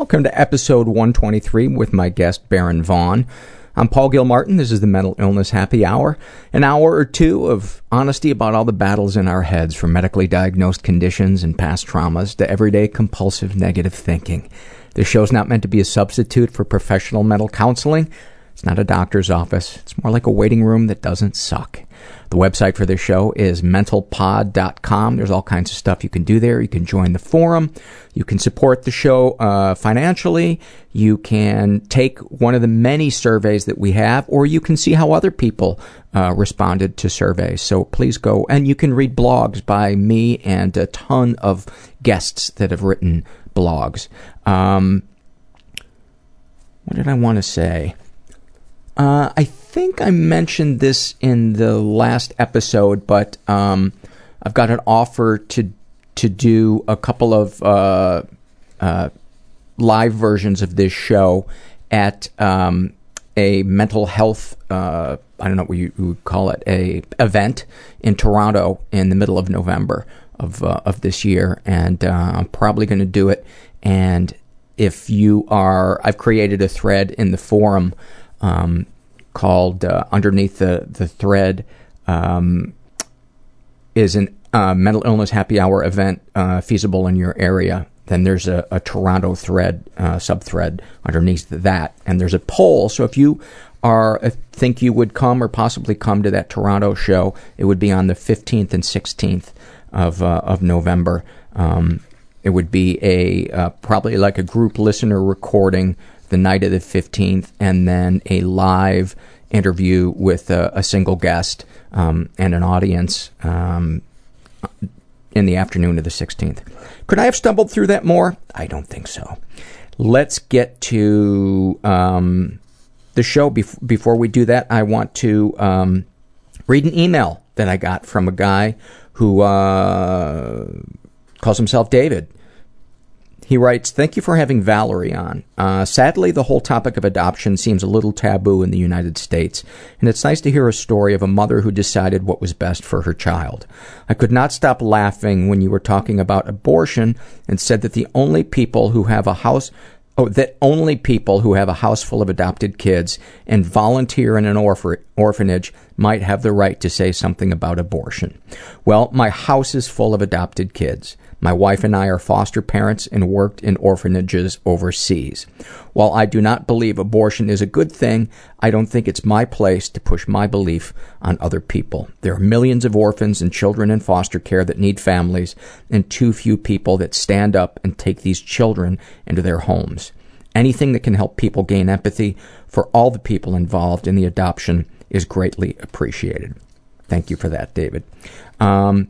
Welcome to episode 123 with my guest, Baron Vaughn. I'm Paul Gilmartin. This is the Mental Illness Happy Hour. An hour or two of honesty about all the battles in our heads, from medically diagnosed conditions and past traumas to everyday compulsive negative thinking. This show's not meant to be a substitute for professional mental counseling. It's not a doctor's office. It's more like a waiting room that doesn't suck. The website for this show is mentalpod.com. There's all kinds of stuff you can do there. You can join the forum. You can support the show uh, financially. You can take one of the many surveys that we have, or you can see how other people uh, responded to surveys. So please go. And you can read blogs by me and a ton of guests that have written blogs. Um, what did I want to say? Uh, I think I mentioned this in the last episode, but um, I've got an offer to to do a couple of uh, uh, live versions of this show at um, a mental health. Uh, I don't know what you would call it, a event in Toronto in the middle of November of uh, of this year, and uh, I'm probably going to do it. And if you are, I've created a thread in the forum um, called uh, underneath the the thread um, is a uh, mental illness happy hour event uh, feasible in your area. Then there's a, a Toronto thread uh, sub thread underneath that, and there's a poll. So if you are uh, think you would come or possibly come to that Toronto show, it would be on the 15th and 16th of uh, of November. Um, it would be a probably like a group listener recording the night of the 15th, and then a live interview with a, a single guest um, and an audience um, in the afternoon of the 16th. Could I have stumbled through that more? I don't think so. Let's get to um, the show. Bef- before we do that, I want to um, read an email that I got from a guy who uh, calls himself David. He writes, Thank you for having Valerie on. Uh, sadly, the whole topic of adoption seems a little taboo in the United States, and it's nice to hear a story of a mother who decided what was best for her child. I could not stop laughing when you were talking about abortion and said that the only people who have a house Oh, that only people who have a house full of adopted kids and volunteer in an orph- orphanage might have the right to say something about abortion. Well, my house is full of adopted kids. My wife and I are foster parents and worked in orphanages overseas. While I do not believe abortion is a good thing, I don't think it's my place to push my belief on other people. There are millions of orphans and children in foster care that need families, and too few people that stand up and take these children into their homes. Anything that can help people gain empathy for all the people involved in the adoption is greatly appreciated. Thank you for that, David. Um,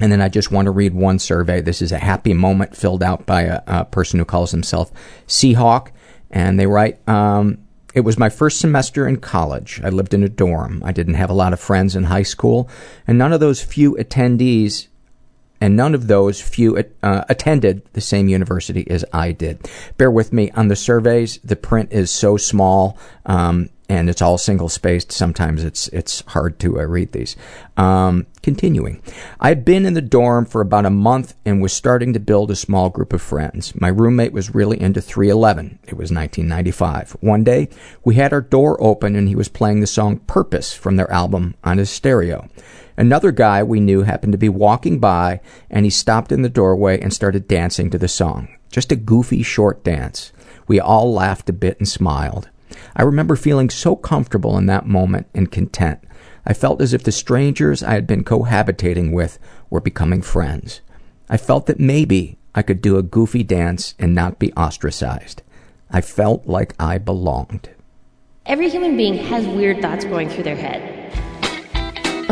and then I just want to read one survey. This is a happy moment filled out by a, a person who calls himself Seahawk. And they write, um, it was my first semester in college. I lived in a dorm. I didn't have a lot of friends in high school, and none of those few attendees and none of those few uh, attended the same university as I did. Bear with me on the surveys. The print is so small um, and it's all single spaced. Sometimes it's it's hard to uh, read these. Um, continuing, I'd been in the dorm for about a month and was starting to build a small group of friends. My roommate was really into 311. It was 1995. One day, we had our door open and he was playing the song "Purpose" from their album on his stereo. Another guy we knew happened to be walking by and he stopped in the doorway and started dancing to the song. Just a goofy short dance. We all laughed a bit and smiled. I remember feeling so comfortable in that moment and content. I felt as if the strangers I had been cohabitating with were becoming friends. I felt that maybe I could do a goofy dance and not be ostracized. I felt like I belonged. Every human being has weird thoughts going through their head.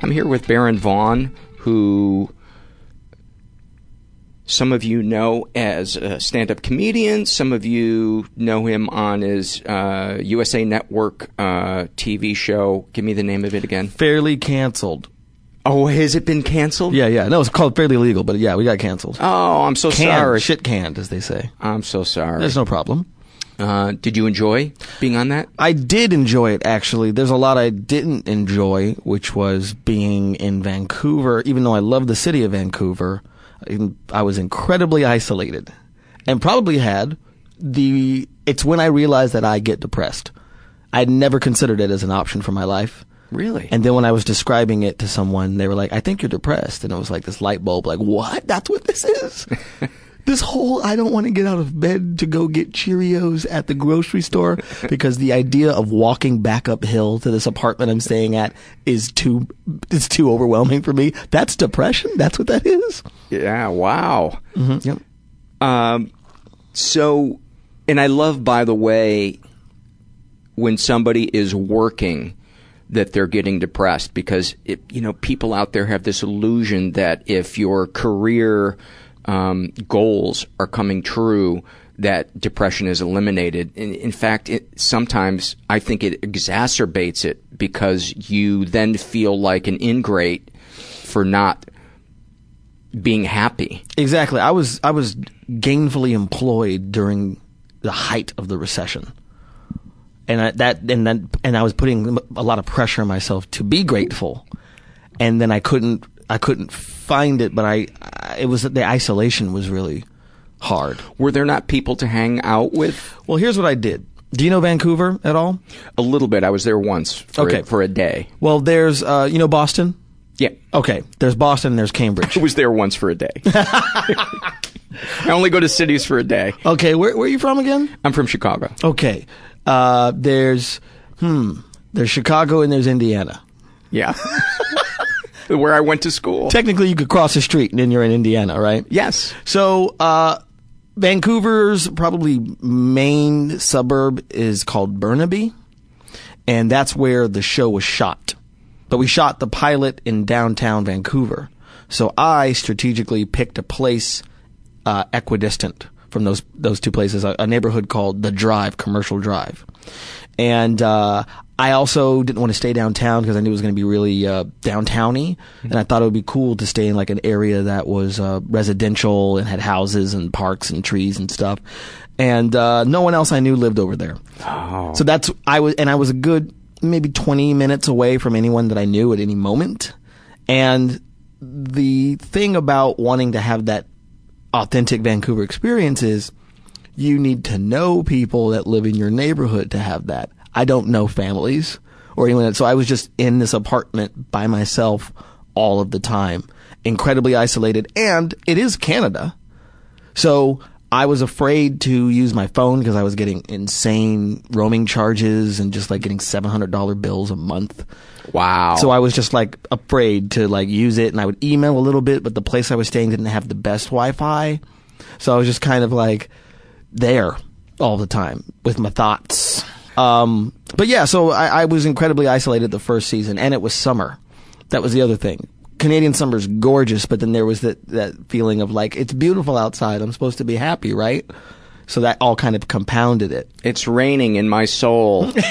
I'm here with Baron Vaughn, who some of you know as a stand up comedian, some of you know him on his uh, USA Network uh, TV show. Give me the name of it again. Fairly canceled. Oh, has it been canceled? Yeah, yeah. No, it's called Fairly Legal, but yeah, we got canceled. Oh, I'm so Canned, sorry. Shit canned, as they say. I'm so sorry. There's no problem. Uh, did you enjoy being on that? I did enjoy it actually. There's a lot I didn't enjoy, which was being in Vancouver. Even though I love the city of Vancouver, I- was incredibly isolated, and probably had the. It's when I realized that I get depressed. I'd never considered it as an option for my life. Really? And then when I was describing it to someone, they were like, "I think you're depressed," and it was like this light bulb, like, "What? That's what this is." this whole I don't want to get out of bed to go get Cheerios at the grocery store because the idea of walking back uphill to this apartment I'm staying at is too is too overwhelming for me. That's depression. That's what that is. yeah. Wow. Mm-hmm. Yep. Um, so, and I love, by the way, when somebody is working that they're getting depressed because it, you know people out there have this illusion that if your career um, goals are coming true that depression is eliminated. In, in fact it, sometimes i think it exacerbates it because you then feel like an ingrate for not being happy. Exactly. I was I was gainfully employed during the height of the recession, and I, that and then and I was putting a lot of pressure on myself to be grateful, and then I couldn't I couldn't find it. But I, I it was the isolation was really hard. were there not people to hang out with Well, here's what I did. Do you know Vancouver at all? A little bit. I was there once for, Okay. a, for a day. Well, there's uh, you know Boston. Yeah. Okay, there's Boston. and There's Cambridge. I was there once for a day. I only go to cities for a day. Okay, where where are you from again? I'm from Chicago. Okay, uh, there's hmm, there's Chicago and there's Indiana. Yeah. Where I went to school. Technically, you could cross the street and then you're in Indiana, right? Yes. So, uh, Vancouver's probably main suburb is called Burnaby, and that's where the show was shot. But we shot the pilot in downtown Vancouver. So I strategically picked a place uh, equidistant from those those two places, a, a neighborhood called the Drive, Commercial Drive, and uh, I also didn't want to stay downtown because I knew it was going to be really uh, downtowny, and I thought it would be cool to stay in like an area that was uh, residential and had houses and parks and trees and stuff. And uh, no one else I knew lived over there. Oh. So that's I was, and I was a good maybe twenty minutes away from anyone that I knew at any moment. And the thing about wanting to have that authentic Vancouver experience is you need to know people that live in your neighborhood to have that. I don't know families or anyone. So I was just in this apartment by myself all of the time, incredibly isolated. And it is Canada. So I was afraid to use my phone because I was getting insane roaming charges and just like getting $700 bills a month. Wow. So I was just like afraid to like use it and I would email a little bit, but the place I was staying didn't have the best Wi-Fi. So I was just kind of like there all the time with my thoughts. Um, but yeah, so I, I was incredibly isolated the first season and it was summer. That was the other thing. Canadian summer's gorgeous, but then there was that, that feeling of like, it's beautiful outside. I'm supposed to be happy, right? So that all kind of compounded it. it's raining in my soul.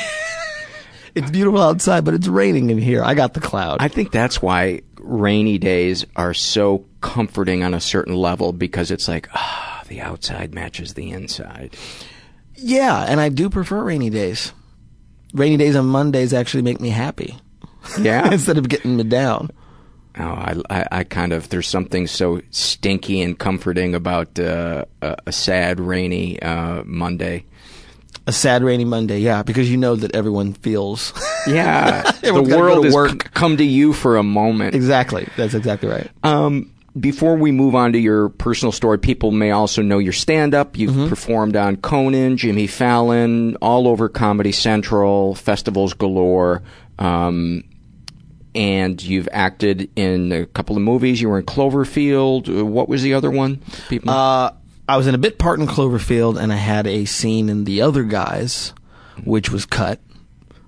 It's beautiful outside, but it's raining in here. I got the cloud. I think that's why rainy days are so comforting on a certain level because it's like, ah, the outside matches the inside. Yeah, and I do prefer rainy days. Rainy days on Mondays actually make me happy Yeah. instead of getting me down. Oh, I, I, I kind of there's something so stinky and comforting about uh, a, a sad rainy uh, Monday. A sad rainy Monday, yeah, because you know that everyone feels Yeah, the go world has work. c- come to you for a moment. exactly. That's exactly right. Um, before we move on to your personal story, people may also know your stand-up. You've Mm-hmm. performed on Conan, Jimmy Fallon, all over Comedy Central, festivals galore. Um, and you've acted in a couple of movies. You were in Cloverfield. What was the other one? People. Uh, I was in a bit part in Cloverfield, and I had a scene in The Other Guys, which was cut,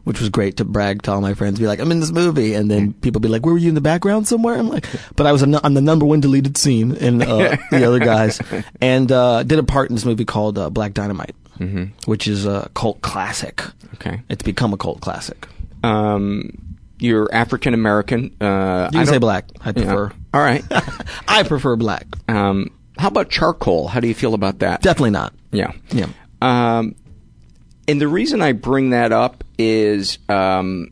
which was great to brag to all my friends. Be like, I'm in this movie, and then people be like, Where were you in the background somewhere? I'm like, but I was on the number one deleted scene in uh, The Other Guys, and uh, did a part in this movie called uh, Black Dynamite, which is a cult classic. okay. It's become a cult classic. Um, you're African American. Uh, You I can say black. I Yeah. prefer. All right. I prefer black. um, how about charcoal? How do you feel about that? Definitely not. yeah. Yeah. Um, and the reason I bring that up is um,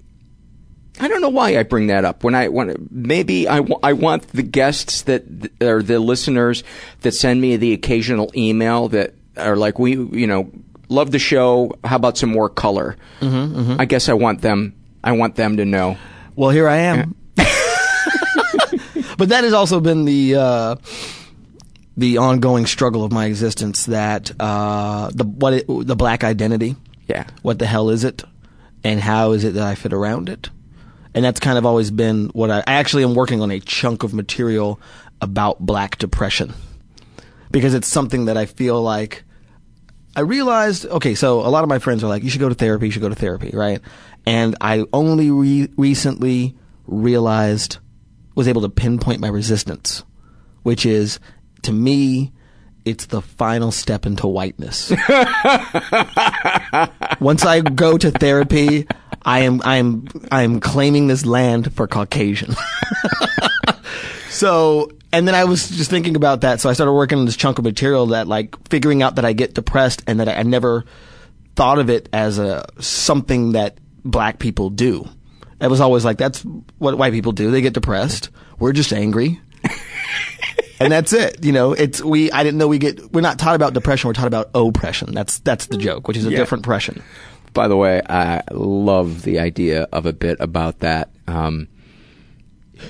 I don't know why I bring that up. When I when maybe I, I want the guests that or the listeners that send me the occasional email that are like we you know love the show. How about some more color? Mm-hmm, I guess I want them. I want them to know. Well, here I am. but that has also been the uh, the ongoing struggle of my existence. That uh, the what it, the black identity. Yeah. What the hell is it, and how is it that I fit around it? And that's kind of always been what I, I actually am working on a chunk of material about black depression because it's something that I feel like I realized, okay, so a lot of my friends are like, you should go to therapy, you should go to therapy, right? And I only re- recently realized, was able to pinpoint my resistance, which is, to me, it's the final step into whiteness. Once I go to therapy, I am, I am, I am claiming this land for Caucasian. So, and then I was just thinking about that. So I started working on this chunk of material that, like, figuring out that I get depressed and that I never thought of it as a something that black people do. It was always like that's what white people do. They get depressed. We're just angry. and that's it. You know, it's we I didn't know we get we're not taught about depression, we're taught about oppression. That's that's the joke, which is a Yeah. different depression. By the way, I love the idea of a bit about that. Um,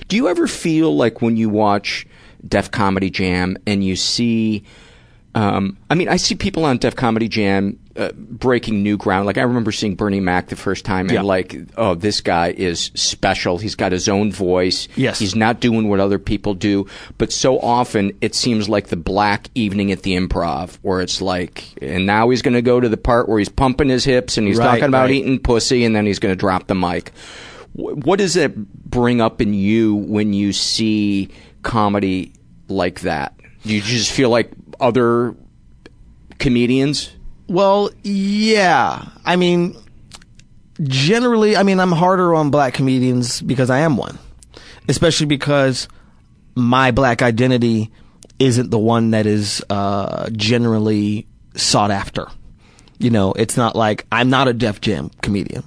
do you ever feel like when you watch Def Comedy Jam and you see, um, I mean, I see people on Def Comedy Jam uh, breaking new ground. Like I remember seeing Bernie Mac the first time, and Yeah. like, oh, this guy is special. He's got his own voice. Yes. he's not doing what other people do. But so often it seems like the black evening at the Improv, where it's like, and now he's going to go to the part where he's pumping his hips and he's Right, talking about right. eating pussy, and then he's going to drop the mic. Wh- What does it bring up in you when you see comedy like that? Do you just feel like other comedians? Well, yeah. I mean, generally, I mean, I'm harder on black comedians because I am one. Especially because my black identity isn't the one that is uh, generally sought after. You know, it's not like I'm not a Def Jam comedian.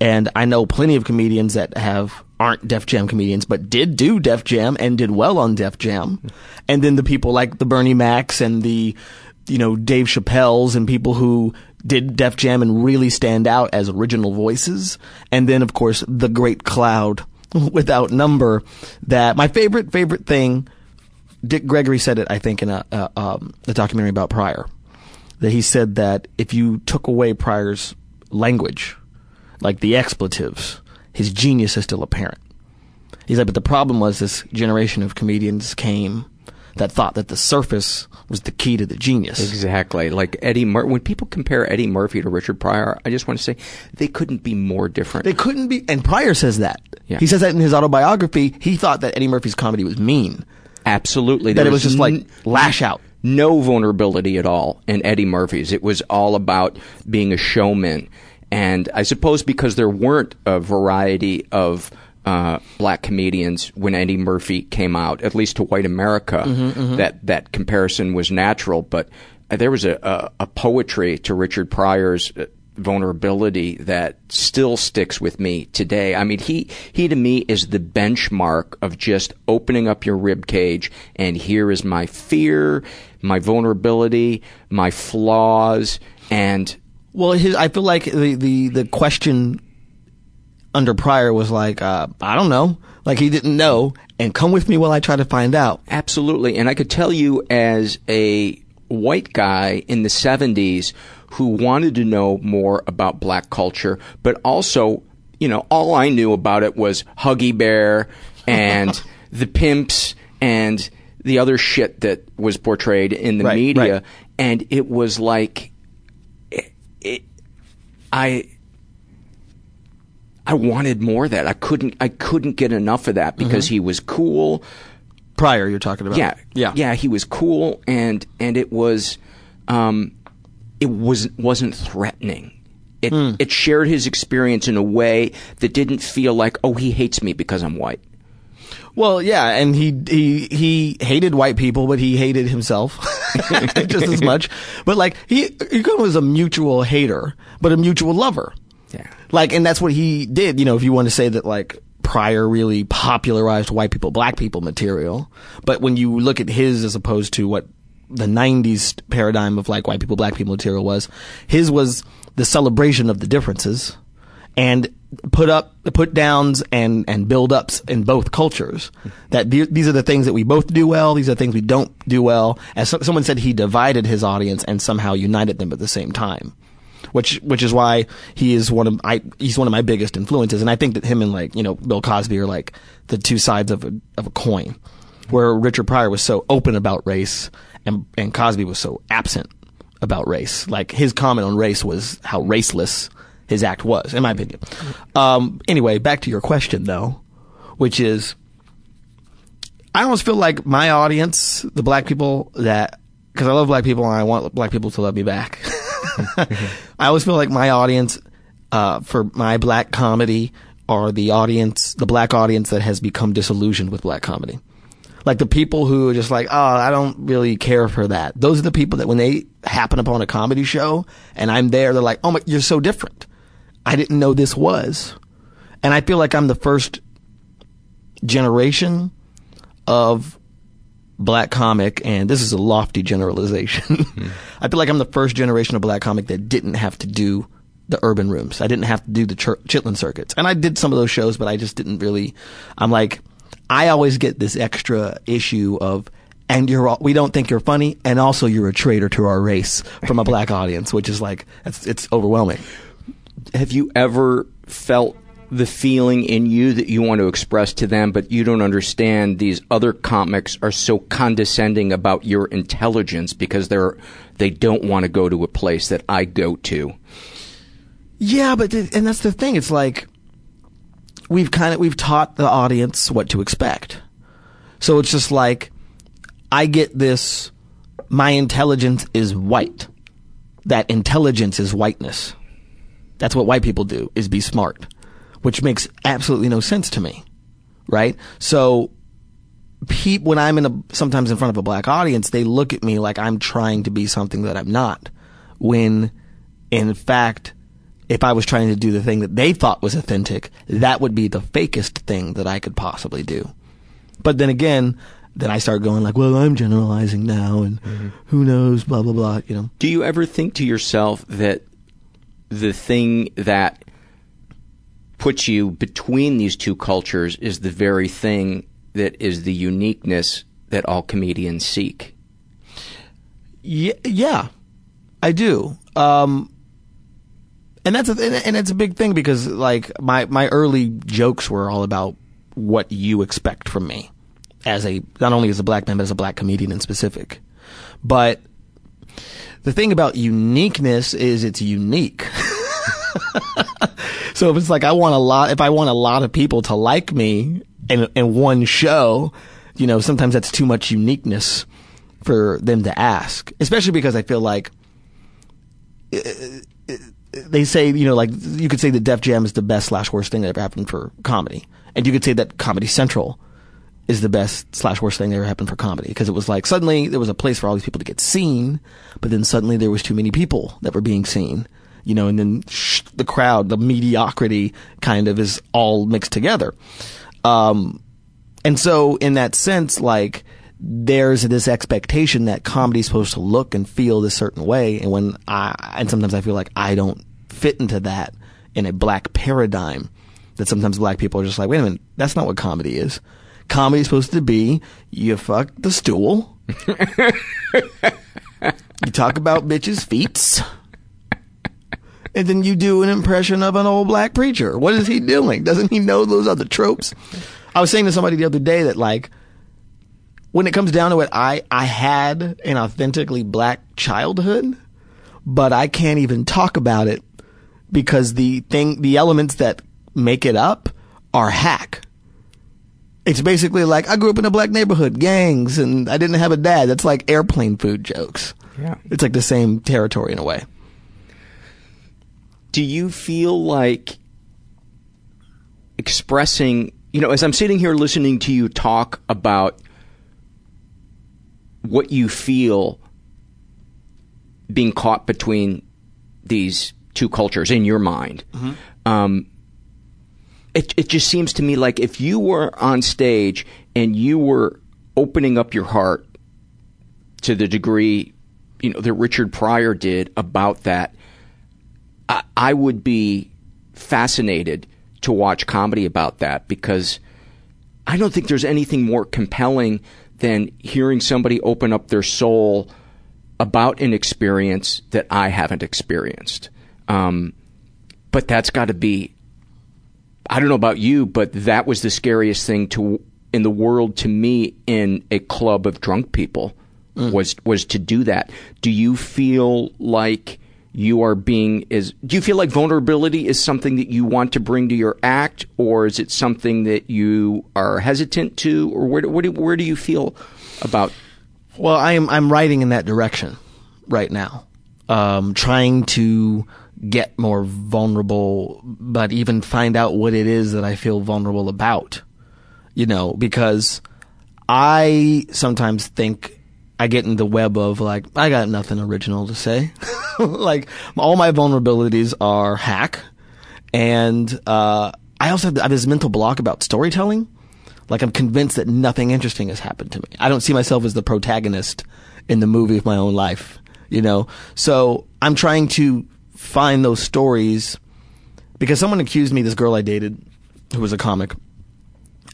And I know plenty of comedians that have aren't Def Jam comedians, but did do Def Jam and did well on Def Jam. And then the people like the Bernie Macs and the, you know, Dave Chappelle's and people who did Def Jam and really stand out as original voices. And then, of course, the great cloud without number that my favorite, favorite thing, Dick Gregory said it, I think, in a, a, um, a documentary about Pryor. That he said that if you took away Pryor's language, like the expletives, his genius is still apparent. He's like, but the problem was this generation of comedians came that thought that the surface was the key to the genius. Exactly. Like Eddie Mur- when people compare Eddie Murphy to Richard Pryor, I just want to say they couldn't be more different. They couldn't be, and Pryor says that. Yeah. He says that in his autobiography. He thought that Eddie Murphy's comedy was mean. Absolutely. That There it was just like lash out. no vulnerability at all in Eddie Murphy's. It was all about being a showman. And I suppose because there weren't a variety of uh, black comedians when Eddie Murphy came out, at least to white America, that that comparison was natural. But uh, there was a, a, a poetry to Richard Pryor's uh, vulnerability that still sticks with me today. I mean, he he to me is the benchmark of just opening up your rib cage and here is my fear, my vulnerability, my flaws, and Well, his, I feel like the, the, the question under Pryor was like, uh, I don't know. Like he didn't know, and come with me while I try to find out. Absolutely. And I could tell you as a white guy in the 70s who wanted to know more about black culture, but also you know, all I knew about it was Huggy Bear and the pimps and the other shit that was portrayed in the Right, media, right. and it was like, it, I. I wanted more of that. I couldn't. I couldn't get enough of that because he was cool. Pryor, you're talking about. Yeah, yeah, yeah. He was cool, and and it was, um, it was wasn't threatening. It it shared his experience in a way that didn't feel like, oh, he hates me because I'm white. Well, yeah, and he he he hated white people, but he hated himself just as much. But like he he was a mutual hater, but a mutual lover. Yeah. Like, and that's what he did. You know, if you want to say that, like Pryor really popularized white people, black people material, but when you look at his as opposed to what the '90s paradigm of like white people, black people material was, his was the celebration of the differences and put up put downs and and build ups in both cultures. That the- these are the things that we both do well these are the things we don't do well. As so- someone said he divided his audience and somehow united them at the same time which which is why he is one of I he's one of my biggest influences. And I think that him and like you know Bill Cosby are like the two sides of a of a coin where Richard Pryor was so open about race and and Cosby was so absent about race. Like his comment on race was how raceless his act was in my opinion um anyway back to your question though which is I almost feel like my audience the black people that because I love black people and I want black people to love me back I always feel like my audience uh, for my black comedy are the audience, the black audience that has become disillusioned with black comedy. Like the people who are just like, oh, I don't really care for that. Those are the people that when they happen upon a comedy show and I'm there, they're like, oh my, you're so different. I didn't know this was. And I feel like I'm the first generation of black comic, and this is a lofty generalization. Hmm. I feel like I'm the first generation of black comic that didn't have to do the urban rooms. I didn't have to do the Chir- Chitlin circuits, and I did some of those shows, but I just didn't really. I'm like, I always get this extra issue of. And you're all, we don't think you're funny, and also you're a traitor to our race from a black audience, which is like it's it's overwhelming. Have you ever felt the feeling in you that you want to express to them, but you don't understand these other comics are so condescending about your intelligence because they're they don't want to go to a place that I go to. Yeah, but th- and that's the thing. It's like we've kind of we've taught the audience what to expect. So it's just like I get this my intelligence is white. That intelligence is whiteness. That's what white people do is be smart, which makes absolutely no sense to me. Right? So peop when I'm in a sometimes in front of a black audience, they look at me like I'm trying to be something that I'm not. When in fact if I was trying to do the thing that they thought was authentic, that would be the fakest thing that I could possibly do. But then again, then I start going like, well, I'm generalizing now, and mm-hmm. who knows, blah blah blah. You know, Do you ever think to yourself that the thing that puts you between these two cultures is the very thing that is the uniqueness that all comedians seek? yeah, yeah I do. Um, and that's a, and and it's a big thing because like my my early jokes were all about what you expect from me as a not only as a black man but as a black comedian in specific. But the thing about uniqueness is it's unique. so if it's like I want a lot, if I want a lot of people to like me in in one show, you know, sometimes that's too much uniqueness for them to ask. Especially because I feel like they say, you know, like you could say that Def Jam is the best slash worst thing that ever happened for comedy, and you could say that Comedy Central is the best slash worst thing that ever happened for comedy because it was like suddenly there was a place for all these people to get seen, but then suddenly there was too many people that were being seen, you know, and then the crowd, the mediocrity kind of is all mixed together. Um, and so in that sense, like there's this expectation that comedy's supposed to look and feel this certain way, and when I and sometimes I feel like I don't fit into that in a black paradigm. That sometimes black people are just like, wait a minute, that's not what comedy is. Comedy's supposed to be you fuck the stool, you talk about bitches' feet, and then you do an impression of an old black preacher. What is he doing? Doesn't he know those other tropes? I was saying to somebody the other day that like when it comes down to it, I I had an authentically black childhood, but I can't even talk about it because the thing the elements that make it up are hack. It's basically like I grew up in a black neighborhood, gangs, and I didn't have a dad. That's like airplane food jokes. Yeah. It's like the same territory in a way. Do you feel like expressing, you know, as I'm sitting here listening to you talk about what you feel being caught between these two cultures in your mind, um, it, it just seems to me like if you were on stage and you were opening up your heart to the degree you know that Richard Pryor did about that, I, I would be fascinated to watch comedy about that because I don't think there's anything more compelling than hearing somebody open up their soul about an experience that I haven't experienced. Um, but that's got to be I don't know about you, but that was the scariest thing to in the world to me in a club of drunk people was was to do that. Do you feel like you are being is do you feel like vulnerability is something that you want to bring to your act or is it something that you are hesitant to or where do, where do, where do you feel about Well, I'm I'm writing in that direction right now, um, trying to get more vulnerable, but even find out what it is that I feel vulnerable about. You know, because I sometimes think I get in the web of like I got nothing original to say. like all my vulnerabilities are hack, and uh, I also have, I have this mental block about storytelling. Like I'm convinced that nothing interesting has happened to me. I don't see myself as the protagonist in the movie of my own life, you know? So I'm trying to find those stories because someone accused me, this girl I dated, who was a comic,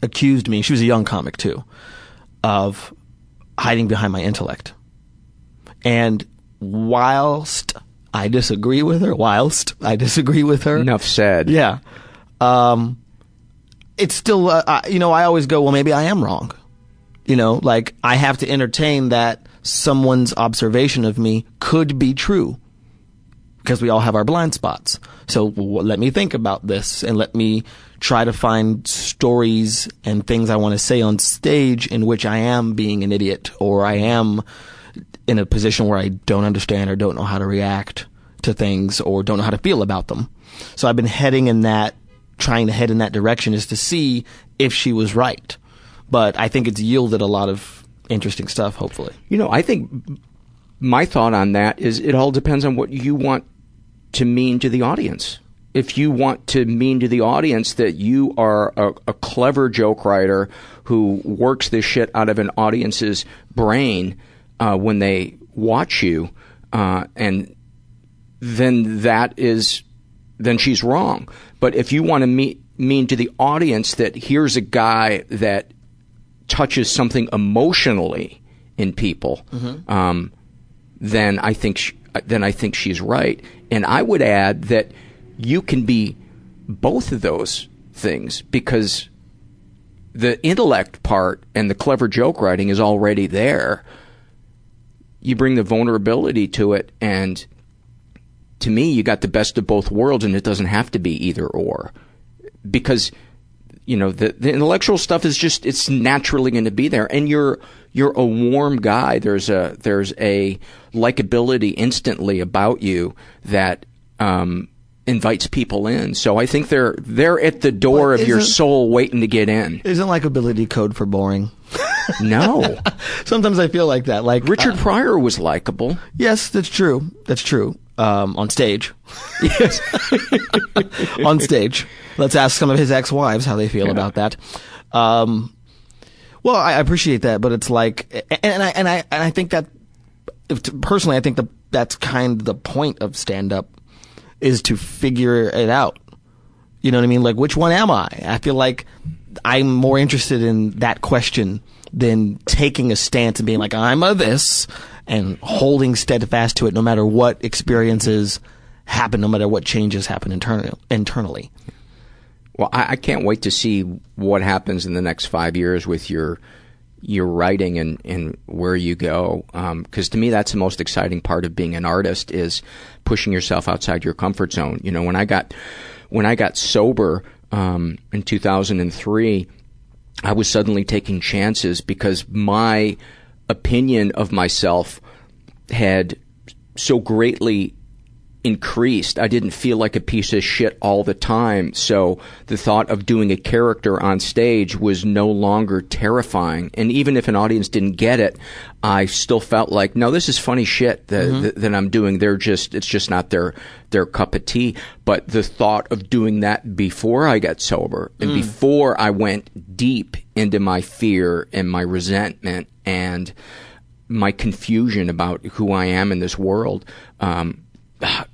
accused me, she was a young comic too, of hiding behind my intellect. And whilst I disagree with her, whilst I disagree with her, enough said yeah. Um, it's still, uh, I, you know, I always go, well, maybe I am wrong. You know, like I have to entertain that someone's observation of me could be true because we all have our blind spots. So w- let me think about this and let me try to find stories and things I want to say on stage in which I am being an idiot or I am in a position where I don't understand or don't know how to react to things or don't know how to feel about them. So I've been heading in that, trying to head in that direction is to see if she was right. But I think it's yielded a lot of interesting stuff, hopefully. You know, I think my thought on that is it all depends on what you want to mean to the audience. If you want to mean to the audience that you are a, a clever joke writer who works this shit out of an audience's brain uh, when they watch you, uh, and then that is then she's wrong. But if you want to me- mean to the audience that here's a guy that touches something emotionally in people, um, then I think sh- then I think she's right. And I would add that you can be both of those things because the intellect part and the clever joke writing is already there. You bring the vulnerability to it, and to me, you got the best of both worlds, and it doesn't have to be either or. Because you know the the intellectual stuff is just it's naturally going to be there and you're you're a warm guy there's a there's a likability instantly about you that um invites people in so i think they're they're at the door of your soul waiting to get in Isn't likability code for boring? no Sometimes I feel like that. Like richard uh, pryor was likable yes, that's true. That's true. Um, on stage. Yes. on stage. Let's ask some of his ex-wives how they feel about that. Um, well, I appreciate that, but it's like, and, I and I and I think that, if, personally, I think that that's kind of the point of stand-up is to figure it out. You know what I mean? Like, which one am I? I feel like I'm more interested in that question than taking a stance and being like, I'm a this and holding steadfast to it no matter what experiences happen no matter what changes happen internal, internally. Well, I, I can't wait to see what happens in the next five years with your your writing and, and where you go. Um, because to me, that's the most exciting part of being an artist is pushing yourself outside your comfort zone. You know, when I got when I got sober um, in 2003, I was suddenly taking chances because my opinion of myself had so greatly increased. I didn't feel like a piece of shit all the time. So the thought of doing a character on stage was no longer terrifying. And even if an audience didn't get it, I still felt like, no, this is funny shit that, Mm-hmm. that, that I'm doing. They're just, it's just not their, their cup of tea. But the thought of doing that before I got sober and Mm. before I went deep into my fear and my resentment and my confusion about who I am in this world, um,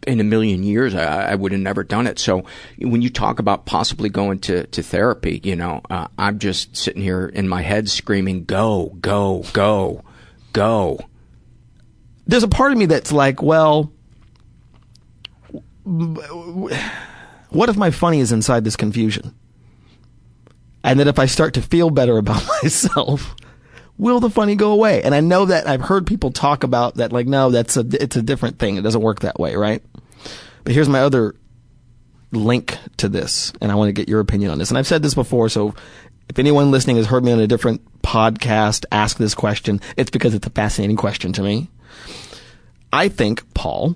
in a million years, I, I would have never done it. So when you talk about possibly going to, to therapy, you know, uh, I'm just sitting here in my head screaming, go, go, go, go. There's a part of me that's like, well, what if my funny is inside this confusion? And that if I start to feel better about myself, will the funny go away? And I know that I've heard people talk about that, like, no, that's a, it's a different thing. It doesn't work that way, right? But here's my other link to this, and I want to get your opinion on this. And I've said this before, so if anyone listening has heard me on a different podcast ask this question, it's because it's a fascinating question to me. I think, Paul,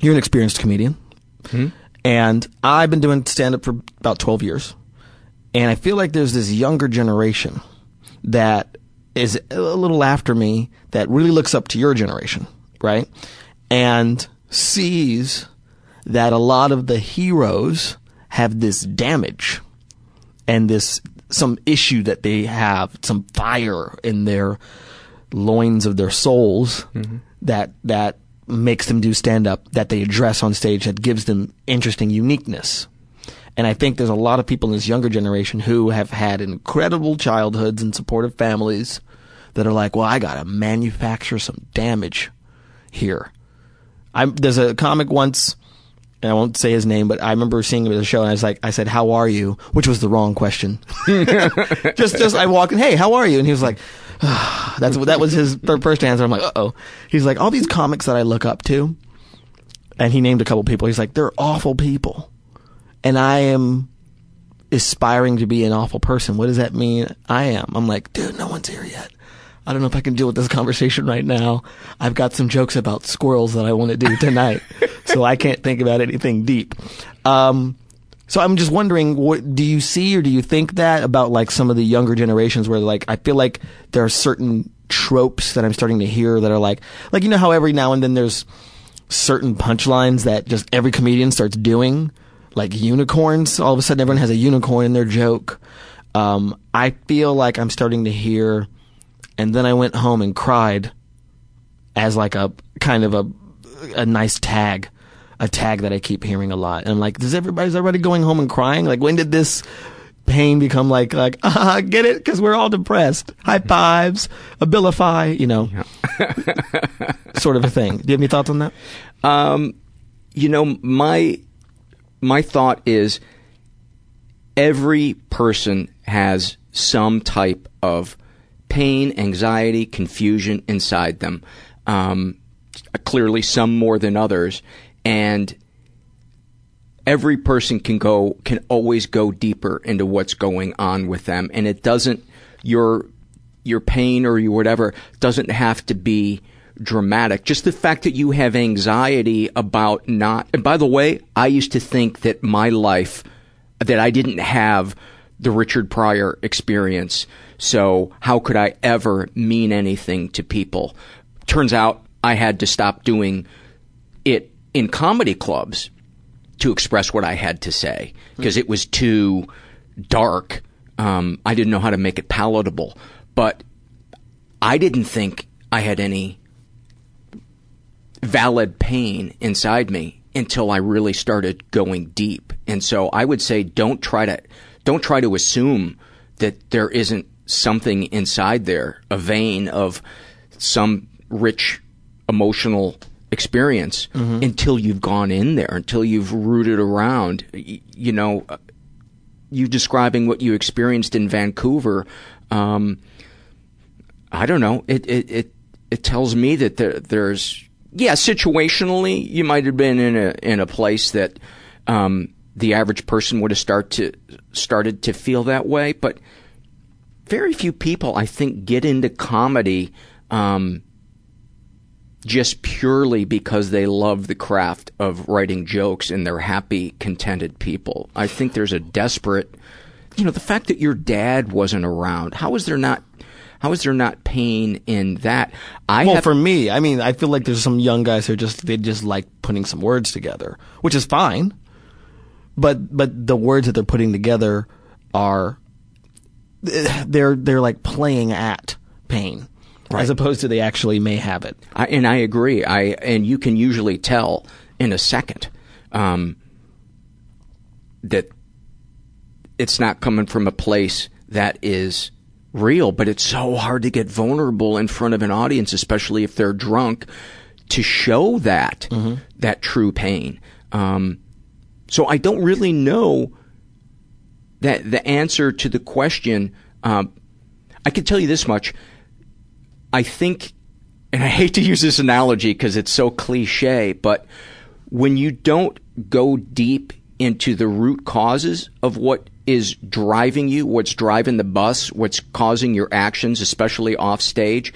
you're an experienced comedian, hmm? and I've been doing stand up for about 12 years. And I feel like there's this younger generation that is a little after me that really looks up to your generation, right? And sees that a lot of the heroes have this damage and this some issue that they have, some fire in their loins of their souls mm-hmm. that that makes them do stand up that they address on stage that gives them interesting uniqueness. And I think there's a lot of people in this younger generation who have had incredible childhoods and supportive families that are like, well, I gotta manufacture some damage here. I'm, there's a comic once, and I won't say his name, but I remember seeing him at a show, and I was like, I said, "How are you?" Which was the wrong question. just, just I walk in, "Hey, how are you?" And he was like, "That's what that was his first answer." I'm like, "Uh oh." He's like, "All these comics that I look up to," and he named a couple people. He's like, "They're awful people," and I am aspiring to be an awful person. What does that mean? I am. I'm like, dude, no one's here yet. I don't know if I can deal with this conversation right now. I've got some jokes about squirrels that I want to do tonight, so I can't think about anything deep. Um, so I'm just wondering, what do you see or do you think that about like some of the younger generations where like I feel like there are certain tropes that I'm starting to hear that are like like you know how every now and then there's certain punchlines that just every comedian starts doing like unicorns. All of a sudden, everyone has a unicorn in their joke. Um, I feel like I'm starting to hear, and then I went home and cried as like a kind of a a nice tag, a tag that I keep hearing a lot. And I'm like, does everybody is everybody going home and crying? Like, when did this pain become like like ah get it because we're all depressed? High fives, abilify, you know, sort of a thing. Do you have any thoughts on that? Um, you know, my my thought is every person has some type of pain, anxiety, confusion inside them. Um, clearly, some more than others, and every person can go can always go deeper into what's going on with them, and it doesn't your your pain or your whatever doesn't have to be dramatic. Just the fact that you have anxiety about not, and by the way, I used to think that my life, that I didn't have the Richard Pryor experience. So how could I ever mean anything to people? Turns out I had to stop doing it in comedy clubs to express what I had to say because it was too dark. Um, I didn't know how to make it palatable, but I didn't think I had any valid pain inside me until I really started going deep. And so I would say don't try to don't try to assume that there isn't something inside there, a vein of some rich emotional experience Mm-hmm. until you've gone in there, until you've rooted around. You know, uh, you describing what you experienced in Vancouver. Um, I don't know. It it it, it tells me that there, there's yeah, situationally, you might have been in a in a place that um, the average person would have start to started to feel that way, but very few people, I think, get into comedy um, just purely because they love the craft of writing jokes and they're happy, contented people. I think there's a desperate, you know, the fact that your dad wasn't around. How is there not? How is there not pain in that? I well, have, for me, I mean, I feel like there's some young guys who are just they just like putting some words together, which is fine. But but the words that they're putting together are they're they're like playing at pain, as opposed to they actually may have it. I, and I agree. I and you can usually tell in a second um, that it's not coming from a place that is real. But it's so hard to get vulnerable in front of an audience, especially if they're drunk, to show that that true pain. Um, so I don't really know that the answer to the question. Um, I can tell you this much. I think, and I hate to use this analogy because it's so cliche, but when you don't go deep into the root causes of what is driving you, what's driving the bus, what's causing your actions, especially off stage,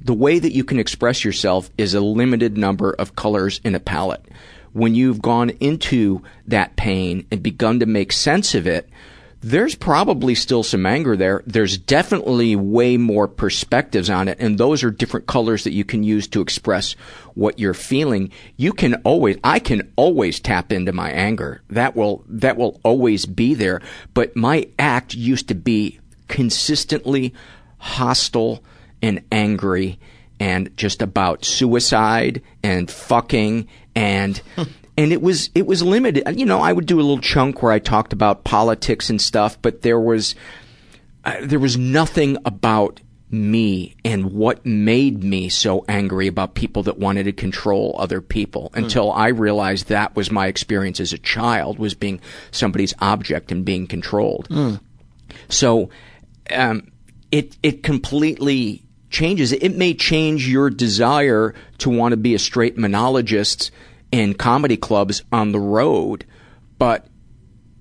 the way that you can express yourself is a limited number of colors in a palette. When you've gone into that pain and begun to make sense of it, there's probably still some anger there. There's definitely way more perspectives on it, and those are different colors that you can use to express what you're feeling. You can always, I can always tap into my anger. That will, that will always be there. But my act used to be consistently hostile and angry and just about suicide and fucking and and it was it was limited. You know, I would do a little chunk where I talked about politics and stuff, but there was uh, there was nothing about me and what made me so angry about people that wanted to control other people until I realized that was my experience as a child was being somebody's object and being controlled. So um, it it completely changes. it. It may change your desire to want to be a straight monologist in comedy clubs on the road, but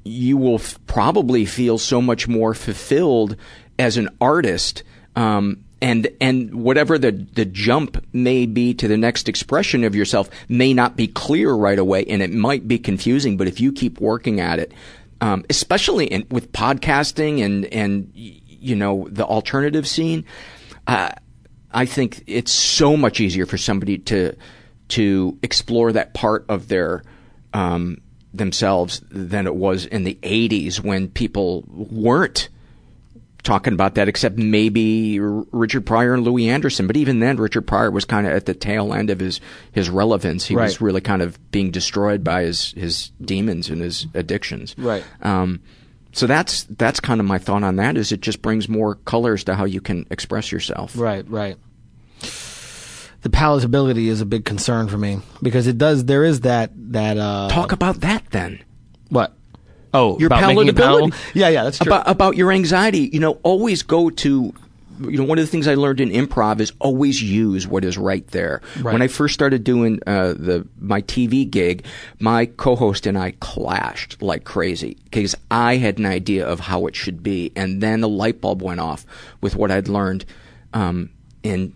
you will f- probably feel so much more fulfilled as an artist. Um, and and whatever the the jump may be to the next expression of yourself may not be clear right away, and it might be confusing. But if you keep working at it, um, especially in, with podcasting and and you know the alternative scene, uh, I think it's so much easier for somebody to to explore that part of their um, themselves than it was in the '80s when people weren't talking about that, except maybe R- Richard Pryor and Louie Anderson. But even then, Richard Pryor was kind of at the tail end of his his relevance. He was really kind of being destroyed by his his demons and his addictions. Right. Um, so that's that's kind of my thought on that. Is it just brings more colors to how you can express yourself. Right, right. The palatability is a big concern for me because it does. There is that that uh, Talk about that then. what? Oh, your about making it palatability. palatable? Yeah, yeah, that's true. About, about your anxiety, you know, always go to. You know, one of the things I learned in improv is always use what is right there. Right. When I first started doing uh, the my TV gig, my co-host and I clashed like crazy because I had an idea of how it should be, and then a light bulb went off with what I'd learned um, in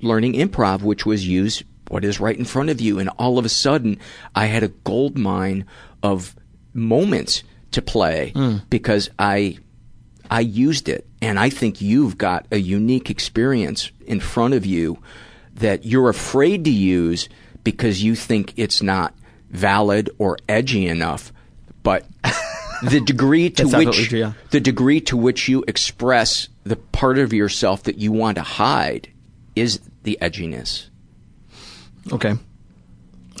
learning improv, which was use what is right in front of you. And all of a sudden, I had a gold mine of moments to play because I I used it. And I think you've got a unique experience in front of you that you're afraid to use because you think it's not valid or edgy enough. But the degree to which true, yeah. the degree to which you express the part of yourself that you want to hide is the edginess. okay,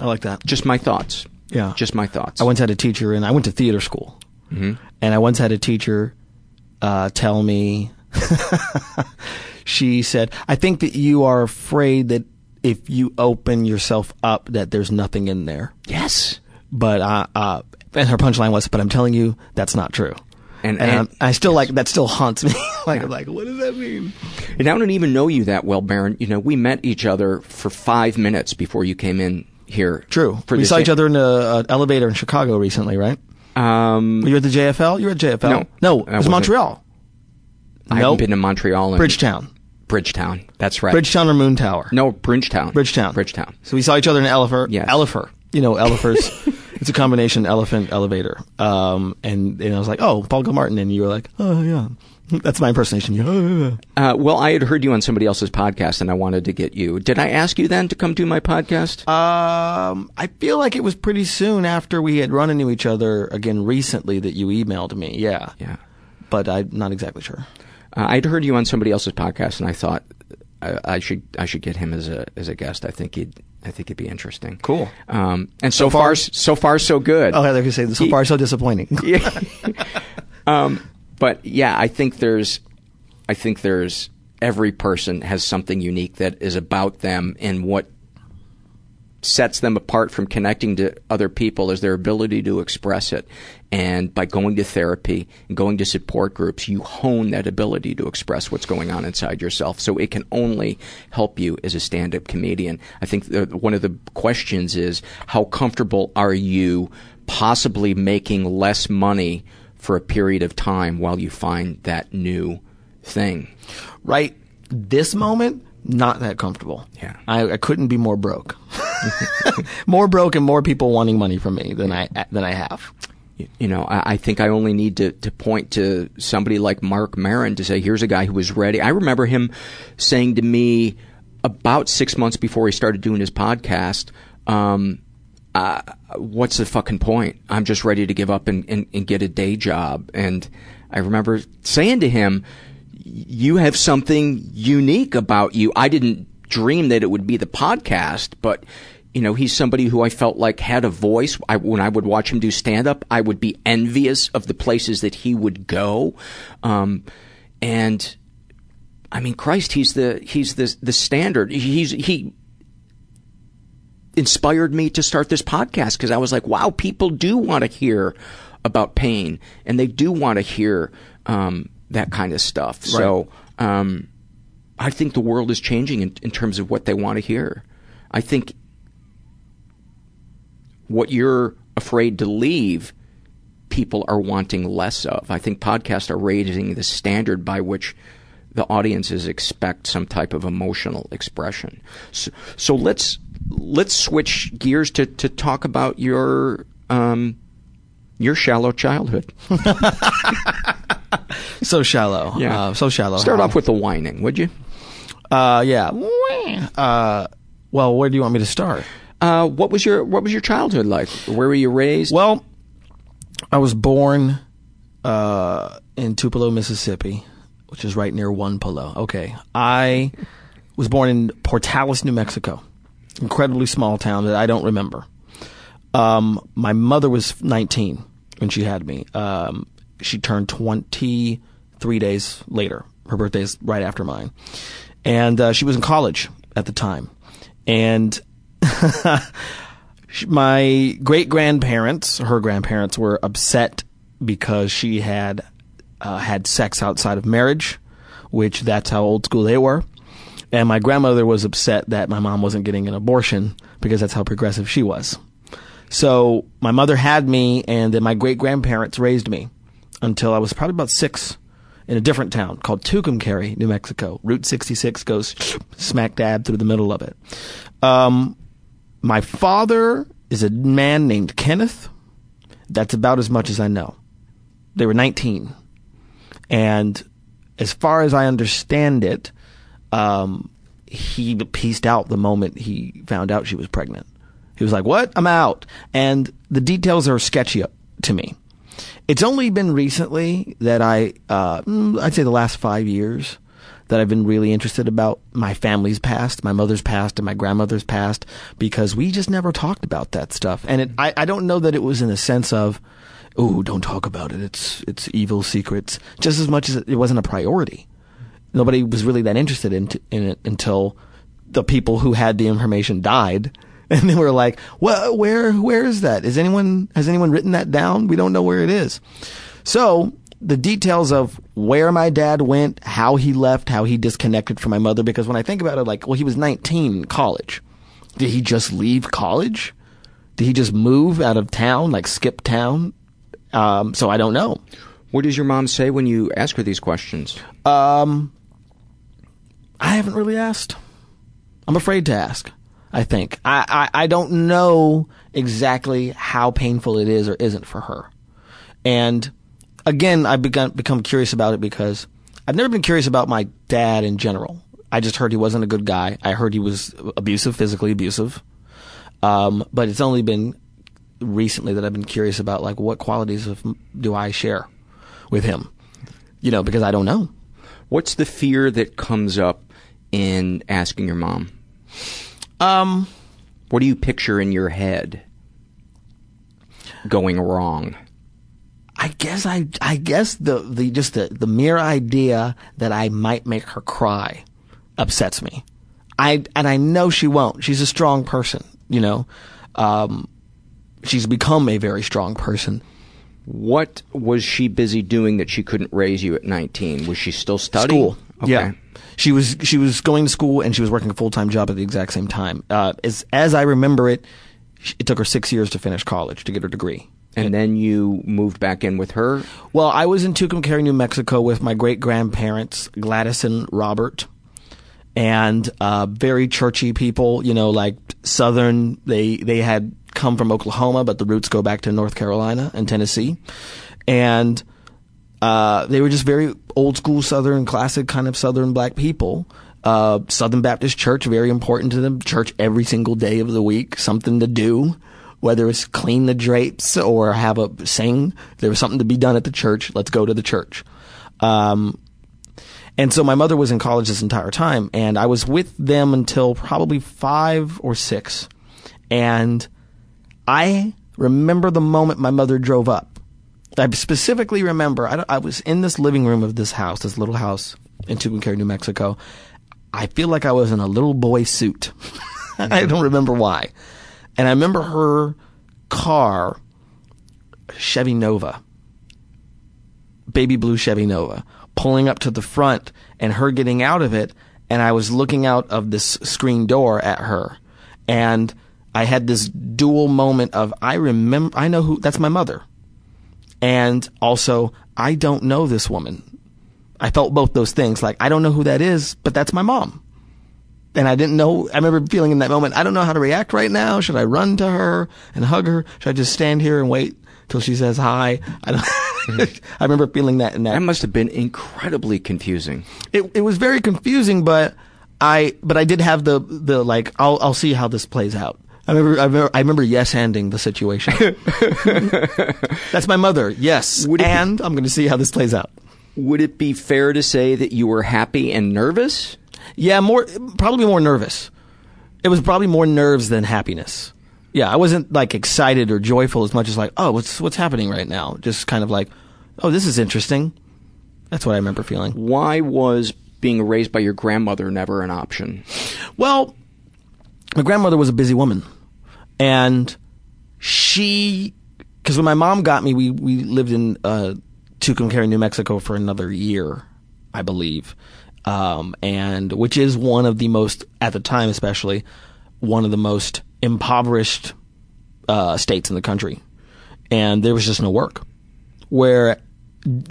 I like that. Just my thoughts. Yeah. Just my thoughts. I once had a teacher, and I went to theater school, Mm-hmm. and I once had a teacher uh, tell me. she said, "I think that you are afraid that if you open yourself up that there's nothing in there. Yes. But uh, uh, and her punchline was, "But I'm telling you, that's not true." And, And, and, I still like that. Still haunts me. like, I'm like, what does that mean? and I don't even know you that well, Baron. You know, we met each other for five minutes before you came in here. True. We saw each other in an elevator in Chicago recently, right? Um, Were you at the JFL? You were at JFL? No. no, it was. Montreal. I Nope. haven't been to Montreal. And Bridgetown. Bridgetown. That's right. Bridgetown or Moontower? No, Bridgetown. Bridgetown. Bridgetown. So we saw each other in Elephant. Yes. Elephant. You know, Elephants. it's a combination elephant elevator. Um, and, and I was like, oh, Paul Gilmartin. And you were like, oh, yeah. That's my impersonation. Yeah, yeah. Uh, well, I had heard you on somebody else's podcast, and I wanted to get you. Did I ask you then to come do my podcast? Um, I feel like it was pretty soon after we had run into each other again recently that you emailed me. Yeah. yeah. But I'm not exactly sure. Uh, I'd heard you on somebody else's podcast, and I thought I, I should I should get him as a as a guest. I think he'd I think it'd be interesting. Cool. Um, and so, So far, far- so far so good. Oh, I was going to say, so far so disappointing. Yeah. um, but yeah, I think there's, I think there's every person has something unique that is about them, and what sets them apart from connecting to other people is their ability to express it. And by going to therapy and going to support groups, you hone that ability to express what's going on inside yourself. So it can only help you as a stand-up comedian. I think the, one of the questions is how comfortable are you possibly making less money for a period of time while you find that new thing? right this moment, not that comfortable. Yeah. I, I couldn't be more broke. more broke and more people wanting money from me than I than I have. you know, I, I think I only need to, to point to somebody like Marc Maron to say, here's a guy who was ready. I remember him saying to me about six months before he started doing his podcast, um, uh, what's the fucking point? I'm just ready to give up and, and, and get a day job. And I remember saying to him, you have something unique about you. I didn't dream that it would be the podcast, but you know, he's somebody who I felt like had a voice. I, when I would watch him do stand up, I would be envious of the places that he would go. Um, and I mean, Christ, he's the, he's the, the standard. He's, he, inspired me to start this podcast because I was like, wow, people do want to hear about pain and they do want to hear um, that kind of stuff. So um, I think the world is changing in, in terms of what they want to hear. I think what you're afraid to leave, people are wanting less of. I think podcasts are raising the standard by which the audiences expect some type of emotional expression. So, so let's let's switch gears to, to talk about your um, your shallow childhood. So shallow. Yeah. Uh, so shallow. Start off with the whining, would you? Uh, yeah. Uh, well, where do you want me to start? Uh, what was your what was your childhood like? Where were you raised? Well, I was born uh, in Tupelo, Mississippi, which is right near One Okay, I was born in Portales, New Mexico, incredibly small town that I don't remember. Um, my mother was 19 when she had me. Um, she turned 23 days later. Her birthday is right after mine, and uh, she was in college at the time, and. My great grandparents, her grandparents, were upset because she had uh, had sex outside of marriage, which that's how old school they were. And my grandmother was upset that my mom wasn't getting an abortion because that's how progressive she was. So my mother had me, and then my great grandparents raised me until I was probably about six in a different town called Tucumcari, New Mexico. Route 66 goes smack dab through the middle of it. Um, my father is a man named Kenneth. That's about as much as I know. They were 19. And as far as I understand it, um, he pieced out the moment he found out she was pregnant. He was like, What? I'm out. And the details are sketchy to me. It's only been recently that I, uh, mm, I'd say the last five years, that I've been really interested about my family's past, my mother's past, and my grandmother's past, because we just never talked about that stuff. And it, I, I don't know that it was in the sense of, oh, don't talk about it. It's it's evil secrets. Just as much as it wasn't a priority. Nobody was really that interested in in it until the people who had the information died. And they were like, well, where, where is that? Is anyone, has anyone written that down? We don't know where it is. So the details of where my dad went, how he left, how he disconnected from my mother, because when I think about it, like, well, he was 19 in college. Did he just leave college? Did he just move out of town, like skip town? Um, so I don't know. What does your mom say when you ask her these questions? Um, I haven't really asked. I'm afraid to ask. I think I, I I don't know exactly how painful it is or isn't for her, and again, I've begun become curious about it because I've never been curious about my dad in general. I just heard he wasn't a good guy. I heard he was abusive, physically abusive. Um, but it's only been recently that I've been curious about like what qualities of do I share with him, you know, because I don't know. What's the fear that comes up in asking your mom? Um, what do you picture in your head going wrong? I guess I I guess the the just the the mere idea that I might make her cry upsets me. I and I know she won't. She's a strong person, you know. Um, she's become a very strong person. What was she busy doing that she couldn't raise you at 19? Was she still studying? School. Okay. Yeah. She was she was going to school and she was working a full time job at the exact same time. Uh, as as I remember it, it took her six years to finish college to get her degree. And then you moved back in with her? Well, I was in Tucumcari, New Mexico with my great grandparents, Gladys and Robert, and uh, very churchy people, you know, like Southern. They, they had come from Oklahoma, but the roots go back to North Carolina and Tennessee. And uh, they were just very old school Southern, classic kind of Southern black people. Uh, Southern Baptist Church, very important to them. Church every single day of the week, something to do whether it's clean the drapes or have a sing. There was something to be done at the church. Let's go to the church. Um, and so my mother was in college this entire time, and I was with them until probably five or six. And I remember the moment my mother drove up. I specifically remember I, I was in this living room of this house, this little house in Tucumcari, New Mexico. I feel like I was in a little boy suit. I don't remember why. And I remember her car, Chevy Nova, baby blue Chevy Nova, pulling up to the front and her getting out of it. And I was looking out of this screen door at her. And I had this dual moment of, I remember, I know who, that's my mother. And also, I don't know this woman. I felt both those things. Like, I don't know who that is, but that's my mom and I didn't know. I remember feeling in that moment, I don't know how to react right now. Should I run to her and hug her? Should I just stand here and wait till she says hi? I don't. Hmm. I remember feeling that. In that that must have been incredibly confusing. It it was very confusing, but I but I did have the the like I'll I'll see how this plays out. I remember, I remember, I remember yes handing the situation. That's my mother. Yes, Would and be, I'm going to see how this plays out. Would it be fair to say that you were happy and nervous? Yeah, more probably more nervous. It was probably more nerves than happiness. Yeah, I wasn't like excited or joyful as much as like, oh, what's what's happening right now? Just kind of like, oh, this is interesting. That's what I remember feeling. Why was being raised by your grandmother never an option? Well, my grandmother was a busy woman, and she, because when my mom got me, we we lived in uh, Tucumcari, New Mexico, for another year, I believe, um, and which is one of the most, at the time especially, one of the most impoverished uh, states in the country, and there was just no work. Where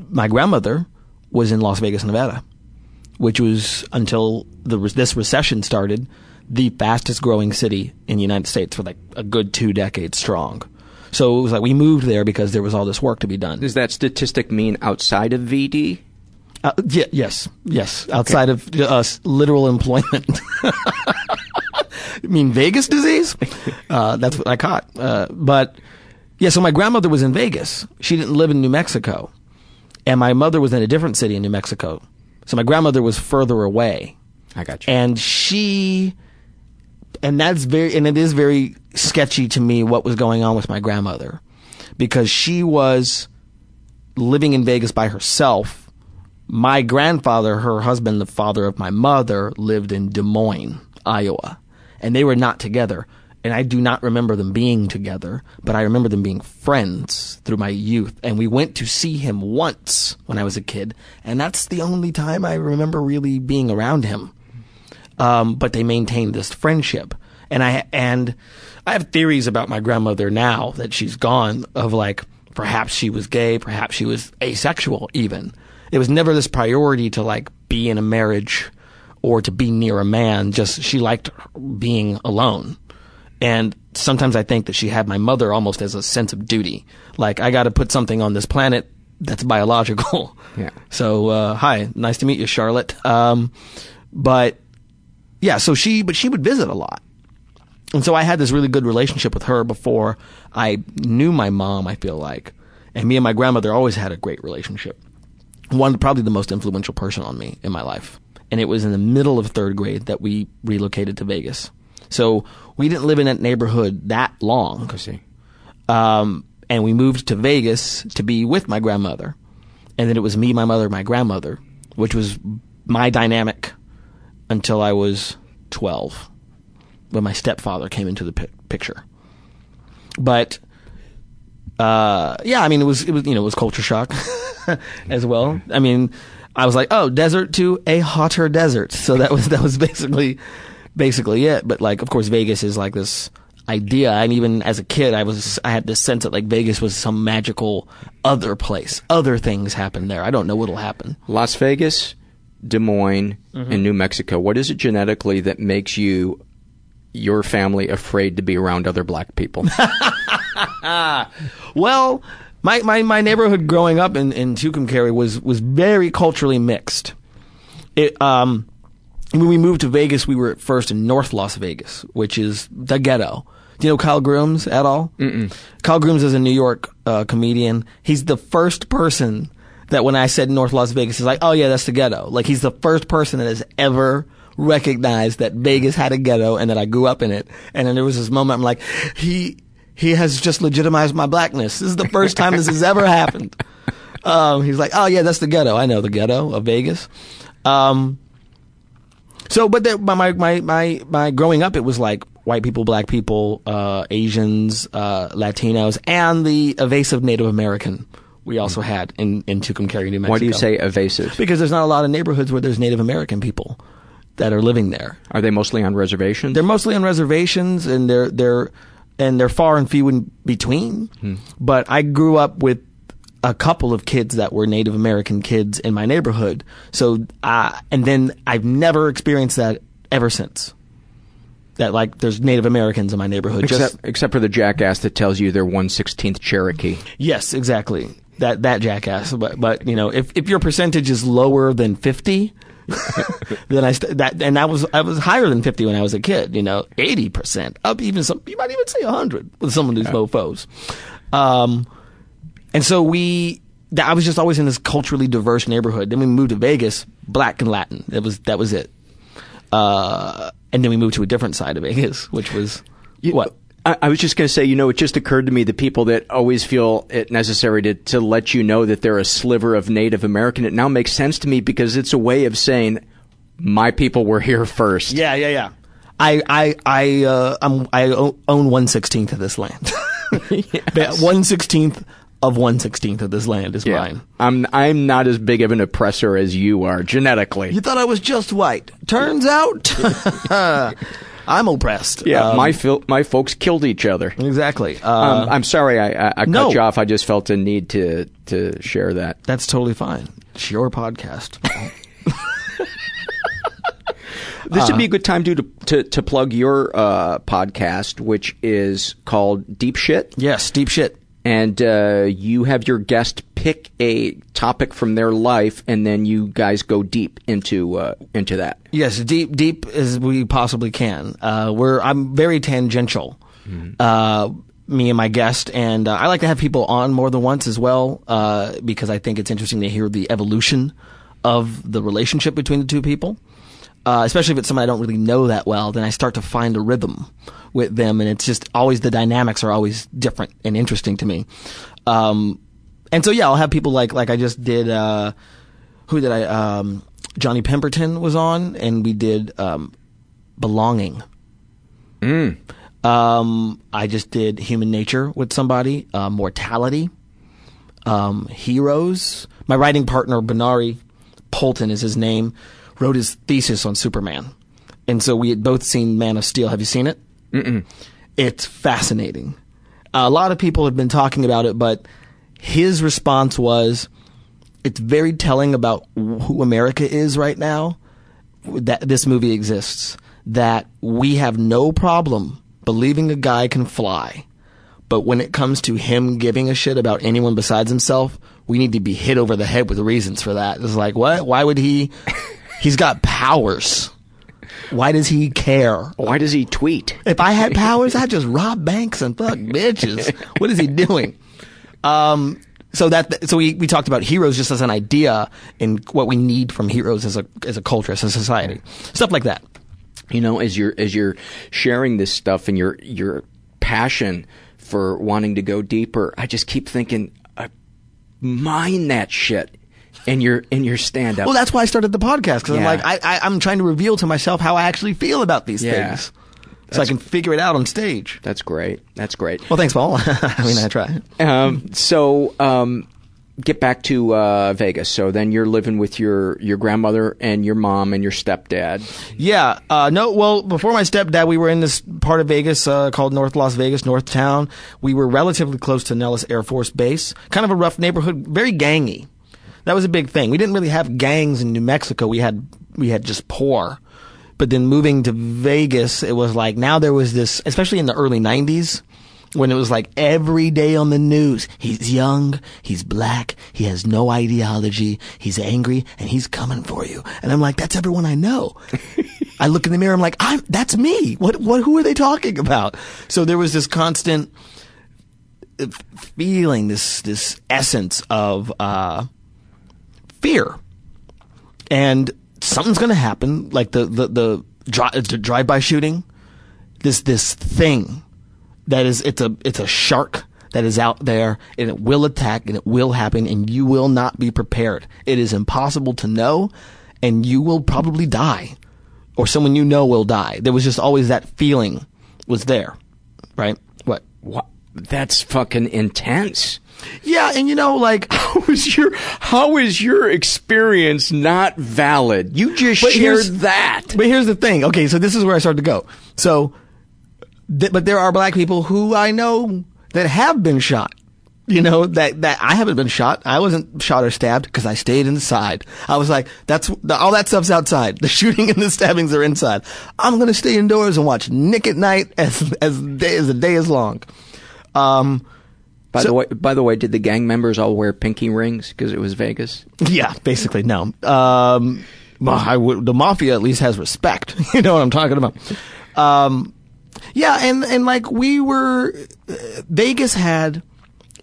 my grandmother was in Las Vegas, Nevada, which was until the this recession started, the fastest growing city in the United States for like a good two decades strong. So it was like we moved there because there was all this work to be done. Does that statistic mean outside of VD? Uh, yeah, yes, yes. Outside okay. of uh, literal employment. I mean Vegas disease? Uh, that's what I caught. Uh, but yeah, so my grandmother was in Vegas. She didn't live in New Mexico, and my mother was in a different city in New Mexico. So my grandmother was further away. I got you. And she, and that's very, and it is very sketchy to me what was going on with my grandmother, because she was living in Vegas by herself my grandfather, her husband, the father of my mother, lived in Des Moines, Iowa, and they were not together. And I do not remember them being together, but I remember them being friends through my youth. And we went to see him once when I was a kid, and that's the only time I remember really being around him. Um, but they maintained this friendship, and I and I have theories about my grandmother now that she's gone. Of like, perhaps she was gay, perhaps she was asexual. Even it was never this priority to like be in a marriage or to be near a man. Just she liked being alone. And sometimes I think that she had my mother almost as a sense of duty. Like, I gotta put something on this planet that's biological. Yeah. So, uh, hi, nice to meet you, Charlotte. Um, but, yeah, so she, but she would visit a lot. And so I had this really good relationship with her before I knew my mom, I feel like. And me and my grandmother always had a great relationship. One, probably the most influential person on me in my life. And it was in the middle of third grade that we relocated to Vegas. So we didn't live in that neighborhood that long. I see. Um, and we moved to Vegas to be with my grandmother. And then it was me, my mother, my grandmother, which was my dynamic until I was 12 when my stepfather came into the pi- picture. But, uh, yeah, I mean, it was, it was, you know, it was culture shock as well. I mean, I was like, oh, desert to a hotter desert. So that was, that was basically, basically it. But like, of course, Vegas is like this idea. And even as a kid, I was, I had this sense that like Vegas was some magical other place. Other things happen there. I don't know what'll happen. Las Vegas, Des Moines, and New Mexico. What is it genetically that makes you, your family, afraid to be around other black people? Well, my, my, my neighborhood growing up in, in Tucumcari was, was very culturally mixed. It, um, when we moved to Vegas, we were at first in North Las Vegas, which is the ghetto. Do you know Kyle Grooms at all? Mm-mm. Kyle Grooms is a New York uh, comedian. He's the first person that when I said North Las Vegas, he's like, oh yeah, that's the ghetto. Like he's the first person that has ever recognized that Vegas had a ghetto and that I grew up in it. And then there was this moment I'm like, he, he has just legitimized my blackness. This is the first time this has ever happened. Um, he's like, oh yeah, that's the ghetto. I know the ghetto of Vegas. Um, so, but the, my, my, my, my growing up, it was like white people, black people, uh, Asians, uh, Latinos, and the evasive Native American we also had in, in Tucumcari, New Mexico. Why do you say evasive? Because there's not a lot of neighborhoods where there's Native American people that are living there. Are they mostly on reservations? They're mostly on reservations, and they're they're and they're far and few in between. But I grew up with a couple of kids that were Native American kids in my neighborhood. So, uh, and then I've never experienced that ever since. That like there's Native Americans in my neighborhood. except, Just except for the jackass that tells you they're one sixteenth Cherokee. yes, exactly. That that jackass. But but you know if if your percentage is lower than fifty. then I st- that and that was I was higher than fifty when I was a kid. You know, eighty percent up, even some you might even say hundred with some of these mofo's. Um, and so we, I was just always in this culturally diverse neighborhood. Then we moved to Vegas, black and Latin. That was that was it. Uh, and then we moved to a different side of Vegas, which was what. I, I was just going to say, you know, it just occurred to me the people that always feel it necessary to, to let you know that they're a sliver of Native American. It now makes sense to me because it's a way of saying, my people were here first. Yeah, yeah, yeah. I I I uh, I'm, I o- own one sixteenth of this land. One sixteenth of one sixteenth of this land is Yeah. mine. I'm I'm not as big of an oppressor as you are genetically. You thought I was just white. Turns out, I'm oppressed. yeah, Um, my fil- my folks killed each other. exactly. Uh, Um, I'm sorry I, I, I no. cut you off. I just felt a need to to share that. that's totally fine. It's your podcast. This would be a good time to to, to plug your uh, podcast, which is called Deep Shit. yes, deep shit. And uh, you have your guest pick a topic from their life, and then you guys go deep into uh, into that. Yes, deep, deep as we possibly can. Uh, we're I'm very tangential. Uh, me and my guest, and uh, I like to have people on more than once as well, uh, because I think it's interesting to hear the evolution of the relationship between the two people. Uh, especially if it's someone I don't really know that well, then I start to find a rhythm with them, and it's just always the dynamics are always different and interesting to me. Um, and so yeah, I'll have people like like I just did. Uh, who did I? Um, Johnny Pemberton was on, and we did um, belonging. Um, I just did human nature with somebody, uh, mortality, um, heroes. My writing partner, Benari Polton is his name, wrote his thesis on Superman. And so we had both seen Man of Steel. Have you seen it? Mm-mm. It's fascinating. a lot of people have been talking about it, but his response was, it's very telling about who America is right now that this movie exists. That we have no problem believing a guy can fly. But when it comes to him giving a shit about anyone besides himself, we need to be hit over the head with reasons for that. It's like, what? Why would he? He's got powers. Why does he care? Why does he tweet? If I had powers, I'd just rob banks and fuck bitches. What is he doing? Um, so that so we, we talked about heroes just as an idea and what we need from heroes as a as a culture, as a society, stuff like that. You know, as you're as you're sharing this stuff and your your passion for wanting to go deeper, I just keep thinking, uh, mine that shit in your in your stand up. Well, that's why I started the podcast because I'm like I, I I'm trying to reveal to myself how I actually feel about these Yeah. things, so I can figure it out on stage. That's great. That's great. Well, thanks, Paul. I mean, I try. Um, so, um, get back to uh, Vegas. So then you're living with your your grandmother and your mom and your stepdad. Yeah. Uh, no, well, before my stepdad, we were in this part of Vegas uh, called North Las Vegas, North Town. We were relatively close to Nellis Air Force Base. Kind of a rough neighborhood, very gangy. That was a big thing. We didn't really have gangs in New Mexico. We had we had just poor. But then moving to Vegas, it was like now there was this, especially in the early '90s, when it was like every day on the news. He's young, he's black, he has no ideology, he's angry, and he's coming for you. And I'm like, that's everyone I know. I look in the mirror, I'm like, I'm, that's me. What, what, who are they talking about? So there was this constant uh, feeling, this, this essence of, uh, fear. And something's gonna happen, like the, the, the, the drive-by shooting. This, this thing that is it's a it's a shark that is out there and it will attack and it will happen and you will not be prepared. It is impossible to know and you will probably die or someone you know will die. There was just always that feeling was there. Right? What? What? That's fucking intense. Yeah, and you know like How is your How is your experience not valid? You just But shared that. But here's the thing. Okay, so this is where I started to go. So, th- but there are black people who I know that have been shot. You know that that I haven't been shot. I wasn't shot or stabbed because I stayed inside. I was like, that's all that stuff's outside. The shooting and the stabbings are inside. I'm gonna stay indoors and watch Nick at Nite as as day as the day is long. Um, By So- the way, by the way, did the gang members all wear pinky rings because it was Vegas? Yeah, basically no. Um, well, I would, the mafia at least has respect. you know what I'm talking about. Um, yeah, and and like we were, uh, Vegas had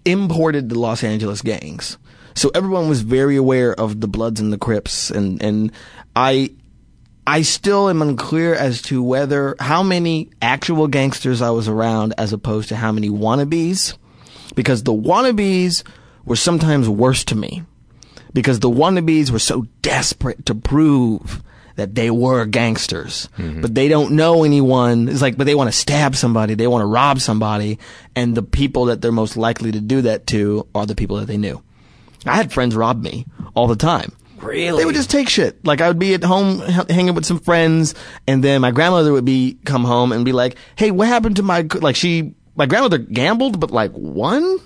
imported the Los Angeles gangs, so everyone was very aware of the Bloods and the Crips, and and I. I still am unclear as to whether how many actual gangsters I was around as opposed to how many wannabes, because the wannabes were sometimes worse to me because the wannabes were so desperate to prove that they were gangsters, mm-hmm. but they don't know anyone. It's like, but they want to stab somebody, they want to rob somebody, and the people that they're most likely to do that to are the people that they knew. I had friends rob me all the time. Really? They would just take shit. Like I would be at home h- hanging with some friends, and then my grandmother would be come home and be like, "Hey, what happened to my like she my grandmother gambled, but like won?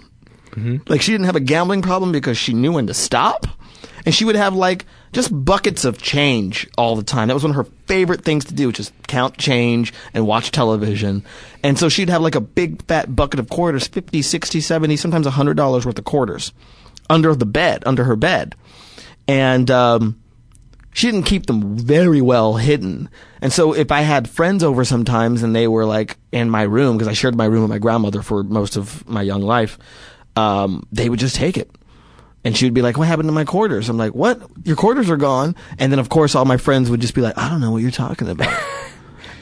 Like she didn't have a gambling problem because she knew when to stop, and she would have like just buckets of change all the time. That was one of her favorite things to do, just count change and watch television. And so she'd have like a big fat bucket of quarters, 50, 60, 70, sometimes $100 worth of quarters under the bed, under her bed. And um, she didn't keep them very well hidden. And so if I had friends over sometimes and they were like in my room, because I shared my room with my grandmother for most of my young life, um, they would just take it. And she would be like, what happened to my quarters? I'm like, what? Your quarters are gone. And then of course all my friends would just be like, I don't know what you're talking about.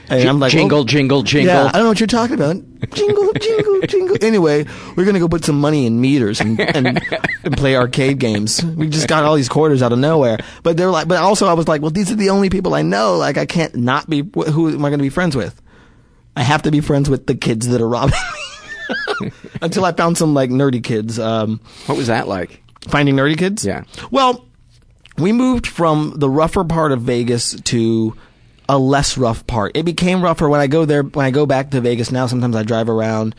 And I'm like, jingle, well, jingle, jingle. Yeah, I don't know what you're talking about. Jingle, jingle, jingle. Anyway, we're gonna go put some money in meters and, and, and play arcade games. We just got all these quarters out of nowhere. But they're like, but also I was like, well, these are the only people I know. Like, I can't not be. Who am I going to be friends with? I have to be friends with the kids that are robbing me. Until I found some like nerdy kids. Um, what was that like? Finding nerdy kids? Yeah. Well, we moved from the rougher part of Vegas to a less rough part. It became rougher when I go there. When I go back to Vegas now, sometimes I drive around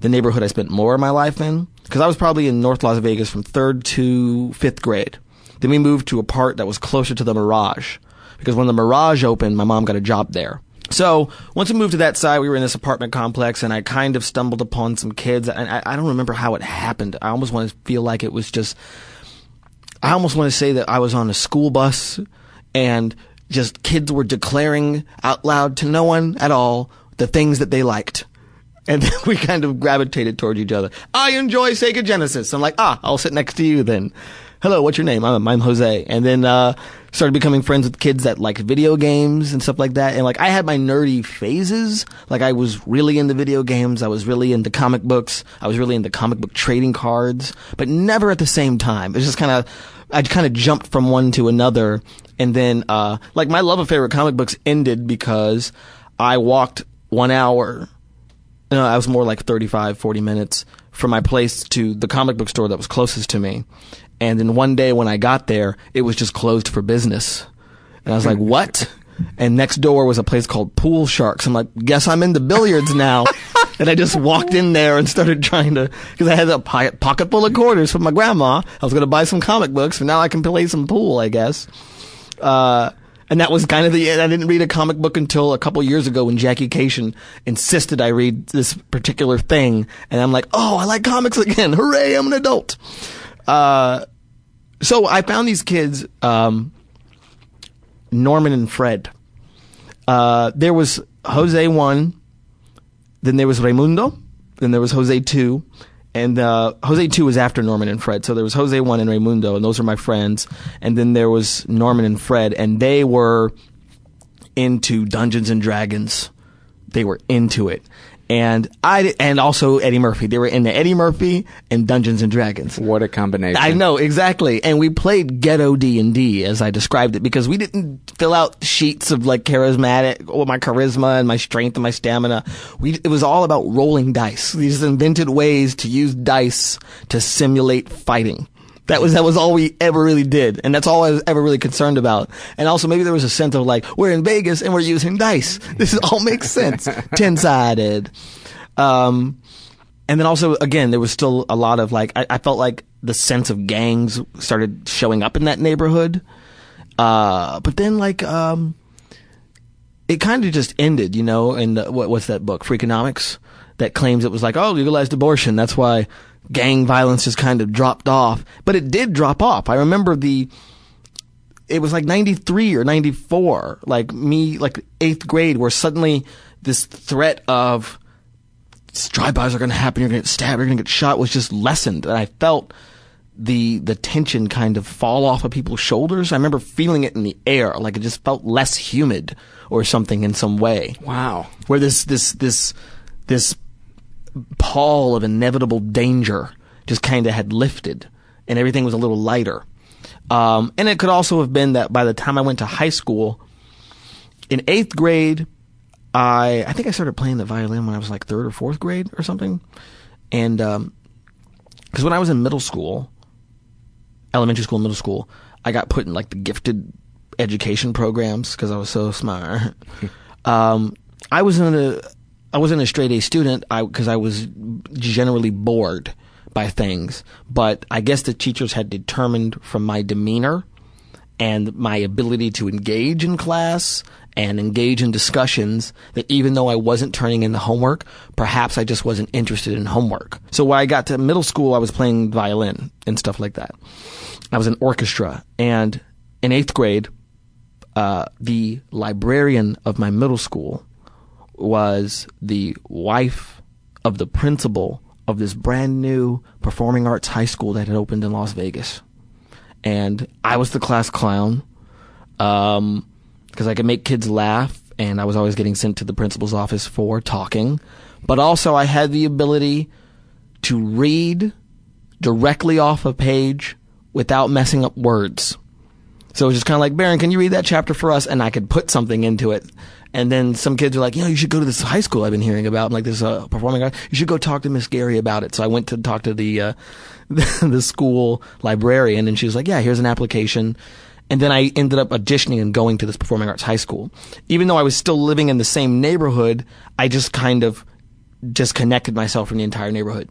the neighborhood I spent more of my life in because I was probably in North Las Vegas from third to fifth grade. Then we moved to a part that was closer to the Mirage because when the Mirage opened, my mom got a job there. So once we moved to that side, we were in this apartment complex, and I kind of stumbled upon some kids, and I, I don't remember how it happened. I almost want to feel like it was just. I almost want to say that I was on a school bus, and just kids were declaring out loud to no one at all the things that they liked. And then we kind of gravitated towards each other. I enjoy Sega Genesis. I'm like, ah, I'll sit next to you then. Hello, what's your name? I'm, I'm Jose. And then, uh, started becoming friends with kids that liked video games and stuff like that. And like, I had my nerdy phases. Like, I was really into video games. I was really into comic books. I was really into comic book trading cards, but never at the same time. It was just kind of, I kind of jumped from one to another. And then, uh, like my love affair with comic books ended because I walked one hour. No, I was more like 35, 40 minutes from my place to the comic book store that was closest to me. And then one day when I got there, it was just closed for business. And I was like, what? And next door was a place called Pool Sharks. I'm like, guess I'm into billiards now. and I just walked in there and started trying to, because I had a pocket full of quarters from my grandma. I was going to buy some comic books, and now I can play some pool, I guess. Uh, and that was kind of the I didn't read a comic book until a couple years ago when Jackie Kashian insisted I read this particular thing, and I'm like, oh, I like comics again! Hooray, I'm an adult. Uh, so I found these kids, um, Norman and Fred. Uh, there was Jose one, then there was Raimundo, then there was Jose two, and uh, Jose 2 was after Norman and Fred. So there was Jose 1 and Raimundo, and those are my friends. And then there was Norman and Fred, and they were into Dungeons and Dragons. They were into it. And I and also Eddie Murphy. They were in the Eddie Murphy and Dungeons and Dragons. What a combination! I know exactly. And we played ghetto D and D as I described it because we didn't fill out sheets of like charismatic or my charisma and my strength and my stamina. We it was all about rolling dice. These invented ways to use dice to simulate fighting. That was that was all we ever really did, and that's all I was ever really concerned about. And also, maybe there was a sense of like we're in Vegas and we're using dice. This all makes sense. Ten sided. Um, and then also, again, there was still a lot of like I, I, felt like the sense of gangs started showing up in that neighborhood. Uh, but then like um, it kind of just ended, you know. And what what's that book, Freakonomics, that claims it was like oh legalized abortion. That's why gang violence just kind of dropped off. But it did drop off. I remember the, it was like 93 or 94, like me, like eighth grade, where suddenly this threat of drive-bys are going to happen, you're going to get stabbed, you're going to get shot was just lessened. And I felt the, the tension kind of fall off of people's shoulders. I remember feeling it in the air, like it just felt less humid or something in some way. Wow. Where this, this, this, this pall of inevitable danger just kind of had lifted and everything was a little lighter. Um, and it could also have been that by the time I went to high school, in eighth grade, I I think I started playing the violin when I was like third or fourth grade or something, and because um, when I was in middle school, elementary school, middle school, I got put in like the gifted education programs because I was so smart. um, I was in a I wasn't a straight A student because I, I was generally bored by things. But I guess the teachers had determined from my demeanor and my ability to engage in class and engage in discussions that even though I wasn't turning in the homework, perhaps I just wasn't interested in homework. So when I got to middle school, I was playing violin and stuff like that. I was in orchestra. And in eighth grade, uh, the librarian of my middle school was the wife of the principal of this brand new performing arts high school that had opened in Las Vegas. And I was the class clown because um, I could make kids laugh and I was always getting sent to the principal's office for talking. But also, I had the ability to read directly off a page without messing up words. So it was just kind of like, Baron, can you read that chapter for us? And I could put something into it. And then some kids are like, you know, you should go to this high school I've been hearing about. I'm like, this uh, performing arts. You should go talk to Miss Gary about it. So I went to talk to the uh, the school librarian, and she was like, yeah, here's an application. And then I ended up auditioning and going to this performing arts high school. Even though I was still living in the same neighborhood, I just kind of disconnected myself from the entire neighborhood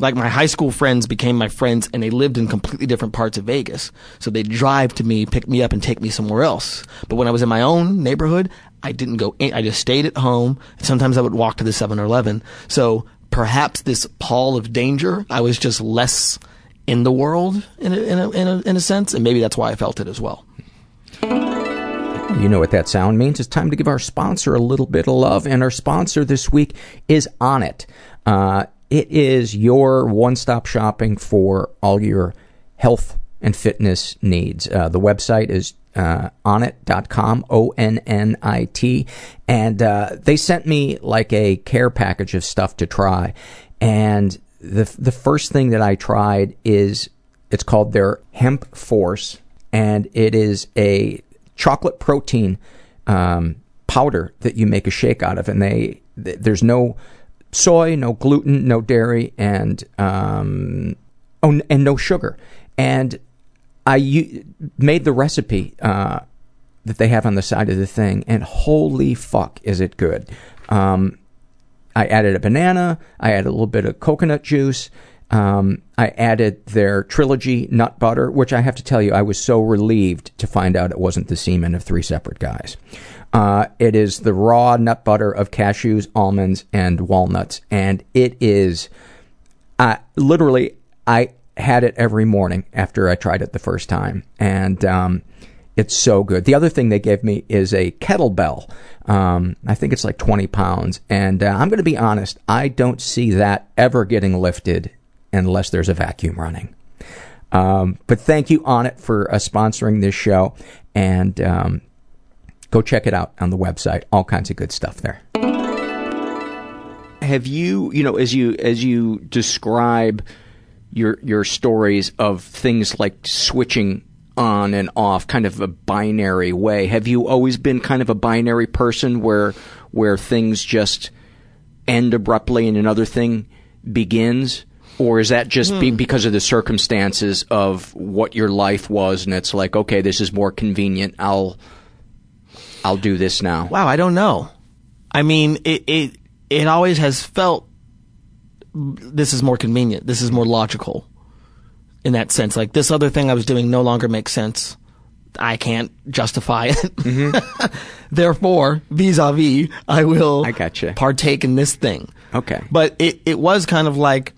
like my high school friends became my friends and they lived in completely different parts of Vegas. So they'd drive to me, pick me up and take me somewhere else. But when I was in my own neighborhood, I didn't go in, I just stayed at home. Sometimes I would walk to the 7-Eleven. So perhaps this pall of danger, I was just less in the world in a, in a, in a, in a sense. And maybe that's why I felt it as well. You know what that sound means. It's time to give our sponsor a little bit of love. And our sponsor this week is Onnit. Uh, it is your one stop shopping for all your health and fitness needs. Uh, the website is uh, onnit.com, O N N I T. And uh, they sent me like a care package of stuff to try. And the, the first thing that I tried is it's called their Hemp Force, and it is a chocolate protein um, powder that you make a shake out of. And they, th- there's no soy, no gluten, no dairy, and um, oh, and no sugar. And I u- made the recipe uh, that they have on the side of the thing, and holy fuck, is it good! Um, I added a banana. I added a little bit of coconut juice. Um, I added their trilogy nut butter, which I have to tell you, I was so relieved to find out it wasn't the semen of three separate guys. Uh, it is the raw nut butter of cashews, almonds, and walnuts, and it is uh, literally I had it every morning after I tried it the first time, and um, it's so good. The other thing they gave me is a kettlebell. Um, I think it's like 20 pounds, and uh, I'm going to be honest, I don't see that ever getting lifted unless there's a vacuum running. Um, but thank you, Onnit, for uh, sponsoring this show, and um, Go check it out on the website. All kinds of good stuff there. Have you, you know, as you as you describe your your stories of things like switching on and off, kind of a binary way. Have you always been kind of a binary person where where things just end abruptly and another thing begins? Or is that just be hmm. because of the circumstances of what your life was and it's like, okay, this is more convenient. I'll I'll do this now. Wow, I don't know. I mean, it it it always has felt this is more convenient. This is more logical in that sense. Like this other thing I was doing no longer makes sense. I can't justify it. Mm-hmm. Therefore, vis-a-vis, I will I gotcha. partake in this thing. Okay. But it, it was kind of like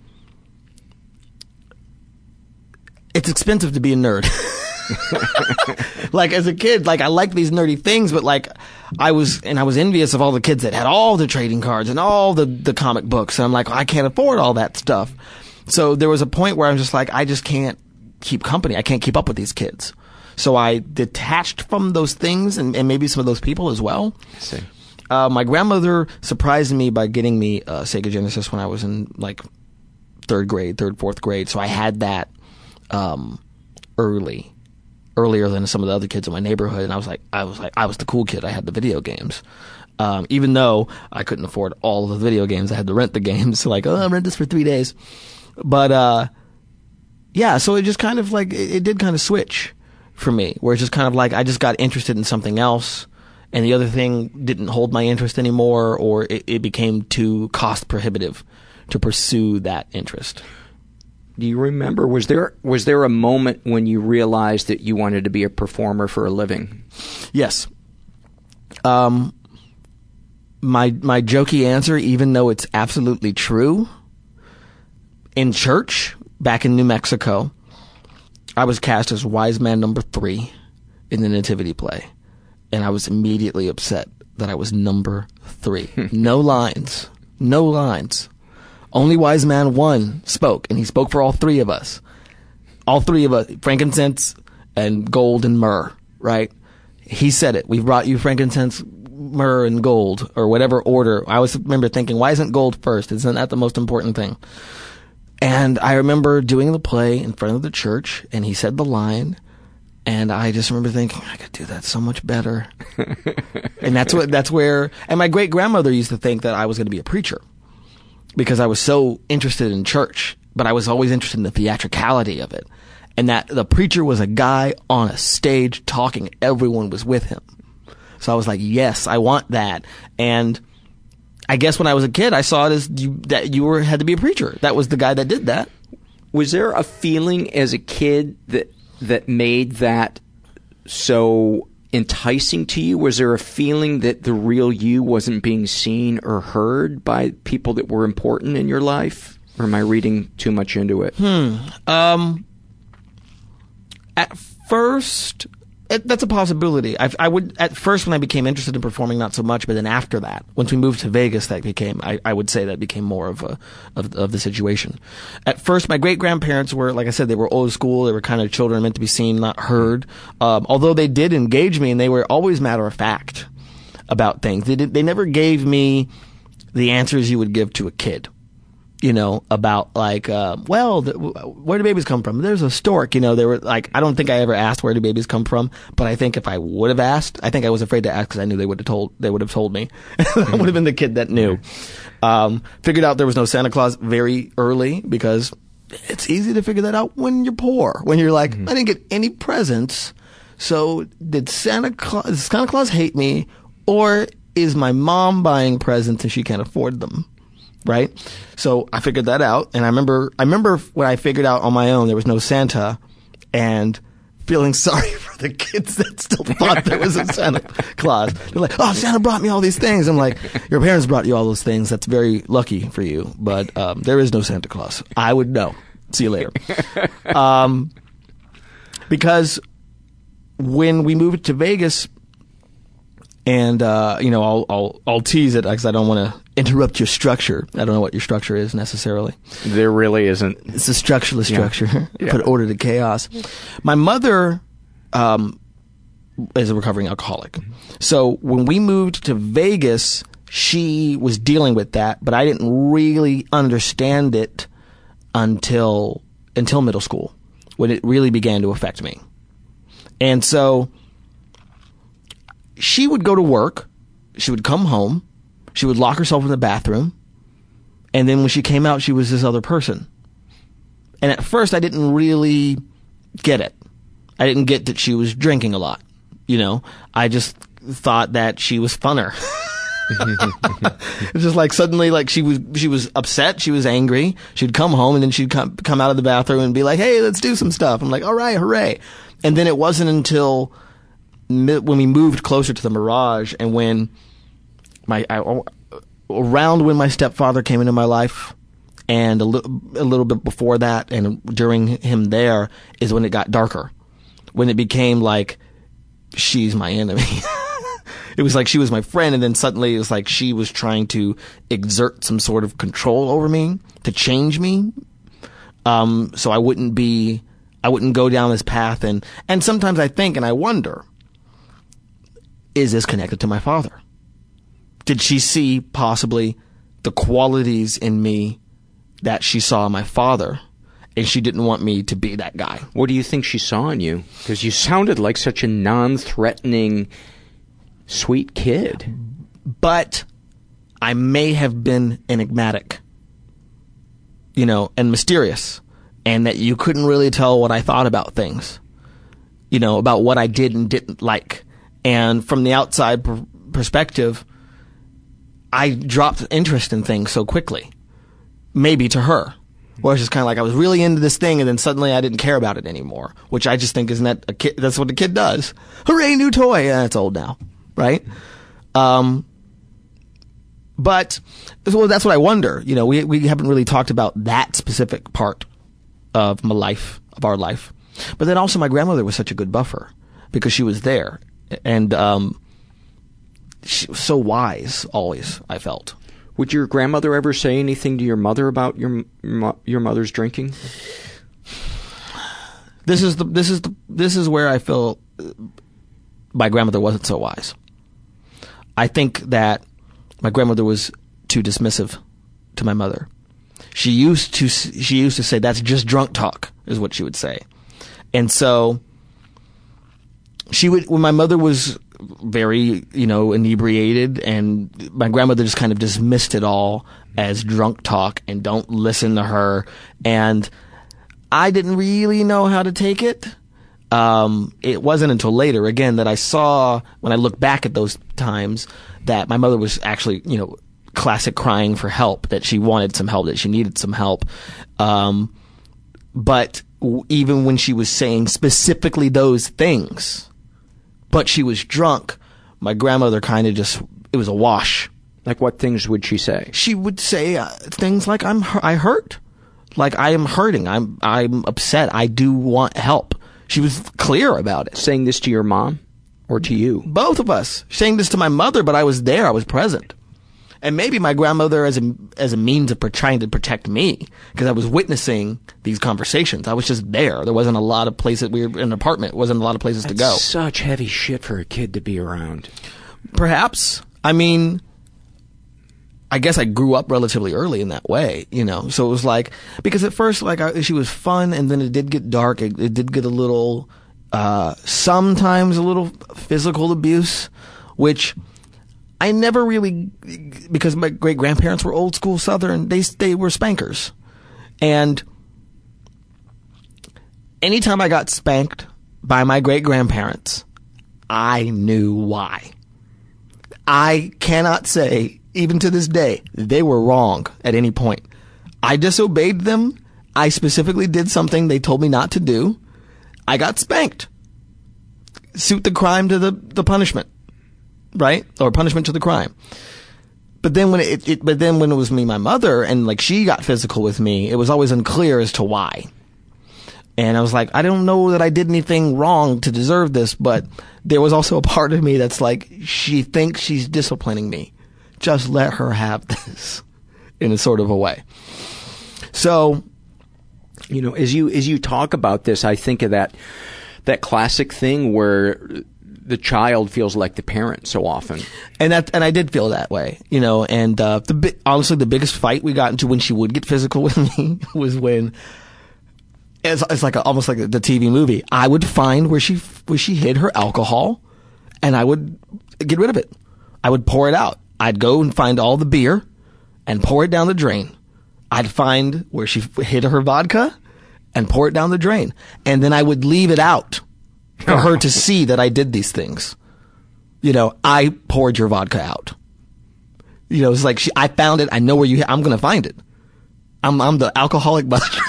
it's expensive to be a nerd. like as a kid, like I liked these nerdy things, but like I was and I was envious of all the kids that had all the trading cards and all the the comic books. And I'm like, I can't afford all that stuff. So there was a point where I'm just like, I just can't keep company. I can't keep up with these kids. So I detached from those things and, and maybe some of those people as well. see. Uh, my grandmother surprised me by getting me uh, Sega Genesis when I was in like third grade, third, fourth grade. So I had that um, early, earlier than some of the other kids in my neighborhood. And I was like, I was like, I was the cool kid. I had the video games. Um, even though I couldn't afford all the video games, I had to rent the games. So like, oh, I'll rent this for three days. But uh, yeah, so it just kind of like it, it did kind of switch for me, where it's just kind of like I just got interested in something else, and the other thing didn't hold my interest anymore, or it, it became too cost prohibitive to pursue that interest. Do you remember was there was there a moment when you realized that you wanted to be a performer for a living? Yes. Um, my my jokey answer, even though it's absolutely true, in church back in New Mexico, I was cast as wise man number three in the nativity play, and I was immediately upset that I was number three. no lines, no lines. Only wise man one spoke, and he spoke for all three of us. All three of us, frankincense and gold and myrrh, right? He said it. We brought you frankincense, myrrh, and gold, or whatever order. I always remember thinking, why isn't gold first? Isn't that the most important thing? And I remember doing the play in front of the church, and he said the line, and I just remember thinking, I could do that so much better. and that's what that's where. And my great grandmother used to think that I was going to be a preacher because I was so interested in church, but I was always interested in the theatricality of it, and that the preacher was a guy on a stage talking. Everyone was with him. So I was like, yes, I want that. And I guess when I was a kid, I saw it as you, that you were had to be a preacher. That was the guy that did that. Was there a feeling as a kid that that made that so enticing to you? Was there a feeling that the real you wasn't being seen or heard by people that were important in your life? Or am I reading too much into it? Hmm. Um. At first, it, that's a possibility. I, I would at first when I became interested in performing, not so much, but then after that, once we moved to Vegas, that became I, I would say that became more of a of, of the situation. At first, my great grandparents were like I said, they were old school. They were kind of children meant to be seen, not heard. Um, although they did engage me, and they were always matter of fact about things. They did, they never gave me the answers you would give to a kid you know, about like, uh, well, the, where do babies come from? There's a stork, you know, they were like, I don't think I ever asked where do babies come from, but I think if I would have asked, I think I was afraid to ask because I knew they would have told, they would have told me. I would have been the kid that knew. Um, figured out there was no Santa Claus very early because it's easy to figure that out when you're poor. When you're like, I didn't get any presents. So did Santa Claus, does Santa Claus hate me or is my mom buying presents and she can't afford them? Right? So I figured that out, and I remember I remember when I figured out on my own there was no Santa, and feeling sorry for the kids that still thought there was a Santa Claus. They're like, "Oh, Santa brought me all these things." I'm like, "Your parents brought you all those things. That's very lucky for you, but um, there is no Santa Claus. I would know. See you later." Um, because when we moved to Vegas, and uh, you know, I'll I'll I'll tease it because I don't want to interrupt your structure. I don't know what your structure is necessarily. There really isn't. It's a structureless Yeah. structure. Yeah. Put order to chaos. My mother um, is a recovering alcoholic. So when we moved to Vegas, she was dealing with that, but I didn't really understand it until until middle school when it really began to affect me. And so she would go to work, she would come home, she would lock herself in the bathroom, and then when she came out, she was this other person. And at first, I didn't really get it. I didn't get that she was drinking a lot. You know, I just thought that she was funner. it's just like suddenly, like she was, she was upset, she was angry. She'd come home and then she'd come, come out of the bathroom and be like, "Hey, let's do some stuff." I'm like, "All right, hooray!" And then it wasn't until when we moved closer to the Mirage and when my I, around when my stepfather came into my life and a, li- a little bit before that and during him there is when it got darker. When it became like she's my enemy. It was like she was my friend and then suddenly it was like she was trying to exert some sort of control over me to change me. Um, so I wouldn't be I wouldn't go down this path and and sometimes I think and I wonder is this connected to my father did she see possibly the qualities in me that she saw in my father and she didn't want me to be that guy What do you think she saw in you? Because you sounded like such a non-threatening, sweet kid. but I may have been enigmatic, you know, and mysterious, and that you couldn't really tell what I thought about things, you know, about what I did and didn't like. And from the outside per- perspective, I dropped interest in things so quickly. Maybe to her. Where it's just kind of like I was really into this thing and then suddenly I didn't care about it anymore. Which I just think isn't that a kid, that's what a kid does. Hooray, new toy! Yeah, it's old now. Right? Um, but well, that's what I wonder. You know, we we haven't really talked about that specific part of my life, of our life. But then also, my grandmother was such a good buffer because she was there, and um, so wise. Always, I felt. Would your grandmother ever say anything to your mother about your your mother's drinking? This is the this is the this is where I feel uh, my grandmother wasn't so wise. I think that my grandmother was too dismissive to my mother. She used to she used to say that's just drunk talk is what she would say. And so she would when my mother was very, you know, inebriated and my grandmother just kind of dismissed it all as drunk talk and don't listen to her and I didn't really know how to take it. Um, it wasn't until later, again, that I saw when I look back at those times that my mother was actually, you know, classic crying for help, that she wanted some help, that she needed some help. Um, but even when she was saying specifically those things, but she was drunk, my grandmother kind of just, it was a wash. Like what things would she say? She would say uh, things like, I'm, I hurt. Like I am hurting. I'm, I'm upset. I do want help. She was clear about it. Saying this to your mom or to you? Both of us saying this to my mother, but I was there. I was present. And maybe my grandmother as a, as a means of trying to protect me because I was witnessing these conversations. I was just there. There wasn't a lot of places. We were in an apartment. wasn't a lot of places to go. Such heavy shit for a kid to be around. Perhaps. I mean, I guess I grew up relatively early in that way, you know. So it was like because at first, like I, she was fun, and then it did get dark. It, it did get a little, uh, sometimes a little physical abuse, which I never really because my great grandparents were old school Southern. They they were spankers, and anytime I got spanked by my great grandparents, I knew why. I cannot say, even to this day, they were wrong at any point. I disobeyed them. I specifically did something they told me not to do. I got spanked. Suit the crime to the, the punishment. Right? Or punishment to the crime. But then when it, it, but then when it was me, my mother, and like she got physical with me, it was always unclear as to why. And I was like, I don't know that I did anything wrong to deserve this, but there was also a part of me that's like, she thinks she's disciplining me. Just let her have this in a sort of a way. So, You know, as you as you talk about this, I think of that that classic thing where the child feels like the parent so often. and that, and I did feel that way, you know, and, uh, the bi- honestly, the biggest fight we got into when she would get physical with me was when, it's, it's like a, almost like the TV movie. I would find where she, where she hid her alcohol and I would get rid of it. I would pour it out. I'd go and find all the beer and pour it down the drain. I'd find where she hid her vodka and pour it down the drain. And then I would leave it out for her to see that I did these things. You know, I poured your vodka out. You know, it's like she, I found it. I know where you, I'm going to find it. I'm, I'm the alcoholic buster.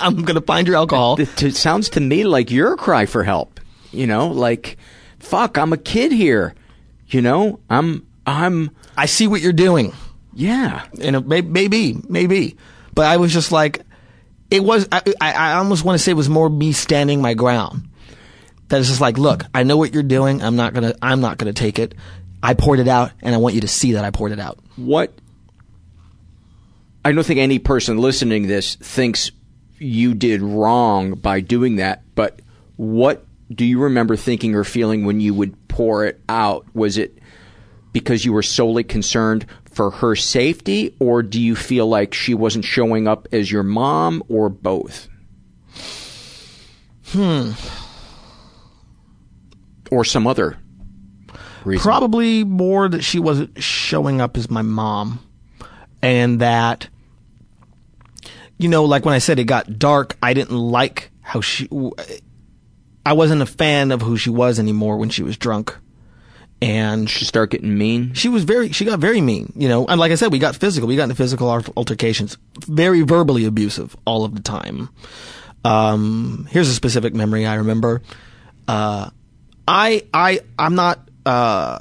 I'm, to find your alcohol. It, it sounds to me like your cry for help. You know, like, fuck, I'm a kid here. You know, I'm, I'm, I see what you're doing. yeah. And may, maybe, maybe. But I was just like, it was, I, I, I almost want to say it was more me standing my ground. That is just like, look, I know what you're doing. I'm not gonna, I'm not gonna take it. I poured it out and I want you to see that I poured it out. What, I don't think any person listening to this thinks you did wrong by doing that, but what do you remember thinking or feeling when you would pour it out? Was it because you were solely concerned for her safety, or do you feel like she wasn't showing up as your mom, or both? Hmm. Or some other reason? Probably more that she wasn't showing up as my mom, and that, you know, like when I said it got dark, I didn't like how she. I wasn't a fan of who she was anymore when she was drunk, and She started getting mean. she was very she got very mean you know and like i said we got physical we got into physical altercations very verbally abusive all of the time um here's a specific memory i remember uh i i i'm not uh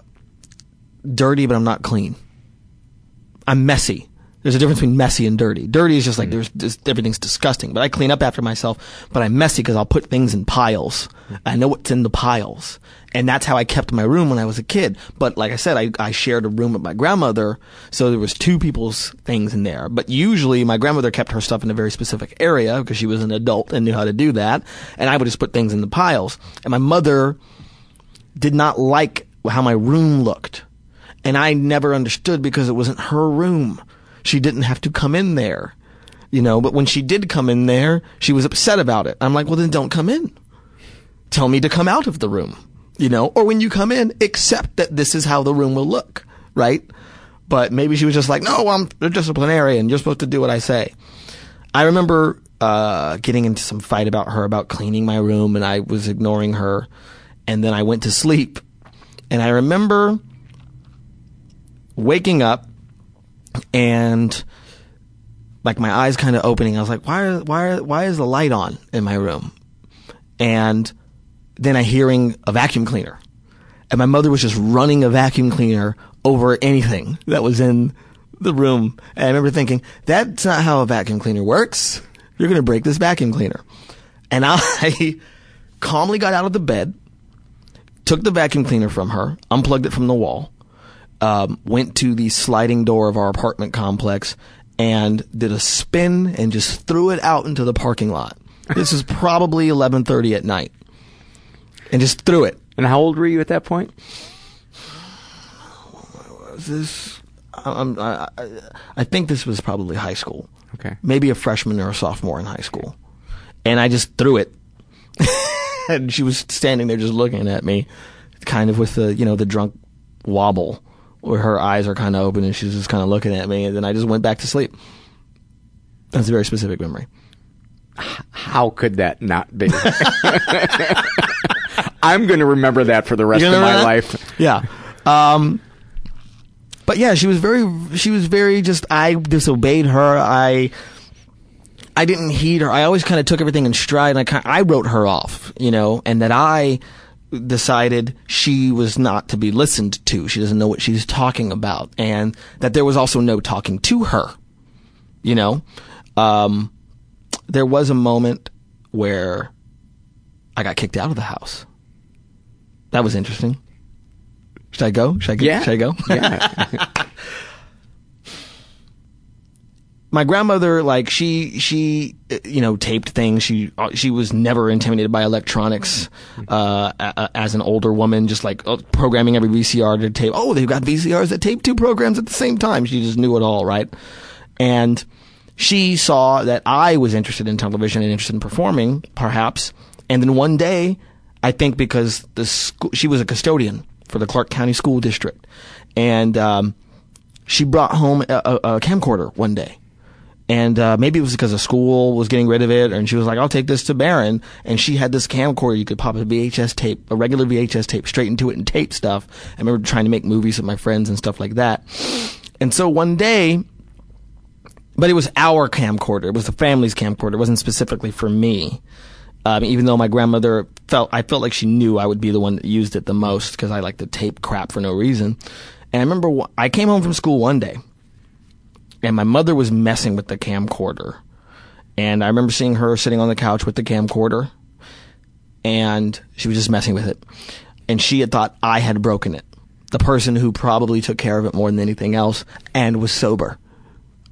dirty but i'm not clean i'm messy there's a difference between messy and dirty. Dirty is just like there's just, everything's disgusting, but I clean up after myself. But I'm messy because I'll put things in piles. I know what's in the piles, and that's how I kept my room when I was a kid. But like I said, I, I shared a room with my grandmother, so there was two people's things in there. But usually, my grandmother kept her stuff in a very specific area because she was an adult and knew how to do that, and I would just put things in the piles. And my mother did not like how my room looked. And I never understood because it wasn't her room. She didn't have to come in there, you know, but when she did come in there, she was upset about it. I'm like, well, then don't come in. Tell me to come out of the room, you know, or when you come in, accept that this is how the room will look, right? But maybe she was just like, no, I'm a disciplinarian. You're supposed to do what I say. I remember uh, getting into some fight about her about cleaning my room, and I was ignoring her. And then I went to sleep, and I remember waking up and like my eyes kind of opening. I was like, why, why, why is the light on in my room? And then I hearing a vacuum cleaner, and my mother was just running a vacuum cleaner over anything that was in the room. And I remember thinking, that's not how a vacuum cleaner works. You're going to break this vacuum cleaner. And I calmly got out of the bed, took the vacuum cleaner from her, unplugged it from the wall, um, went to the sliding door of our apartment complex, and did a spin and just threw it out into the parking lot. This is probably 11:30 at night, and just threw it. And how old were you at that point? This? Um, I, I, I think this was probably high school. Okay. Maybe a freshman or a sophomore in high school. And I just threw it. and she was standing there just looking at me, kind of with the, you know, the drunk wobble where her eyes are kind of open and she's just kind of looking at me. And then I just went back to sleep. That's a very specific memory. How could that not be? I'm going to remember that for the rest of my that? life. Yeah. Um, but yeah, she was very, she was very just, I disobeyed her. I, I didn't heed her. I always kind of took everything in stride and I kind I wrote her off, you know, and that I decided she was not to be listened to. She doesn't know what she's talking about and that there was also no talking to her, you know. Um, there was a moment where I got kicked out of the house. That was interesting. Should I go? Should I go? Yeah. Should I go? Yeah. my grandmother like she she uh, you know taped things. She uh, she was never intimidated by electronics uh a- a- as an older woman just like uh, programming every VCR to tape. Oh they've got VCRs that tape two programs at the same time. She just knew it all right? And she saw that I was interested in television and interested in performing perhaps. And then one day I think because the school she was a custodian for the Clark County School District. And um she brought home a, a, a camcorder one day and uh, maybe it was because the school was getting rid of it, and she was like, "I'll take this to Baron." And she had this camcorder you could pop a VHS tape, a regular VHS tape, straight into it and tape stuff. I remember trying to make movies with my friends and stuff like that. And so one day, but it was our camcorder. It was the family's camcorder. It wasn't specifically for me. Um, even though my grandmother felt, I felt like she knew I would be the one that used it the most because I like to tape crap for no reason. And I remember wh- I came home from school one day and my mother was messing with the camcorder. And I remember seeing her sitting on the couch with the camcorder, and she was just messing with it. And she had thought I had broken it. The person who probably took care of it more than anything else and was sober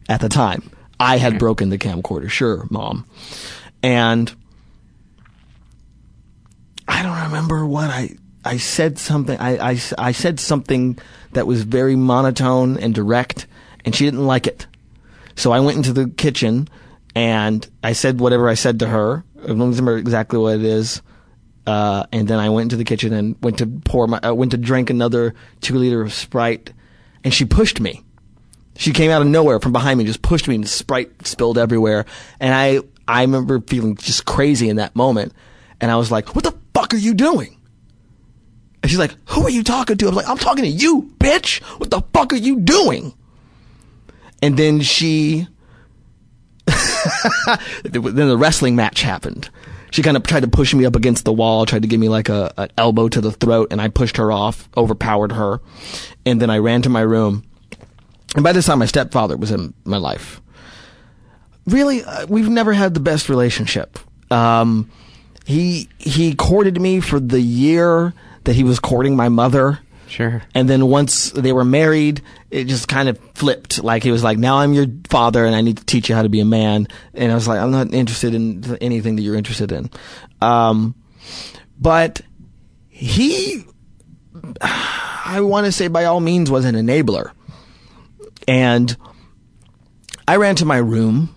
at the time. I had broken the camcorder. Sure, mom. And I don't remember what I I said something I, I, I said something that was very monotone and direct and she didn't like it. So I went into the kitchen and I said whatever I said to her. I don't remember exactly what it is. Uh, and then I went into the kitchen and went to pour my, uh, went to drink another two liter of Sprite, and she pushed me. She came out of nowhere from behind me, just pushed me, and Sprite spilled everywhere. And I, I remember feeling just crazy in that moment. And I was like, "What the fuck are you doing?" And she's like, "Who are you talking to?" I was like, "I'm talking to you, bitch. What the fuck are you doing?" And then she, then the wrestling match happened. She kind of tried to push me up against the wall, tried to give me like a an elbow to the throat, and I pushed her off, overpowered her, and then I ran to my room. And by this time, my stepfather was in my life. Really, uh, we've never had the best relationship. Um, he he courted me for the year that he was courting my mother. Sure. And then once they were married, it just kind of flipped. Like he was like, "Now I'm your father, and I need to teach you how to be a man." And I was like, "I'm not interested in anything that you're interested in." Um, but he, I I want to say by all means was an enabler. And I ran to my room,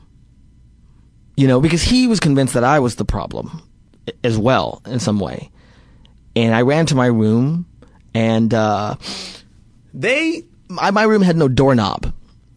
you know, because he was convinced that I was the problem as well in some way. And I ran to my room and, uh, they, my, my room had no doorknob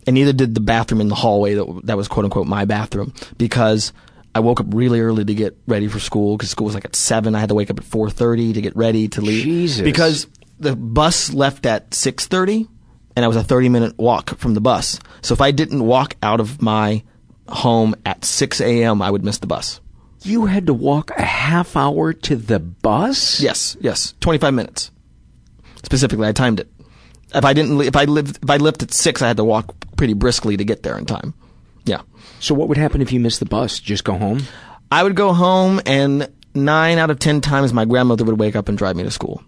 and neither did the bathroom in the hallway that, that was quote unquote my bathroom because I woke up really early to get ready for school because school was like at seven. I had to wake up at four thirty to get ready to leave. Jesus. Because the bus left at six thirty, and I was a thirty minute walk from the bus. So if I didn't walk out of my home at six a.m., I would miss the bus. You had to walk a half hour to the bus? Yes, yes, twenty five minutes. Specifically, I timed it. If I didn't, if I lived, if I left at six, I had to walk pretty briskly to get there in time. Yeah. So what would happen if you missed the bus? Just go home? I would go home, and nine out of ten times my grandmother would wake up and drive me to school.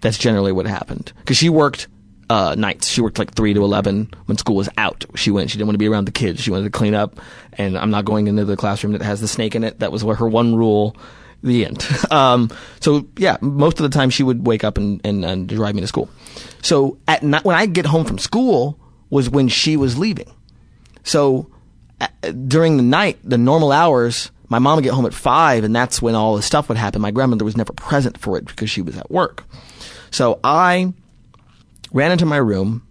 That's generally what happened because she worked uh, nights. She worked like three to eleven when school was out. She went. She didn't want to be around the kids. She wanted to clean up. And I'm not going into the classroom that has the snake in it. That was her one rule. The end. um, so yeah, most of the time she would wake up and, and, and drive me to school. So at night, when I get home from school was when she was leaving. So during the night, the normal hours, my mom would get home at five, and that's when all the stuff would happen. My grandmother was never present for it because she was at work. So I ran into my room.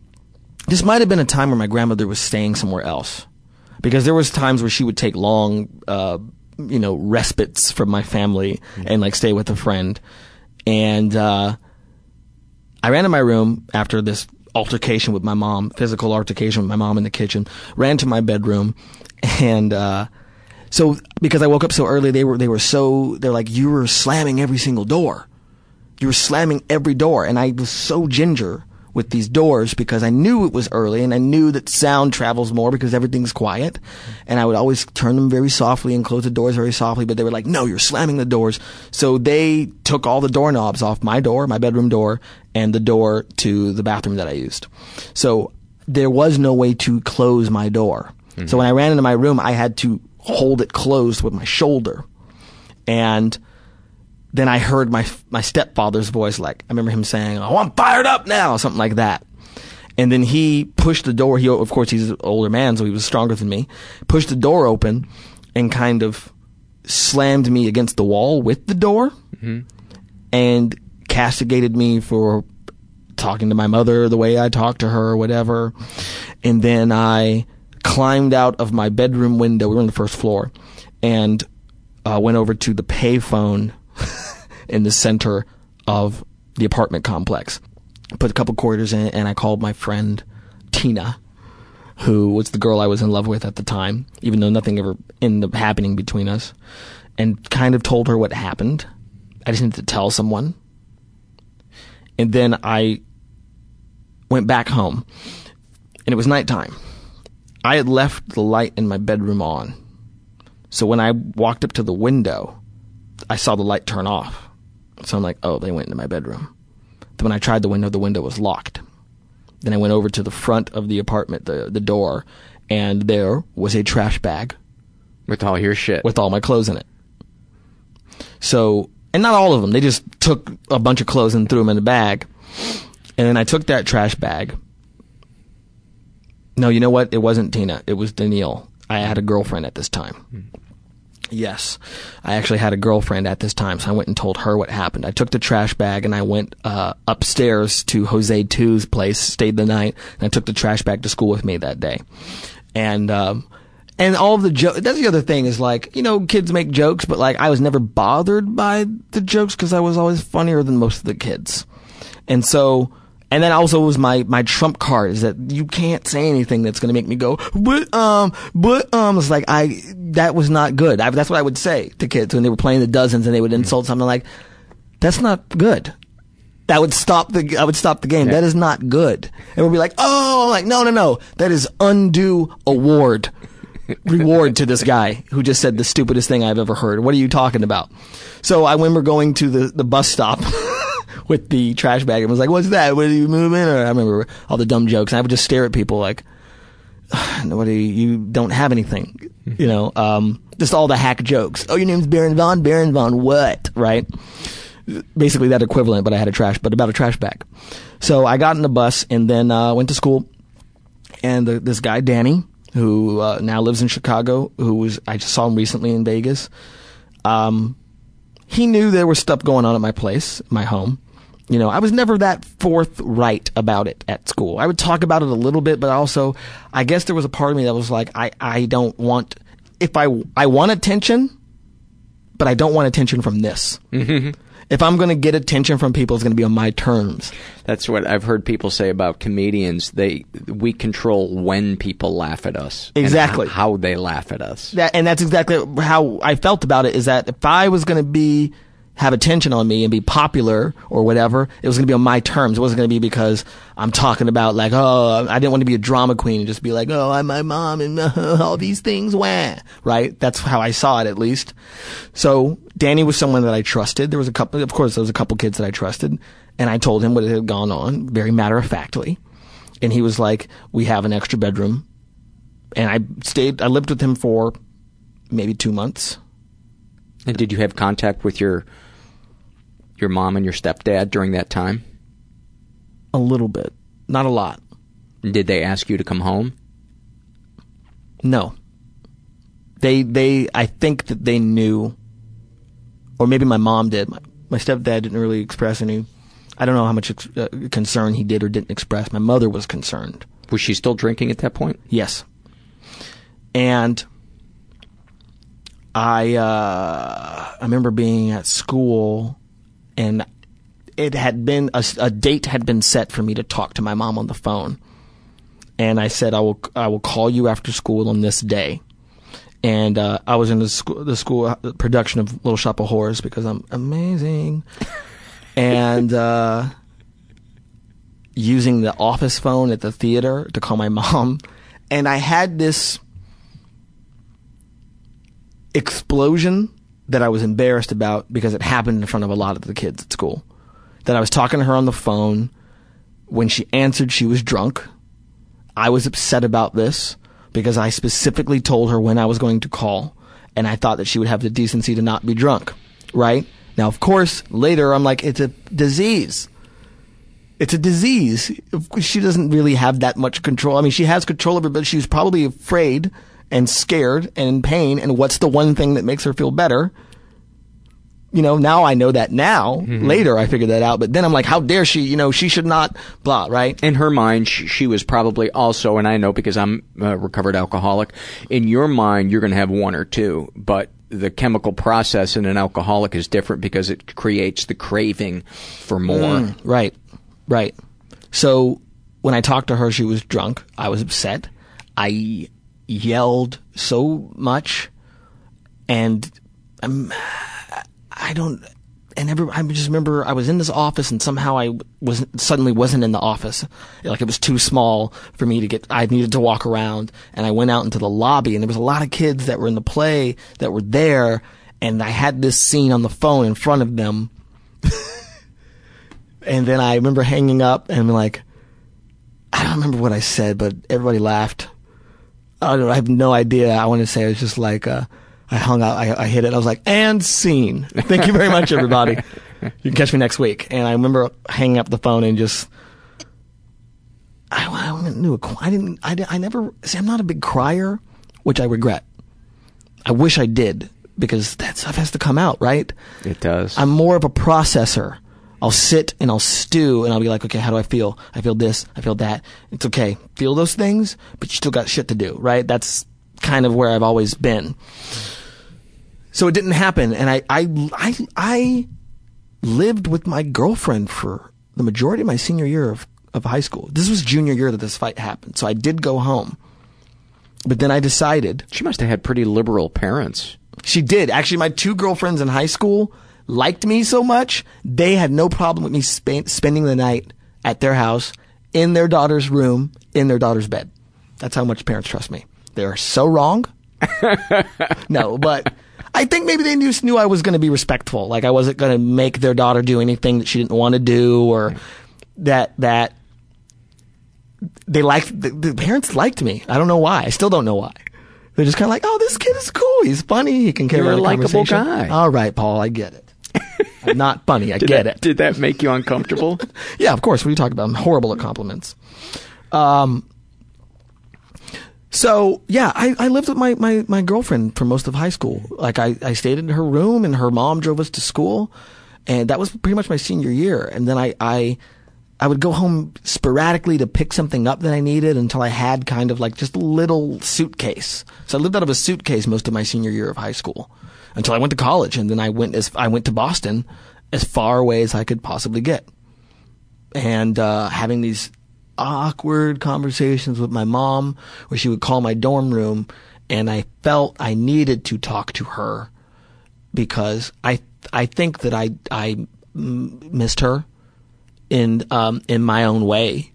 This might have been a time where my grandmother was staying somewhere else, because there was times where she would take long, uh, you know, respites from my family and like stay with a friend. And uh, I ran to my room after this altercation with my mom, physical altercation with my mom in the kitchen. Ran to my bedroom, and uh, so because I woke up so early, they were they were so they're like you were slamming every single door, you were slamming every door, and I was so ginger with these doors because I knew it was early and I knew that sound travels more because everything's quiet. And I would always turn them very softly and close the doors very softly, but they were like, no, you're slamming the doors. So they took all the doorknobs off my door, my bedroom door, and the door to the bathroom that I used. So there was no way to close my door. Mm-hmm. So when I ran into my room, I had to hold it closed with my shoulder. And then I heard my my stepfather's voice. Like I remember him saying, "Oh, I'm fired up now," something like that. And then he pushed the door. He, of course, he's an older man, so he was stronger than me. Pushed the door open and kind of slammed me against the wall with the door, mm-hmm. and castigated me for talking to my mother the way I talked to her or whatever. And then I climbed out of my bedroom window. We were on the first floor, and uh, went over to the payphone in the center of the apartment complex. Put a couple quarters in it, and I called my friend Tina, who was the girl I was in love with at the time, even though nothing ever ended up happening between us, and kind of told her what happened. I just needed to tell someone. And then I went back home, and it was nighttime. I had left the light in my bedroom on. So when I walked up to the window, I saw the light turn off. So I'm like, oh, they went into my bedroom. Then when I tried the window, the window was locked. Then I went over to the front of the apartment, the, the door, and there was a trash bag. With all your shit. With all my clothes in it. So, and not all of them. They just took a bunch of clothes and threw them in the bag. And then I took that trash bag. No, you know what? It wasn't Tina. It was Danielle. I had a girlfriend at this time. Hmm. Yes. I actually had a girlfriend at this time, so I went and told her what happened. I took the trash bag and I went uh, upstairs to Jose Two's place, stayed the night, and I took the trash bag to school with me that day. And um, and all the jokes. That's the other thing is like you know kids make jokes, but like I was never bothered by the jokes because I was always funnier than most of the kids, and so and then also was my, my trump card is that you can't say anything that's going to make me go, but, um, but, um, it's like, I, that was not good. I, that's what I would say to kids when they were playing the dozens and they would insult something like, that's not good. That would stop the, I would stop the game. Yeah. That is not good. And we'd be like, oh, I'm like, no, no, no. That is undue award. reward to this guy who just said the stupidest thing I've ever heard. What are you talking about? So I remember going to the, the bus stop with the trash bag and was like, "What's that? What are you moving?" Or I remember all the dumb jokes. And I would just stare at people like, "What? You don't have anything?" You know, um, just all the hack jokes. Oh, your name's Baron von Baron von what? Right? Basically that equivalent, but I had a trash, but about a trash bag. So I got in the bus and then uh, went to school, and the, this guy Danny, who uh, now lives in Chicago, who was I just saw him recently in Vegas. Um, he knew there was stuff going on at my place, my home. You know, I was never that forthright about it at school. I would talk about it a little bit, but also, I guess there was a part of me that was like, I, I don't want, if I, I want attention, but I don't want attention from this. Mm-hmm. If I'm going to get attention from people, it's going to be on my terms. That's what I've heard people say about comedians. They we control when people laugh at us. Exactly. how, how they laugh at us. That, and that's exactly how I felt about it. Is that if I was going to be have attention on me and be popular or whatever, it was going to be on my terms. It wasn't going to be because I'm talking about like, oh, I didn't want to be a drama queen and just be like, oh, I'm my mom and all these things, wah. Right? That's how I saw it at least. So Danny was someone that I trusted. There was a couple, of course, there was a couple kids that I trusted, and I told him what had gone on, very matter of factly. And he was like, we have an extra bedroom. And I stayed, I lived with him for maybe two months. And did you have contact with your your mom and your stepdad during that time? A little bit. Not a lot. Did they ask you to come home? No. They, they, I think that they knew, or maybe my mom did. My, my stepdad didn't really express any, I don't know how much ex- uh, concern he did or didn't express. My mother was concerned. Was she still drinking at that point? Yes. And I uh, I remember being at school, and it had been a, a date had been set for me to talk to my mom on the phone, and I said I will I will call you after school on this day. And uh, I was in the school the school production of Little Shop of Horrors because I'm amazing, and. Uh, using the office phone at the theater to call my mom. And I had this explosion that I was embarrassed about because it happened in front of a lot of the kids at school. That I was talking to her on the phone. When she answered, she was drunk. I was upset about this because I specifically told her when I was going to call, and I thought that she would have the decency to not be drunk. Right? Now, of course, later I'm like, it's a disease it's a disease. She doesn't really have that much control. I mean, she has control over it, but she was probably afraid and scared and in pain. And what's the one thing that makes her feel better? You know, now I know that now. Mm-hmm. Later I figured that out. But then I'm like, how dare she? You know, she should not, blah, right? In her mind, she, she was probably also, and I know because I'm a recovered alcoholic, in your mind, you're going to have one or two, but the chemical process in an alcoholic is different because it creates the craving for more. Mm, right. Right. So when I talked to her, she was drunk. I was upset. I yelled so much, and um, I don't. And every, I just remember I was in this office, and somehow I was suddenly wasn't in the office. Like it was too small for me to get. I needed to walk around, and I went out into the lobby, and there was a lot of kids that were in the play that were there, and I had this scene on the phone in front of them. And then I remember hanging up and like, I don't remember what I said, but everybody laughed. I. I have no idea. I want to say it was just like, uh, I hung out, I, I hit it. I was like, and scene. Thank you very much, everybody. you can catch me next week. And I remember hanging up the phone and just, I, I knew a, I didn't, I, I never, see, I'm not a big crier, which I regret. I wish I did because that stuff has to come out, right? It does. I'm more of a processor. I'll sit and I'll stew and I'll be like, okay, how do I feel? I feel this, I feel that. It's okay. Feel those things, but you still got shit to do, right? That's kind of where I've always been. So it didn't happen. And I, I, I, I lived with my girlfriend for the majority of my senior year of, of high school. This was junior year that this fight happened. So I did go home. But then I decided. She must have had pretty liberal parents. She did. Actually, my two girlfriends in high school liked me so much, they had no problem with me sp- spending the night at their house, in their daughter's room, in their daughter's bed. That's how much parents trust me. They are so wrong. no, but I think maybe they just knew I was going to be respectful. Like I wasn't going to make their daughter do anything that she didn't want to do or that, that they liked, the, the parents liked me. I don't know why. I still don't know why. They're just kind of like, oh, this kid is cool. He's funny. He can carry You're a likable guy. All right, Paul, I get it. not funny. I get that, it. Did that make you uncomfortable? yeah, of course. What are you talking about? I'm horrible at compliments. Um. So yeah, I, I lived with my, my, my girlfriend for most of high school. Like I, I stayed in her room and her mom drove us to school and that was pretty much my senior year. And then I, I, I would go home sporadically to pick something up that I needed until I had kind of like just a little suitcase. So I lived out of a suitcase most of my senior year of high school until I went to college. And then I went as, I went to Boston as far away as I could possibly get. And, uh, having these awkward conversations with my mom where she would call my dorm room and I felt I needed to talk to her because I I think that I I missed her in um in my own way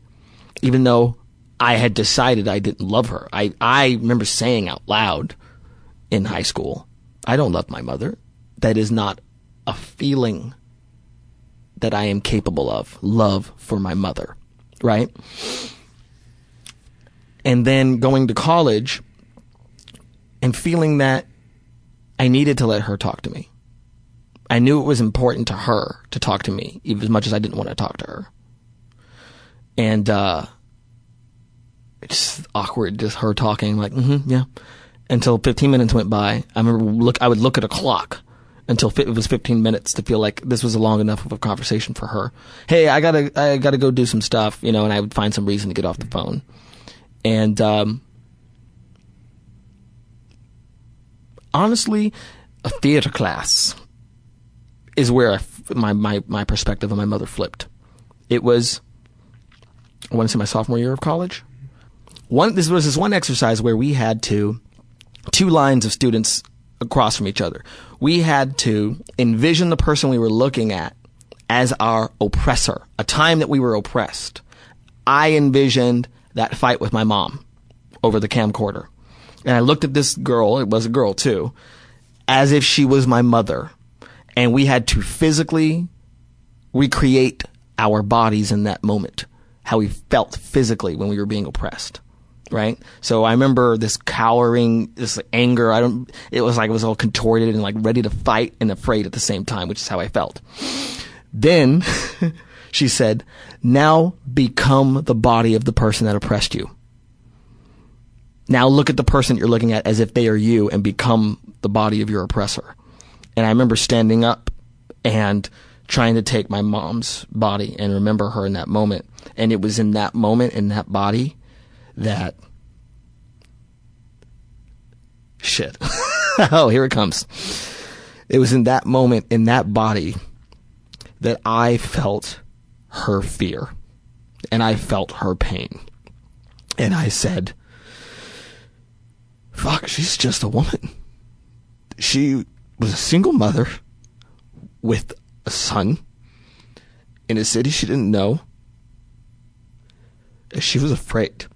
even though I had decided I didn't love her. I I remember saying out loud in high school, I don't love my mother. That is not a feeling that I am capable of. Love for my mother right? And then going to college and feeling that I needed to let her talk to me. I knew it was important to her to talk to me, even as much as I didn't want to talk to her. And uh, it's awkward, just her talking, like, mm-hmm, yeah. Until 15 minutes went by, I remember look. I would look at a clock until it was 15 minutes to feel like this was a long enough of a conversation for her. Hey, I gotta, I gotta go do some stuff, you know, and I would find some reason to get off the phone. And, um, honestly, a theater class is where my, my, my perspective of my mother flipped. It was, I want to say my sophomore year of college. One, this was this one exercise where we had to, two lines of students across from each other. We had to envision the person we were looking at as our oppressor, a time that we were oppressed. I envisioned that fight with my mom over the camcorder. And I looked at this girl, it was a girl too, as if she was my mother. And we had to physically recreate our bodies in that moment, how we felt physically when we were being oppressed right? So I remember this cowering, this anger. I don't. It was like it was all contorted and like ready to fight and afraid at the same time, which is how I felt. Then she said, "Now become the body of the person that oppressed you." Now look at the person you're looking at as if they are you and become the body of your oppressor. And I remember standing up and trying to take my mom's body and remember her in that moment. And it was in that moment, in that body, that shit. oh, here it comes. It was in that moment, in that body, that I felt her fear and I felt her pain. And I said, fuck, she's just a woman. She was a single mother with a son in a city she didn't know. She was afraid.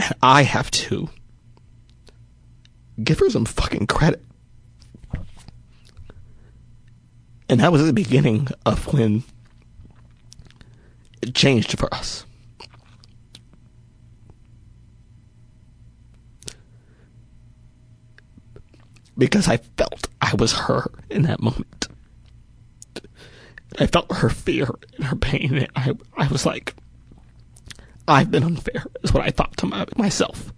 And I have to give her some fucking credit. And that was the beginning of when it changed for us. Because I felt I was her in that moment. I felt her fear and her pain. And I, I was like, I've been unfair, is what I thought to my, myself.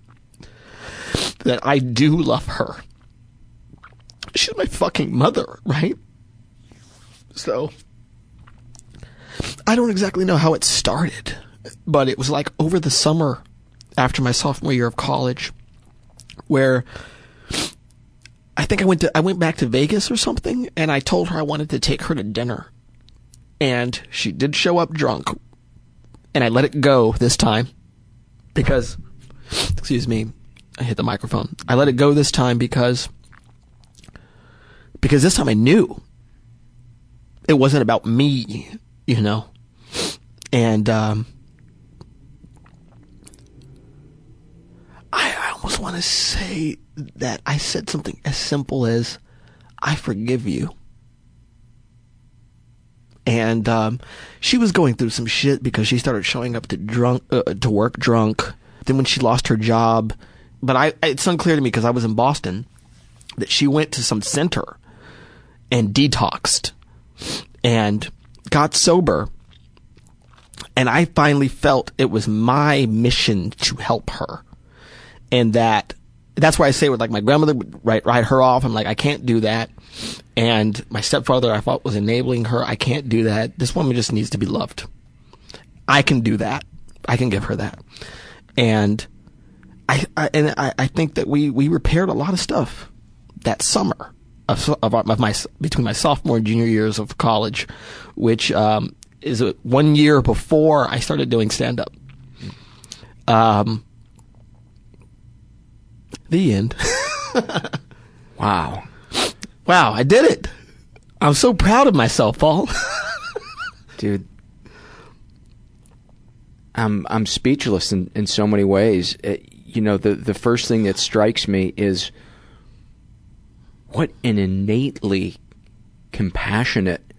That I do love her. She's my fucking mother, right? So, I don't exactly know how it started, but it was like over the summer after my sophomore year of college, where I think I went to I went back to Vegas or something, and I told her I wanted to take her to dinner, and she did show up drunk, and I let it go this time because, excuse me, I hit the microphone. I let it go this time because, because this time I knew it wasn't about me, you know, and um, I, I almost want to say that I said something as simple as, "I forgive you." And um, she was going through some shit because she started showing up to drunk uh, to work drunk. Then when she lost her job, but I it's unclear to me because I was in Boston, that she went to some center and detoxed and got sober. And I finally felt it was my mission to help her. And that, that's why I say with like my grandmother would write, write her off. I'm like, I can't do that. And my stepfather I thought was enabling her. I can't do that. This woman just needs to be loved. I can do that. I can give her that. And I, I and I, I think that we, we repaired a lot of stuff that summer of, of, of my between my sophomore and junior years of college, which um, is one year before I started doing stand up. Um, the end. wow, wow! I did it. I'm so proud of myself, Paul. Dude, I'm I'm speechless in, in so many ways. It, you know, the the first thing that strikes me is what an innately compassionate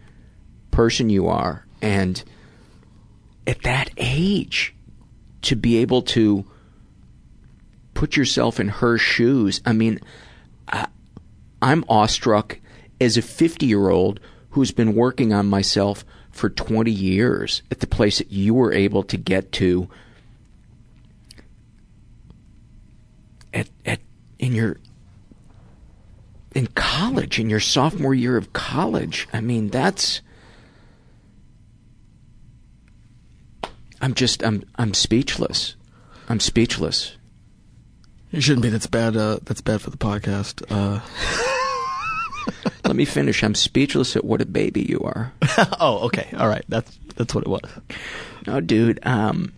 person you are, and at that age, to be able to put yourself in her shoes. I mean, I, I'm awestruck as a 50 year old who's been working on myself for 20 years at the place that you were able to get to at, at in your in college in your sophomore year of college. I mean that's i'm just i'm i'm speechless. I'm speechless it shouldn't be that's bad uh, that's bad for the podcast uh let me finish. I'm speechless at what a baby you are. oh, okay. All right. That's that's what it was. No, dude. Um,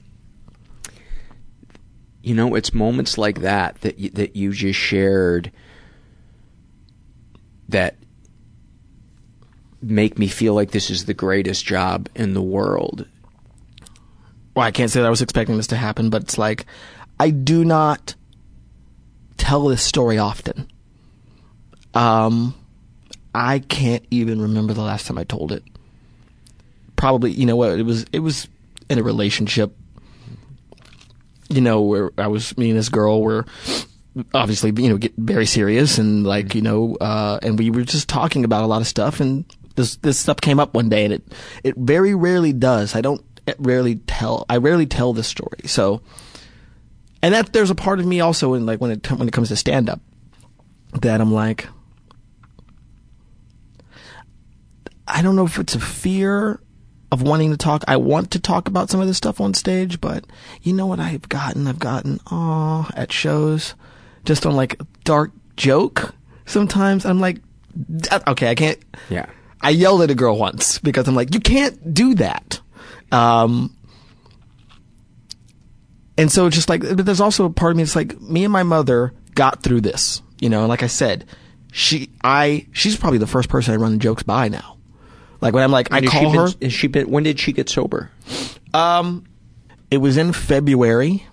you know, it's moments like that that you, that you just shared that make me feel like this is the greatest job in the world. Well, I can't say that I was expecting this to happen, but it's like I do not tell this story often. Um I can't even remember the last time I told it. Probably, you know what? It was it was in a relationship. You know, where I was me and this girl were obviously you know get very serious and like you know uh and we were just talking about a lot of stuff and this this stuff came up one day and it it very rarely does. I don't rarely tell I rarely tell this story. So and that there's a part of me also in like when it when it comes to stand up that I'm like I don't know if it's a fear of wanting to talk. I want to talk about some of this stuff on stage, but you know what I've gotten? I've gotten, oh, at shows, just on like dark joke. Sometimes I'm like, okay, I can't. Yeah. I yelled at a girl once because I'm like, you can't do that. Um, and so it's just like, but there's also a part of me that's like, me and my mother got through this, you know, like I said, she, I, she's probably the first person I run jokes by now. Like when I'm like, I call her. Been, is she been, when did she get sober? Um, it was in February.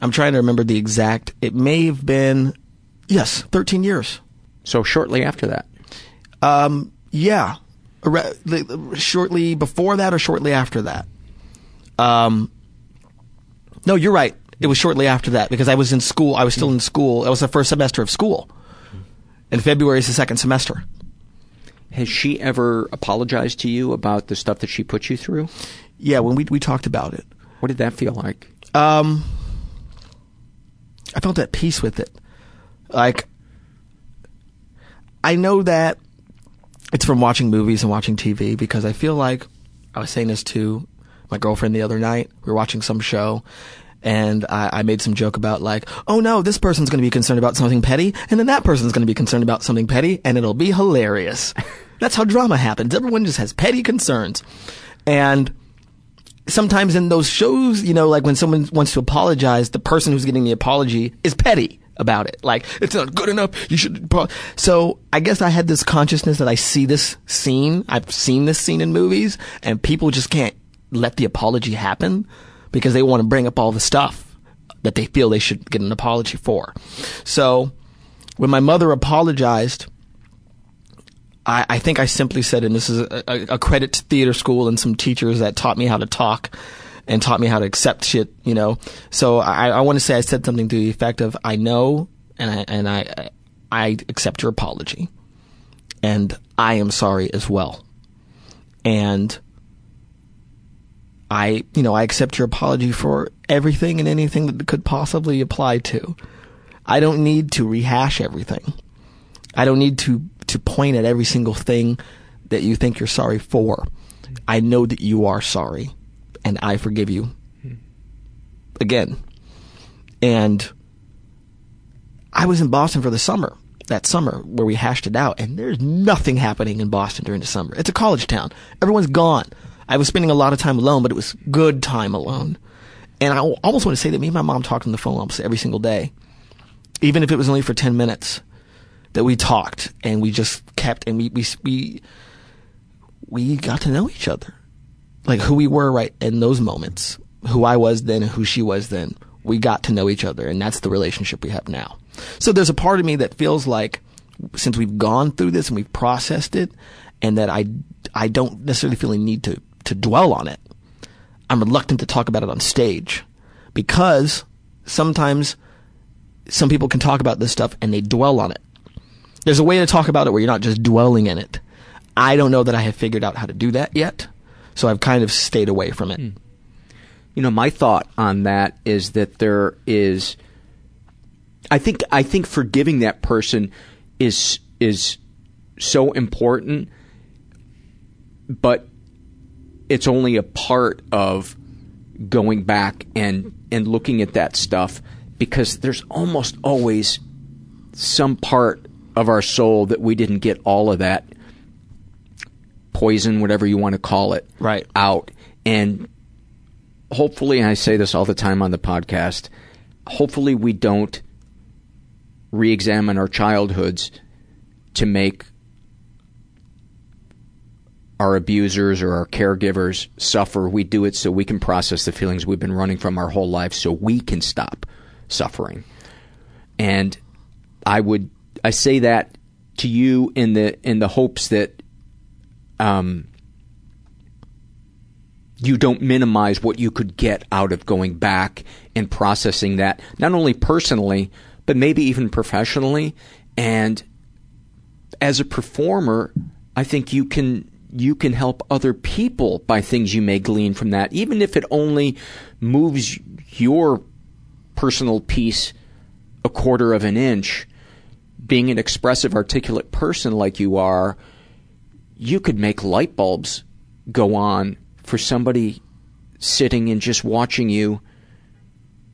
I'm trying to remember the exact. It may have been, yes, 13 years. So shortly after that. Um, yeah, shortly before that or shortly after that. Um, no, you're right. It was shortly after that because I was in school. I was still in school. It was the first semester of school. And February is the second semester. Has she ever apologized to you about the stuff that she put you through? Yeah, when we we talked about it. What did that feel like? Um, I felt at peace with it. Like, I know that it's from watching movies and watching TV because I feel like I was saying this to my girlfriend the other night. We were watching some show and I, I, made some joke about like, oh no, this person's going to be concerned about something petty, and then that person's going to be concerned about something petty, and it'll be hilarious. That's how drama happens. Everyone just has petty concerns, and sometimes in those shows, you know, like when someone wants to apologize, the person who's getting the apology is petty about it. Like, it's not good enough. You should. So I guess I had this consciousness that I see this scene. I've seen this scene in movies, and people just can't let the apology happen because they want to bring up all the stuff that they feel they should get an apology for. So when my mother apologized, I, I think I simply said, and this is a, a, credit to theater school and some teachers that taught me how to talk and taught me how to accept shit, you know. So I, I want to say I said something to the effect of, I know and I, and I, I accept your apology. And I am sorry as well. And I, you know, I accept your apology for everything and anything that could possibly apply to. I don't need to rehash everything. I don't need to, to point at every single thing that you think you're sorry for. I know that you are sorry and I forgive you. Again. And I was in Boston for the summer, that summer where we hashed it out, and there's nothing happening in Boston during the summer. It's a college town. Everyone's gone. I was spending a lot of time alone, but it was good time alone. And I almost want to say that me and my mom talked on the phone almost every single day, even if it was only for 10 minutes, that we talked and we just kept, and we, we, we, we got to know each other. Like who we were right in those moments, who I was then and who she was then. We got to know each other, and that's the relationship we have now. So there's a part of me that feels like since we've gone through this and we've processed it, and that I, I don't necessarily feel a need to, to dwell on it. I'm reluctant to talk about it on stage because sometimes some people can talk about this stuff and they dwell on it. There's a way to talk about it where you're not just dwelling in it. I don't know that I have figured out how to do that yet, so I've kind of stayed away from it. Hmm. You know, my thought on that is that there is I think I think forgiving that person is is so important but it's only a part of going back and and looking at that stuff because there's almost always some part of our soul that we didn't get all of that poison whatever you want to call it right. out. And hopefully and I say this all the time on the podcast hopefully we don't re-examine our childhoods to make our abusers or our caregivers suffer. We do it so we can process the feelings we've been running from our whole life so we can stop suffering. And I would I say that to you in the in the hopes that um you don't minimize what you could get out of going back and processing that not only personally but maybe even professionally and as a performer I think you can you can help other people by things you may glean from that, even if it only moves your personal peace a quarter of an inch. Being an expressive, articulate person like you are, you could make light bulbs go on for somebody sitting and just watching you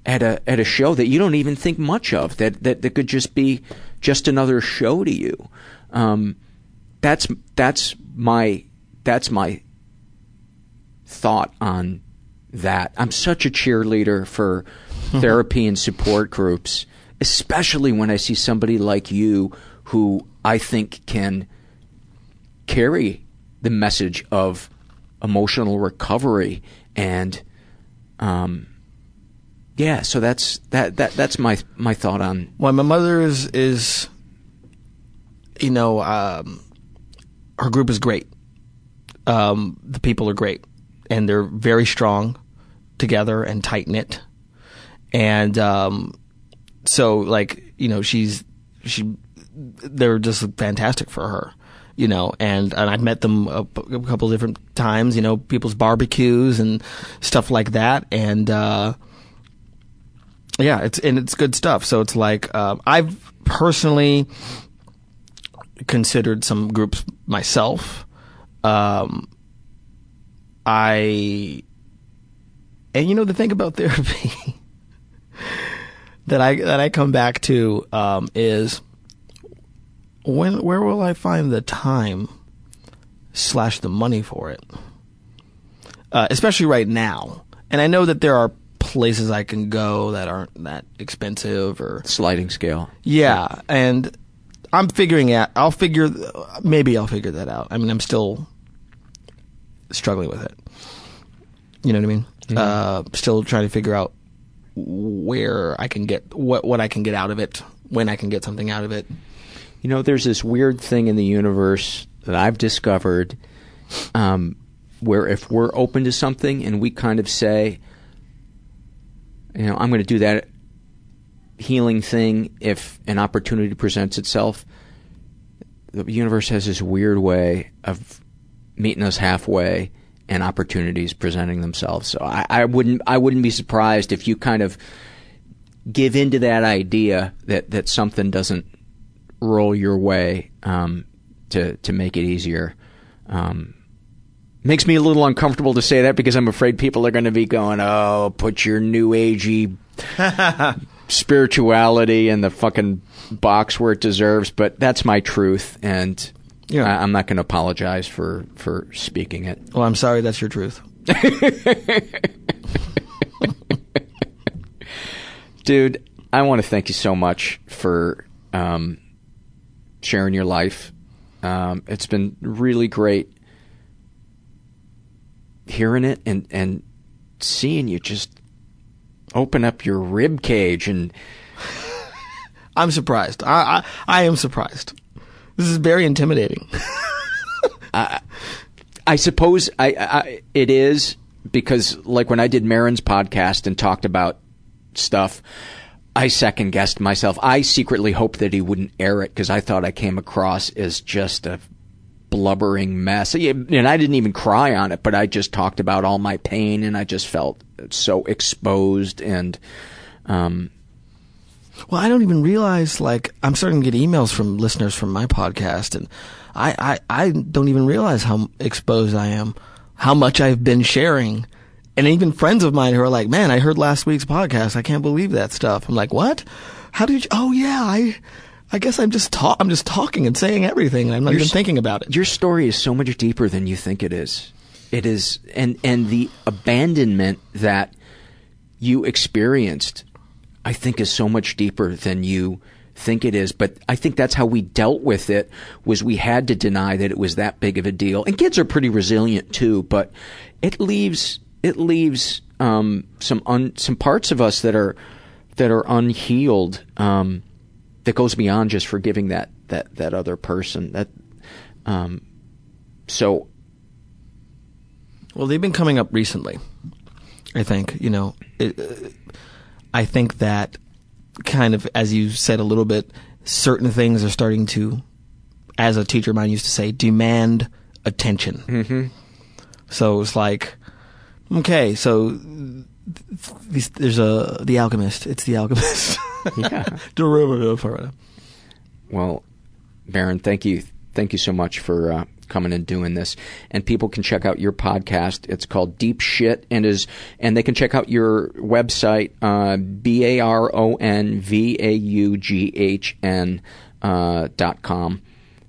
at a at a show that you don't even think much of that that, that could just be just another show to you. Um, that's that's my that's my thought on that. I'm such a cheerleader for therapy and support groups, especially when I see somebody like you who I think can carry the message of emotional recovery and um yeah so that's that that that's my my thought on well my mother is is you know um her group is great um, the people are great and they're very strong together and tight knit. And um, so, like you know, she's she they're just fantastic for her. You know, and, and I've met them a, a couple different times. You know, people's barbecues and stuff like that, and uh, yeah, it's and it's good stuff. So it's like uh, I've personally considered some groups myself um, I, and you know the thing about therapy that I that I come back to um, is when where will I find the time slash the money for it? Uh, especially right now, and I know that there are places I can go that aren't that expensive or sliding scale. Yeah, and I'm figuring out. I'll figure. Maybe I'll figure that out. I mean, I'm still struggling with it. You know what I mean? Uh, still trying to figure out where I can get what what I can get out of it, when I can get something out of it. You know, there's this weird thing in the universe that I've discovered, um, where if we're open to something and we kind of say, you know, I'm going to do that healing thing if an opportunity presents itself. The universe has this weird way of meeting us halfway and opportunities presenting themselves. So I, I wouldn't I wouldn't be surprised if you kind of give into that idea that, that something doesn't roll your way um, to to make it easier. Um, makes me a little uncomfortable to say that because I'm afraid people are going to be going, "Oh, put your new agey spirituality in the fucking box where it deserves." But that's my truth, and Yeah. I, I'm not going to apologize for for speaking it. Well, I'm sorry that's your truth. Dude, I want to thank you so much for um, sharing your life. Um, it's been really great hearing it and, and seeing you just open up your rib cage and I'm surprised. I, I I am surprised. This is very intimidating. I suppose I, I it is because like when I did Maron's podcast and talked about stuff, I second guessed myself. I secretly hoped that he wouldn't air it because I thought I came across as just a blubbering mess. And I didn't even cry on it, but I just talked about all my pain and I just felt so exposed and um Well, I don't even realize like I'm starting to get emails from listeners from my podcast, and I I, I don't even realize how exposed I am, how much I've been sharing, and even friends of mine who are like, "Man, I heard last week's podcast. I can't believe that stuff." I'm like, "What? How did you? Oh yeah, I." I guess I'm just. I'm just talking and saying everything. and I'm not You're even thinking about it. Your story is so much deeper than you think it is. It is, and and the abandonment that you experienced, I think, is so much deeper than you think it is. But I think that's how we dealt with it. Was we had to deny that it was that big of a deal. And kids are pretty resilient too, but it leaves it leaves um, some un, some parts of us that are that are unhealed. Um, that goes beyond just forgiving that that that other person. That um, so Well, they've been coming up recently. I think you know. It, uh, I think that kind of, as you said a little bit, certain things are starting to, as a teacher of mine used to say, demand attention. Mm-hmm. So it's like, okay, so th- th- there's a the alchemist. It's the alchemist. Yeah. Derivative or whatever. well, Baron, thank you, thank you so much for uh, coming and doing this. And people can check out your podcast. It's called Deep Shit, and is and they can check out your website, uh, b a r o n v a u g h n uh, dot com.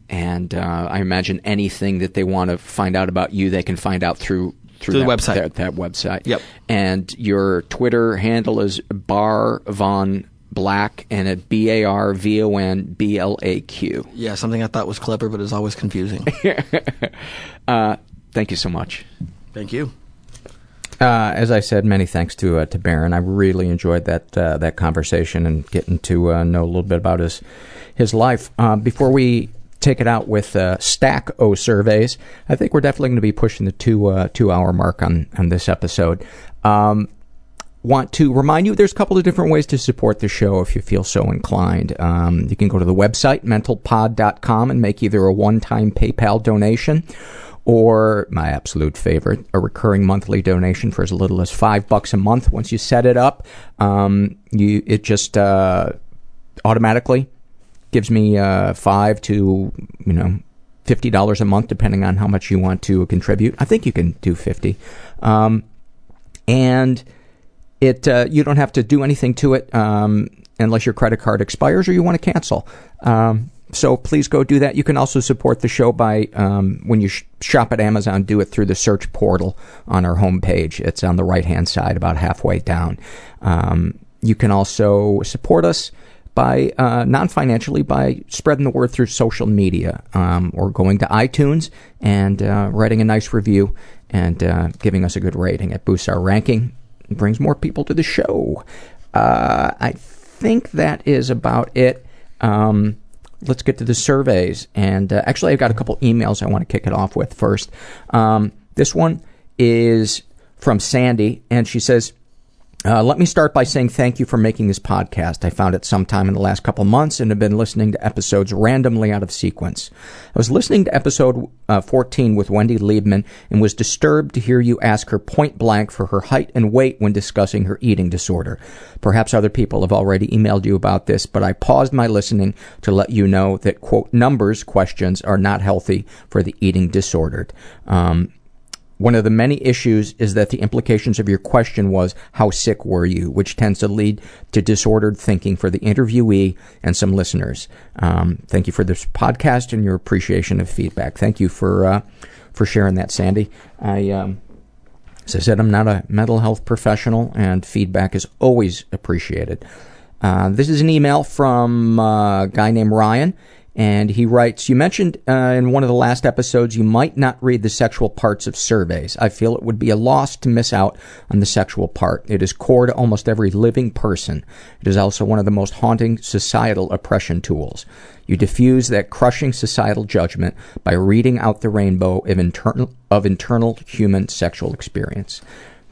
And uh, I imagine anything that they want to find out about you, they can find out through through, Through the that, website. That, that website. Yep. And your Twitter handle is Bar Von Black, and it B A R V O N B L A Q. Yeah, something I thought was clever, but is always confusing. Uh, thank you so much. Thank you. Uh, as I said, many thanks to uh, to Baron. I really enjoyed that uh, that conversation and getting to uh, know a little bit about his his life. Uh, before we take it out with uh, stack o surveys, I think we're definitely going to be pushing the two uh, two hour mark on on this episode. Um, want to remind you there's a couple of different ways to support the show if you feel so inclined. Um, you can go to the website, mentalpod.com, and make either a one time PayPal donation or my absolute favorite, a recurring monthly donation for as little as five bucks a month. Once you set it up, um, you it just uh, automatically gives me uh, five to you know fifty dollars a month, depending on how much you want to contribute. I think you can do fifty, um, and it uh, you don't have to do anything to it um, unless your credit card expires or you want to cancel. Um, so please go do that. You can also support the show by um, when you sh- shop at Amazon, do it through the search portal on our homepage. It's on the right hand side, about halfway down. Um, you can also support us by uh, non financially by spreading the word through social media um, or going to iTunes and uh, writing a nice review and uh, giving us a good rating. It boosts our ranking, brings more people to the show. Uh, I think that is about it. Um, let's get to the surveys. And uh, actually, I've got a couple emails I want to kick it off with first. Um, this one is from Sandy, and she says, Uh, let me start by saying thank you for making this podcast. I found it sometime in the last couple months and have been listening to episodes randomly out of sequence. I was listening to episode uh, 14 with Wendy Liebman and was disturbed to hear you ask her point blank for her height and weight when discussing her eating disorder. Perhaps other people have already emailed you about this, but I paused my listening to let you know that, quote, numbers questions are not healthy for the eating disordered. Um, one of the many issues is that the implications of your question was, how sick were you? Which tends to lead to disordered thinking for the interviewee and some listeners. Um, thank you for this podcast and your appreciation of feedback. Thank you for, uh, for sharing that, Sandy. I, um, as I said, I'm not a mental health professional and feedback is always appreciated. Uh, this is an email from uh, a guy named Ryan and he writes, You mentioned uh, in one of the last episodes you might not read the sexual parts of surveys. I feel it would be a loss to miss out on the sexual part. It is core to almost every living person. It is also one of the most haunting societal oppression tools. You diffuse that crushing societal judgment by reading out the rainbow of internal, of internal human sexual experience.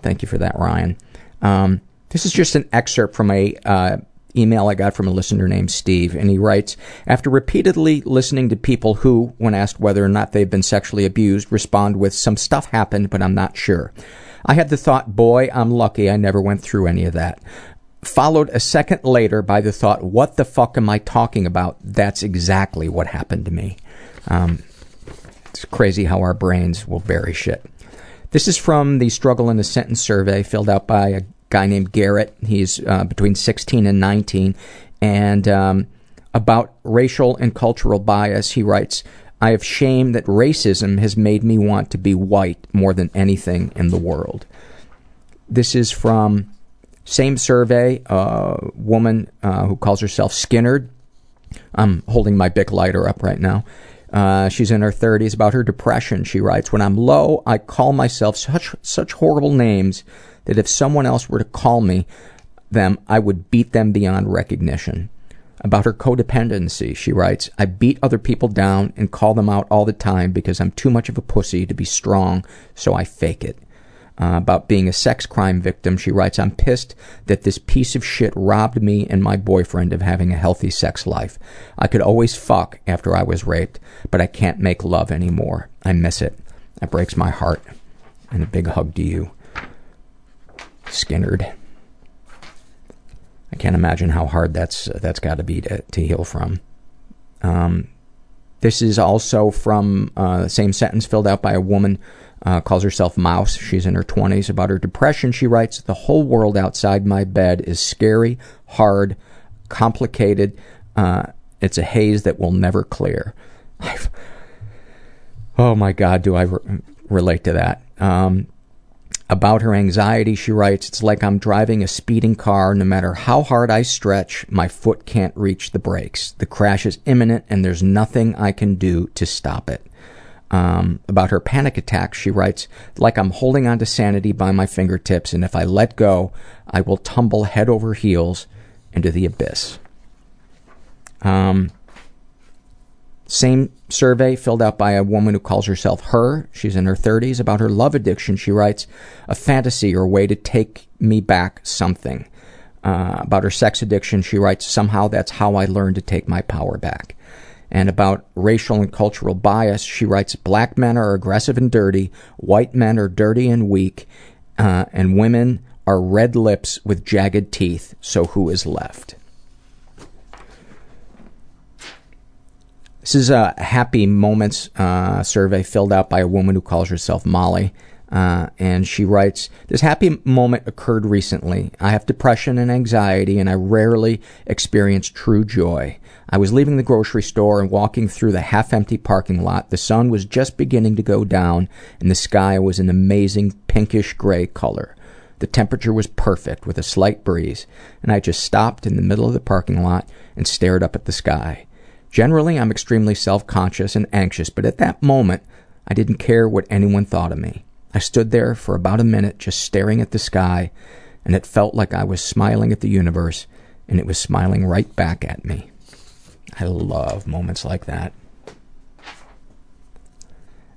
Thank you for that, Ryan. Um, this is just an excerpt from a uh, email I got from a listener named Steve, and he writes, After repeatedly listening to people who, when asked whether or not they've been sexually abused, respond with, Some stuff happened, but I'm not sure. I had the thought, Boy, I'm lucky I never went through any of that. Followed a second later by the thought, What the fuck am I talking about? That's exactly what happened to me. Um, it's crazy how our brains will bury shit. This is from the Struggle in a Sentence survey filled out by a guy named Garrett. He's uh, between 16 and 19. And um, about racial and cultural bias, he writes, I have shame that racism has made me want to be white more than anything in the world. This is from same survey, a woman uh, who calls herself Skinnerd. I'm holding my Bic lighter up right now. Uh, she's in her 30s. About her depression, she writes, When I'm low, I call myself such, such horrible names that if someone else were to call me them, I would beat them beyond recognition. About her codependency, she writes, I beat other people down and call them out all the time because I'm too much of a pussy to be strong, so I fake it. Uh, about being a sex crime victim, she writes, I'm pissed that this piece of shit robbed me and my boyfriend of having a healthy sex life. I could always fuck after I was raped, but I can't make love anymore. I miss it. That breaks my heart. And a big hug to you. Skinnerd. I can't imagine how hard that's uh, that's got to be to, to heal from. Um, this is also from uh, same sentence filled out by a woman. Uh, calls herself Mouse. She's in her 20s. About her depression, she writes, The whole world outside my bed is scary, hard, complicated. Uh, it's a haze that will never clear. I've, oh my God, do I re- relate to that? Um, about her anxiety, she writes, It's like I'm driving a speeding car. No matter how hard I stretch, my foot can't reach the brakes. The crash is imminent, and there's nothing I can do to stop it. Um, about her panic attacks, she writes, Like I'm holding on to sanity by my fingertips, and if I let go, I will tumble head over heels into the abyss. Um, same survey filled out by a woman who calls herself her. She's in her 30s. About her love addiction, she writes, a fantasy or a way to take me back something. Uh, about her sex addiction, she writes, somehow that's how I learned to take my power back. And about racial and cultural bias, she writes, black men are aggressive and dirty, white men are dirty and weak, uh, and women are red lips with jagged teeth, so who is left? This is a happy moments uh, survey filled out by a woman who calls herself Molly. Uh, and she writes, This happy moment occurred recently. I have depression and anxiety, and I rarely experience true joy. I was leaving the grocery store and walking through the half empty parking lot. The sun was just beginning to go down, and the sky was an amazing pinkish gray color. The temperature was perfect with a slight breeze, and I just stopped in the middle of the parking lot and stared up at the sky. Generally, I'm extremely self conscious and anxious, but at that moment, I didn't care what anyone thought of me. I stood there for about a minute just staring at the sky, and it felt like I was smiling at the universe, and it was smiling right back at me. I love moments like that.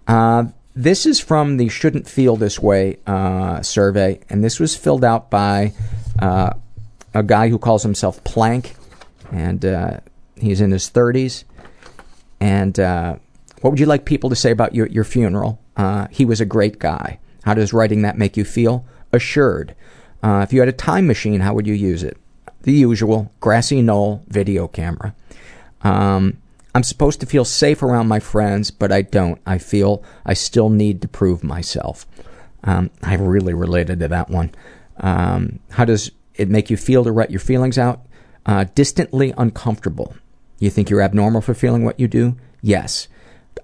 Uh, this is from the Shouldn't Feel This Way uh, survey, and this was filled out by Uh, a guy who calls himself Plank, and uh, he's in his 30s. And uh, what would you like people to say about your, your funeral? Uh, he was a great guy. How does writing that make you feel? Assured. Uh, if you had a time machine, how would you use it? The usual grassy knoll video camera. Um, I'm supposed to feel safe around my friends, but I don't. I feel I still need to prove myself. Um, I really related to that one. Um, how does it make you feel to write your feelings out? Uh, distantly uncomfortable. You think you're abnormal for feeling what you do? Yes.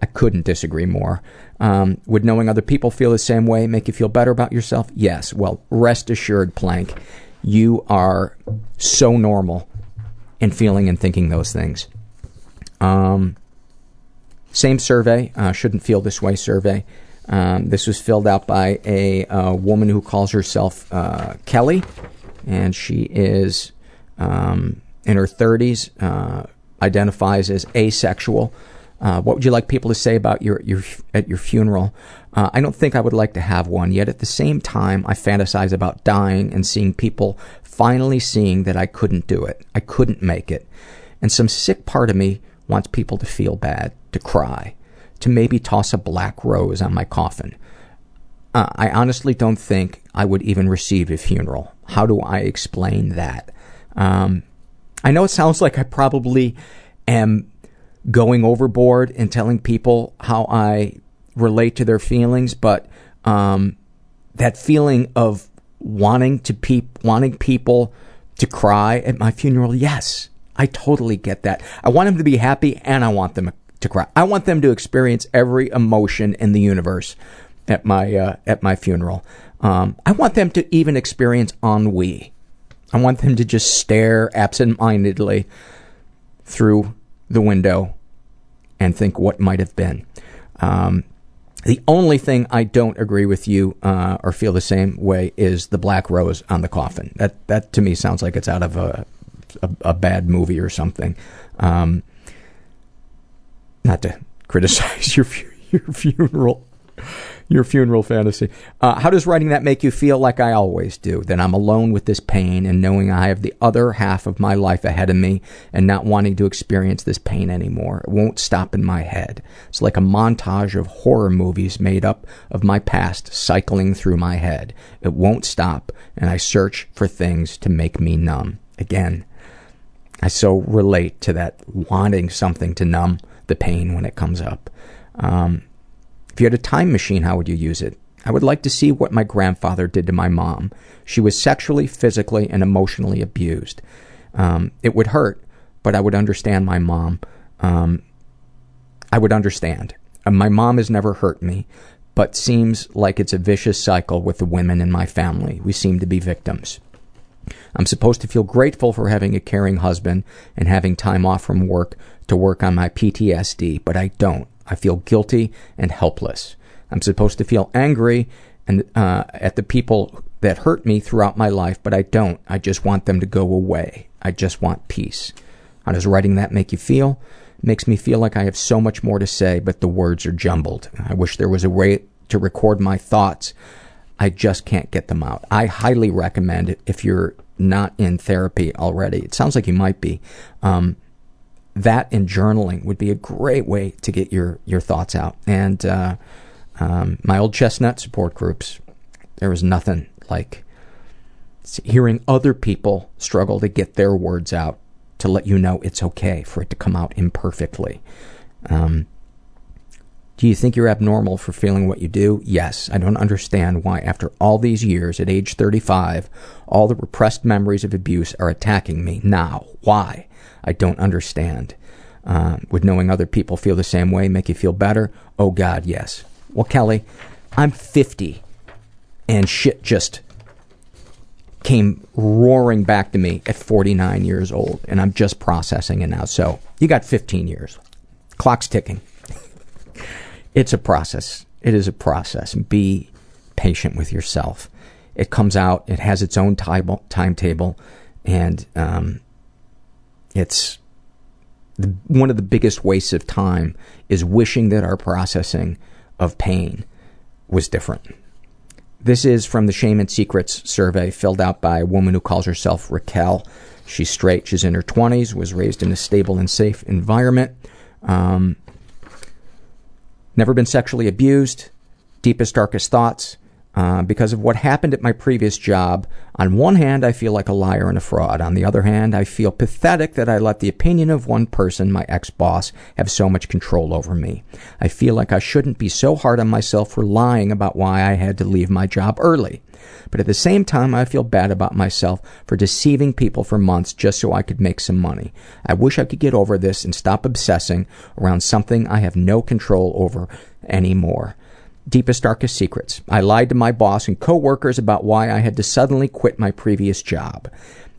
I couldn't disagree more. Um, would knowing other people feel the same way make you feel better about yourself? Yes. Well, rest assured, Plank, you are so normal in feeling and thinking those things. Um, same survey, uh, shouldn't feel this way survey. Um, this was filled out by a, uh, woman who calls herself uh, Kelly, and she is um, in her 30s, uh, identifies as asexual. Uh, what would you like people to say about your, your at your funeral? Uh, I don't think I would like to have one. Yet at the same time, I fantasize about dying and seeing people finally seeing that I couldn't do it. I couldn't make it, and some sick part of me wants people to feel bad, to cry, to maybe toss a black rose on my coffin. Uh, I honestly don't think I would even receive a funeral. How do I explain that? Um, I know it sounds like I probably am going overboard and telling people how I relate to their feelings, but um, that feeling of wanting to pe- wanting people to cry at my funeral, yes, I totally get that. I want them to be happy and I want them to cry. I want them to experience every emotion in the universe at my uh, at my funeral. Um, I want them to even experience ennui. I want them to just stare absent-mindedly through the window and think what might have been. Um, the only thing I don't agree with you uh, or feel the same way is the black rose on the coffin. That that to me sounds like it's out of a a, a bad movie or something. Um, not to criticize your your funeral your funeral fantasy. Uh, how does writing that make you feel like I always do? That I'm alone with this pain and knowing I have the other half of my life ahead of me and not wanting to experience this pain anymore. It won't stop in my head. It's like a montage of horror movies made up of my past cycling through my head. It won't stop, and I search for things to make me numb. Again, I so relate to that wanting something to numb the pain when it comes up. Um, if you had a time machine, how would you use it? I would like to see what my grandfather did to my mom. She was sexually, physically, and emotionally abused. Um, it would hurt, but I would understand my mom. Um, I would understand. Uh, my mom has never hurt me, but seems like it's a vicious cycle with the women in my family. We seem to be victims. I'm supposed to feel grateful for having a caring husband and having time off from work to work on my PTSD, but I don't. I feel guilty and helpless. I'm supposed to feel angry and uh, at the people that hurt me throughout my life, but I don't. I just want them to go away. I just want peace. How does writing that make you feel? It makes me feel like I have so much more to say, but the words are jumbled. I wish there was a way to record my thoughts. I just can't get them out. I highly recommend it if you're not in therapy already. It sounds like you might be. Um, that and journaling would be a great way to get your, your thoughts out. And uh, um, my old chestnut support groups, there was nothing like hearing other people struggle to get their words out to let you know it's okay for it to come out imperfectly. Um, do you think you're abnormal for feeling what you do? Yes. I don't understand why, after all these years, at age 35, all the repressed memories of abuse are attacking me now. Why? I don't understand. Uh, would knowing other people feel the same way make you feel better? Oh, God, yes. Well, Kelly, I'm 50, and shit just came roaring back to me at 49 years old, and I'm just processing it now. So, you got 15 years. Clock's ticking. it's a process. It is a process. Be patient with yourself. It comes out, it has its own timetable, and um, it's the, one of the biggest wastes of time is wishing that our processing of pain was different. this is from the Shame and Secrets survey filled out by a woman who calls herself Raquel. She's straight. She's in her 20s, was raised in a stable and safe environment. Um, never been sexually abused. Deepest, darkest thoughts. Uh, because of what happened at my previous job, on one hand, I feel like a liar and a fraud. On the other hand, I feel pathetic that I let the opinion of one person, my ex boss, have so much control over me. I feel like I shouldn't be so hard on myself for lying about why I had to leave my job early. But at the same time, I feel bad about myself for deceiving people for months just so I could make some money. I wish I could get over this and stop obsessing around something I have no control over anymore. Deepest, darkest secrets. I lied to my boss and coworkers about why I had to suddenly quit my previous job.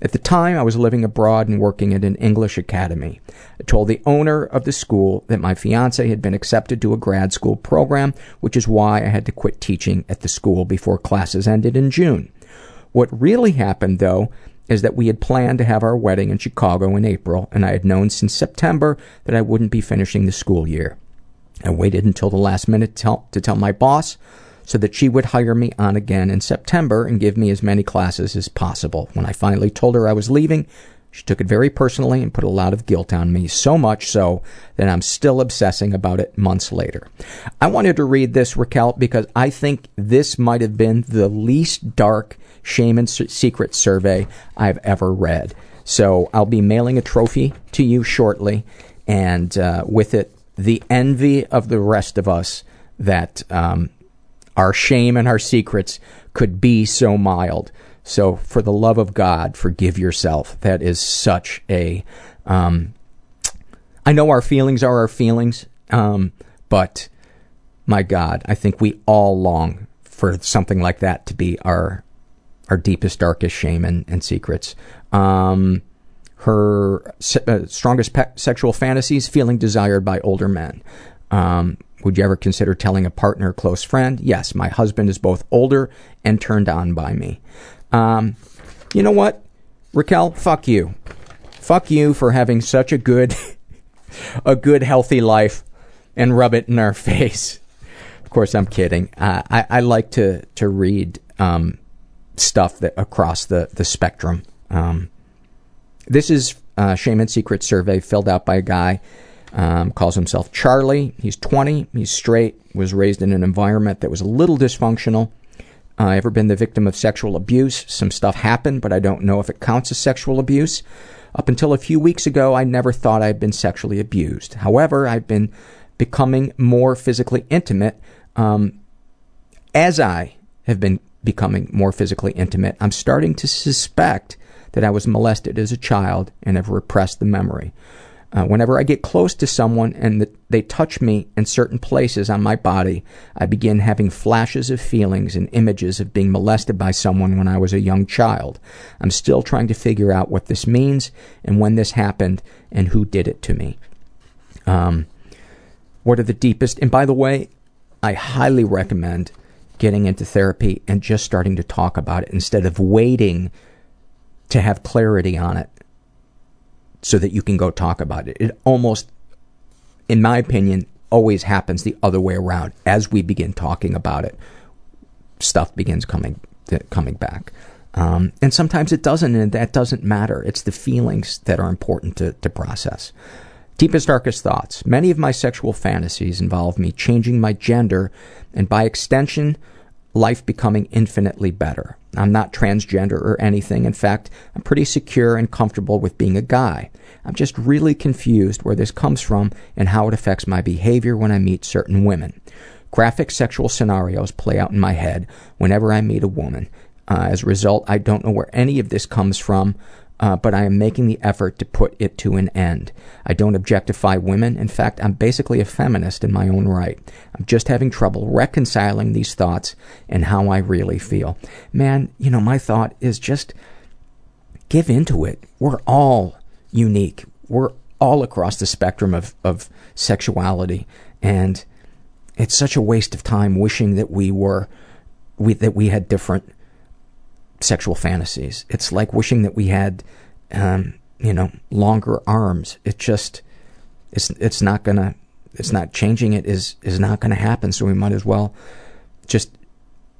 At the time, I was living abroad and working at an English academy. I told the owner of the school that my fiance had been accepted to a grad school program, which is why I had to quit teaching at the school before classes ended in June. What really happened, though, is that we had planned to have our wedding in Chicago in April, and I had known since September that I wouldn't be finishing the school year. I waited until the last minute to tell, to tell my boss so that she would hire me on again in September and give me as many classes as possible. When I finally told her I was leaving, she took it very personally and put a lot of guilt on me, so much so that I'm still obsessing about it months later. I wanted to read this, Raquel, because I think this might have been the least dark shame and secret survey I've ever read. So I'll be mailing a trophy to you shortly, and uh, with it, the envy of the rest of us that um, our shame and our secrets could be so mild. So, for the love of God, forgive yourself. That is such a. Um, I know our feelings are our feelings, um, but my God, I think we all long for something like that to be our our deepest, darkest shame and, and secrets. Um, her se- uh, strongest pe- sexual fantasies feeling desired by older men. Um, would you ever consider telling a partner close friend? Yes, my husband is both older and turned on by me. Um, you know what, Raquel? Fuck you. Fuck you for having such a good, a good healthy life, and rub it in our face. Of course, I'm kidding. Uh, I, I like to to read um, stuff that across the the spectrum. Um, this is a Shame and Secret survey filled out by a guy. Um, calls himself Charlie. He's 20. He's straight. Was raised in an environment that was a little dysfunctional. Uh, ever been the victim of sexual abuse? Some stuff happened, but I don't know if it counts as sexual abuse. Up until a few weeks ago, I never thought I'd been sexually abused. However, I've been becoming more physically intimate. Um, as I have been becoming more physically intimate, I'm starting to suspect that I was molested as a child and have repressed the memory. Uh, whenever I get close to someone and th- they touch me in certain places on my body, I begin having flashes of feelings and images of being molested by someone when I was a young child. I'm still trying to figure out what this means and when this happened and who did it to me. Um, what are the deepest? And by the way, I highly recommend getting into therapy and just starting to talk about it instead of waiting to have clarity on it so that you can go talk about it. It almost, in my opinion, always happens the other way around. As we begin talking about it, stuff begins coming coming back. Um, and sometimes it doesn't, and that doesn't matter. It's the feelings that are important to, to process. Deepest, darkest thoughts. Many of my sexual fantasies involve me changing my gender, and by extension, life becoming infinitely better. I'm not transgender or anything. In fact, I'm pretty secure and comfortable with being a guy. I'm just really confused where this comes from and how it affects my behavior when I meet certain women. Graphic sexual scenarios play out in my head whenever I meet a woman. Uh, as a result, I don't know where any of this comes from, uh, but I am making the effort to put it to an end. I don't objectify women. In fact, I'm basically a feminist in my own right. I'm just having trouble reconciling these thoughts and how I really feel. Man, you know, my thought is just give into it. We're all unique. We're all across the spectrum of, of sexuality. And it's such a waste of time wishing that we were, we, that we had different sexual fantasies. It's like wishing that we had, um, you know, longer arms. It just, it's it's not gonna, it's not changing. It is is not gonna happen. So we might as well just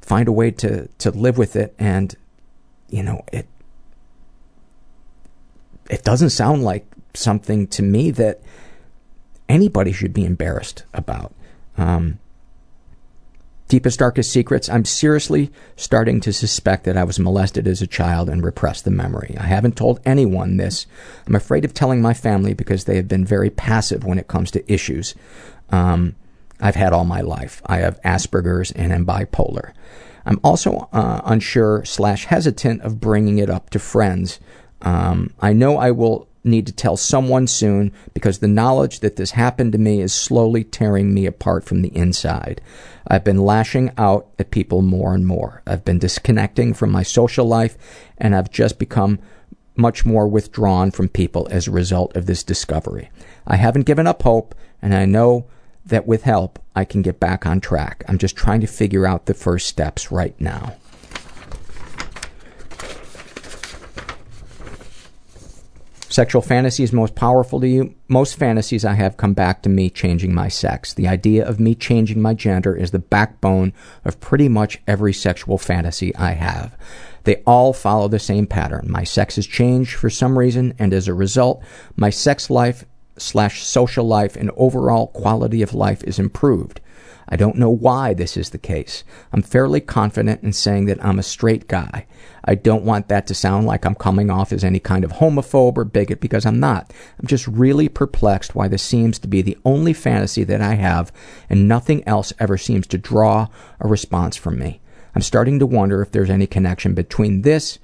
find a way to to live with it and you know it it doesn't sound like something to me that anybody should be embarrassed about um, deepest darkest secrets i'm seriously starting to suspect that i was molested as a child and repressed the memory. I haven't told anyone this. I'm afraid of telling my family because they have been very passive when it comes to issues um, i've had all my life. I have asperger's and am bipolar. I'm also uh, unsure slash hesitant of bringing it up to friends. Um, i know i will need to tell someone soon because the knowledge that this happened to me is slowly tearing me apart from the inside. I've been lashing out at people more and more. I've been disconnecting from my social life and I've just become much more withdrawn from people as a result of this discovery. I haven't given up hope and I know that with help I can get back on track. I'm just trying to figure out the first steps right now. Sexual fantasies most powerful to you? Most fantasies I have come back to me changing my sex. The idea of me changing my gender is the backbone of pretty much every sexual fantasy I have. They all follow the same pattern. My sex has changed for some reason, and as a result, my sex life slash social life and overall quality of life is improved. I don't know why this is the case. I'm fairly confident in saying that I'm a straight guy. I don't want that to sound like I'm coming off as any kind of homophobe or bigot because I'm not. I'm just really perplexed why this seems to be the only fantasy that I have and nothing else ever seems to draw a response from me. I'm starting to wonder if there's any connection between this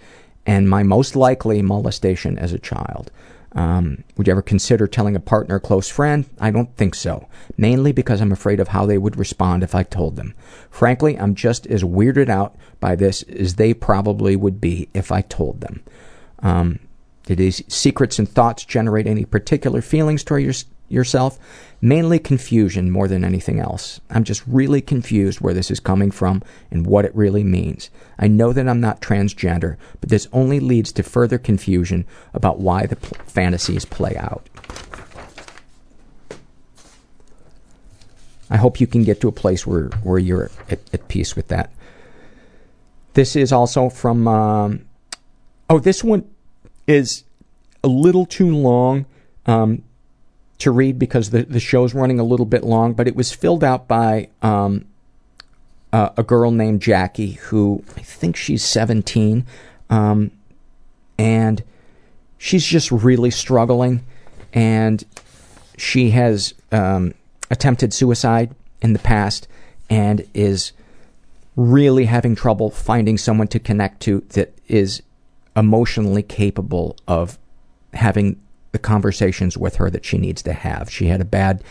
and my most likely molestation as a child. Um, would you ever consider telling a partner or close friend? I don't think so. Mainly because I'm afraid of how they would respond if I told them. Frankly, I'm just as weirded out by this as they probably would be if I told them. Um, these secrets and thoughts generate any particular feelings toward your, yourself? Mainly confusion more than anything else. I'm just really confused where this is coming from and what it really means. I know that I'm not transgender, but this only leads to further confusion about why the pl- fantasies play out. I hope you can get to a place where, where you're at, at peace with that. This is also from. Um, oh, this one is a little too long. Um, to read because the, the show's running a little bit long, but it was filled out by um, uh, a girl named Jackie who I think she's 17. Um, and she's just really struggling. And she has um, attempted suicide in the past and is really having trouble finding someone to connect to that is emotionally capable of having the conversations with her that she needs to have. She had a bad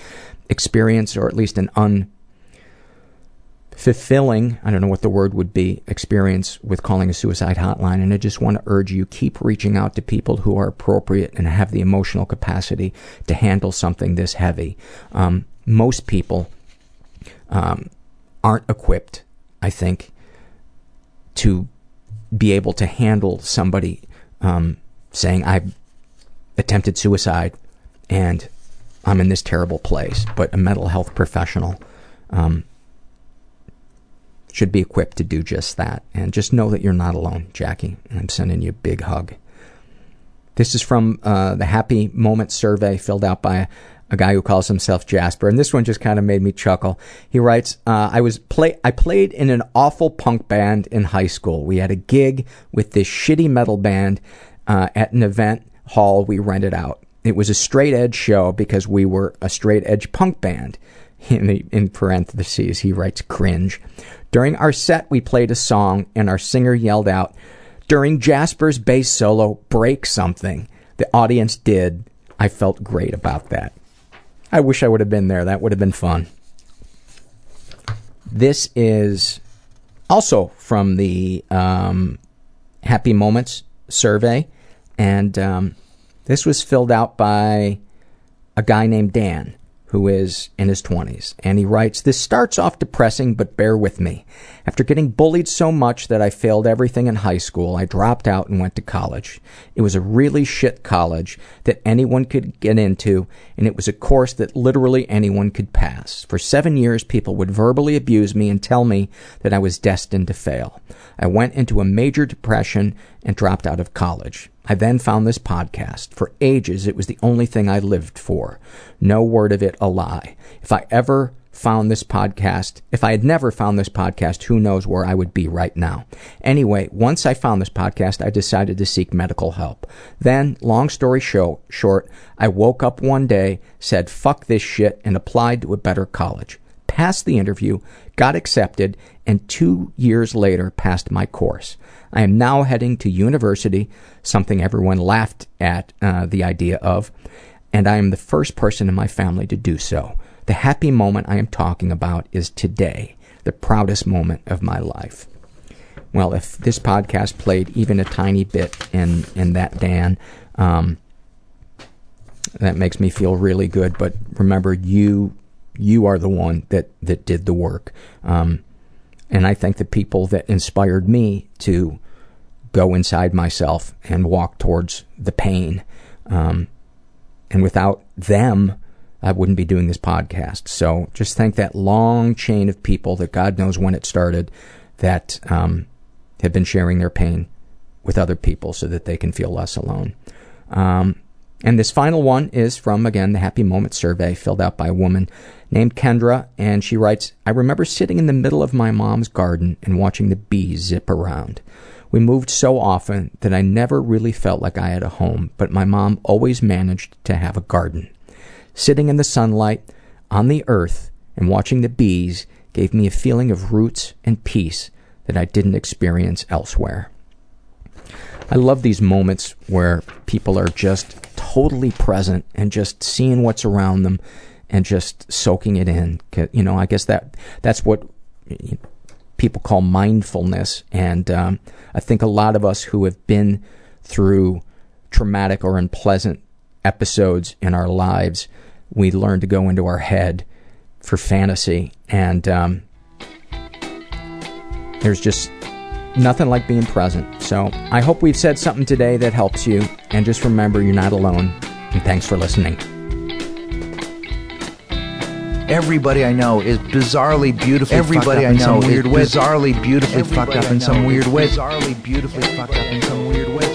experience, or at least an unfulfilling, I don't know what the word would be, experience with calling a suicide hotline. And I just want to urge you keep reaching out to people who are appropriate and have the emotional capacity to handle something this heavy. Um, most people um, aren't equipped, I think, to be able to handle somebody um, saying, I attempted suicide and I'm in this terrible place. But a mental health professional um, should be equipped to do just that. And just know that you're not alone, Jackie. I'm sending you a big hug. This is from uh, the Happy Moment survey filled out by a guy who calls himself Jasper, and this one just kind of made me chuckle. He writes, uh, "I was play I played in an awful punk band in high school. We had a gig with this shitty metal band uh, at an event hall we rented out. It was a straight edge show because we were a straight edge punk band. In, the, in parentheses, he writes cringe. During our set, we played a song, and our singer yelled out, During Jasper's bass solo, break something. The audience did. I felt great about that. I wish I would have been there. That would have been fun. This is also from the um, Happy Moments survey, and um, this was filled out by a guy named Dan, who is in his 20s. And he writes, This starts off depressing, but bear with me. After getting bullied so much that I failed everything in high school, I dropped out and went to college. It was a really shit college that anyone could get into, and it was a course that literally anyone could pass. For seven years, people would verbally abuse me and tell me that I was destined to fail. I went into a major depression and dropped out of college. I then found this podcast. For ages, it was the only thing I lived for. No word of it a lie. If I ever found this podcast, if I had never found this podcast, who knows where I would be right now. Anyway, once I found this podcast, I decided to seek medical help. Then, long story show, short, I woke up one day, said fuck this shit, and applied to a better college. Passed the interview, got accepted, and two years later passed my course. I am now heading to university, something everyone laughed at uh, the idea of, and I am the first person in my family to do so. The happy moment I am talking about is today, the proudest moment of my life. Well, if this podcast played even a tiny bit in, in that, Dan, um, that makes me feel really good. But remember, you you are the one that, that did the work. Um, and I thank the people that inspired me to go inside myself and walk towards the pain. Um, and without them, I wouldn't be doing this podcast. So just thank that long chain of people that God knows when it started that um, have been sharing their pain with other people so that they can feel less alone. Um, and this final one is from, again, the Happy Moment survey filled out by a woman named Kendra. And she writes I remember sitting in the middle of my mom's garden and watching the bees zip around. We moved so often that I never really felt like I had a home, but my mom always managed to have a garden. Sitting in the sunlight on the earth and watching the bees gave me a feeling of roots and peace that I didn't experience elsewhere. I love these moments where people are just totally present and just seeing what's around them and just soaking it in. You know, I guess that that's what people call mindfulness, and um, I think a lot of us who have been through traumatic or unpleasant episodes in our lives, we learn to go into our head for fantasy, and um, there's just nothing like being present. So I hope we've said something today that helps you, and just remember you're not alone. And thanks for listening. Everybody I know is bizarrely beautifully Everybody fucked up I in some know weird is way. bizarrely beautifully Everybody fucked up in some weird is way. Bizarrely beautifully fucked up in some weird way.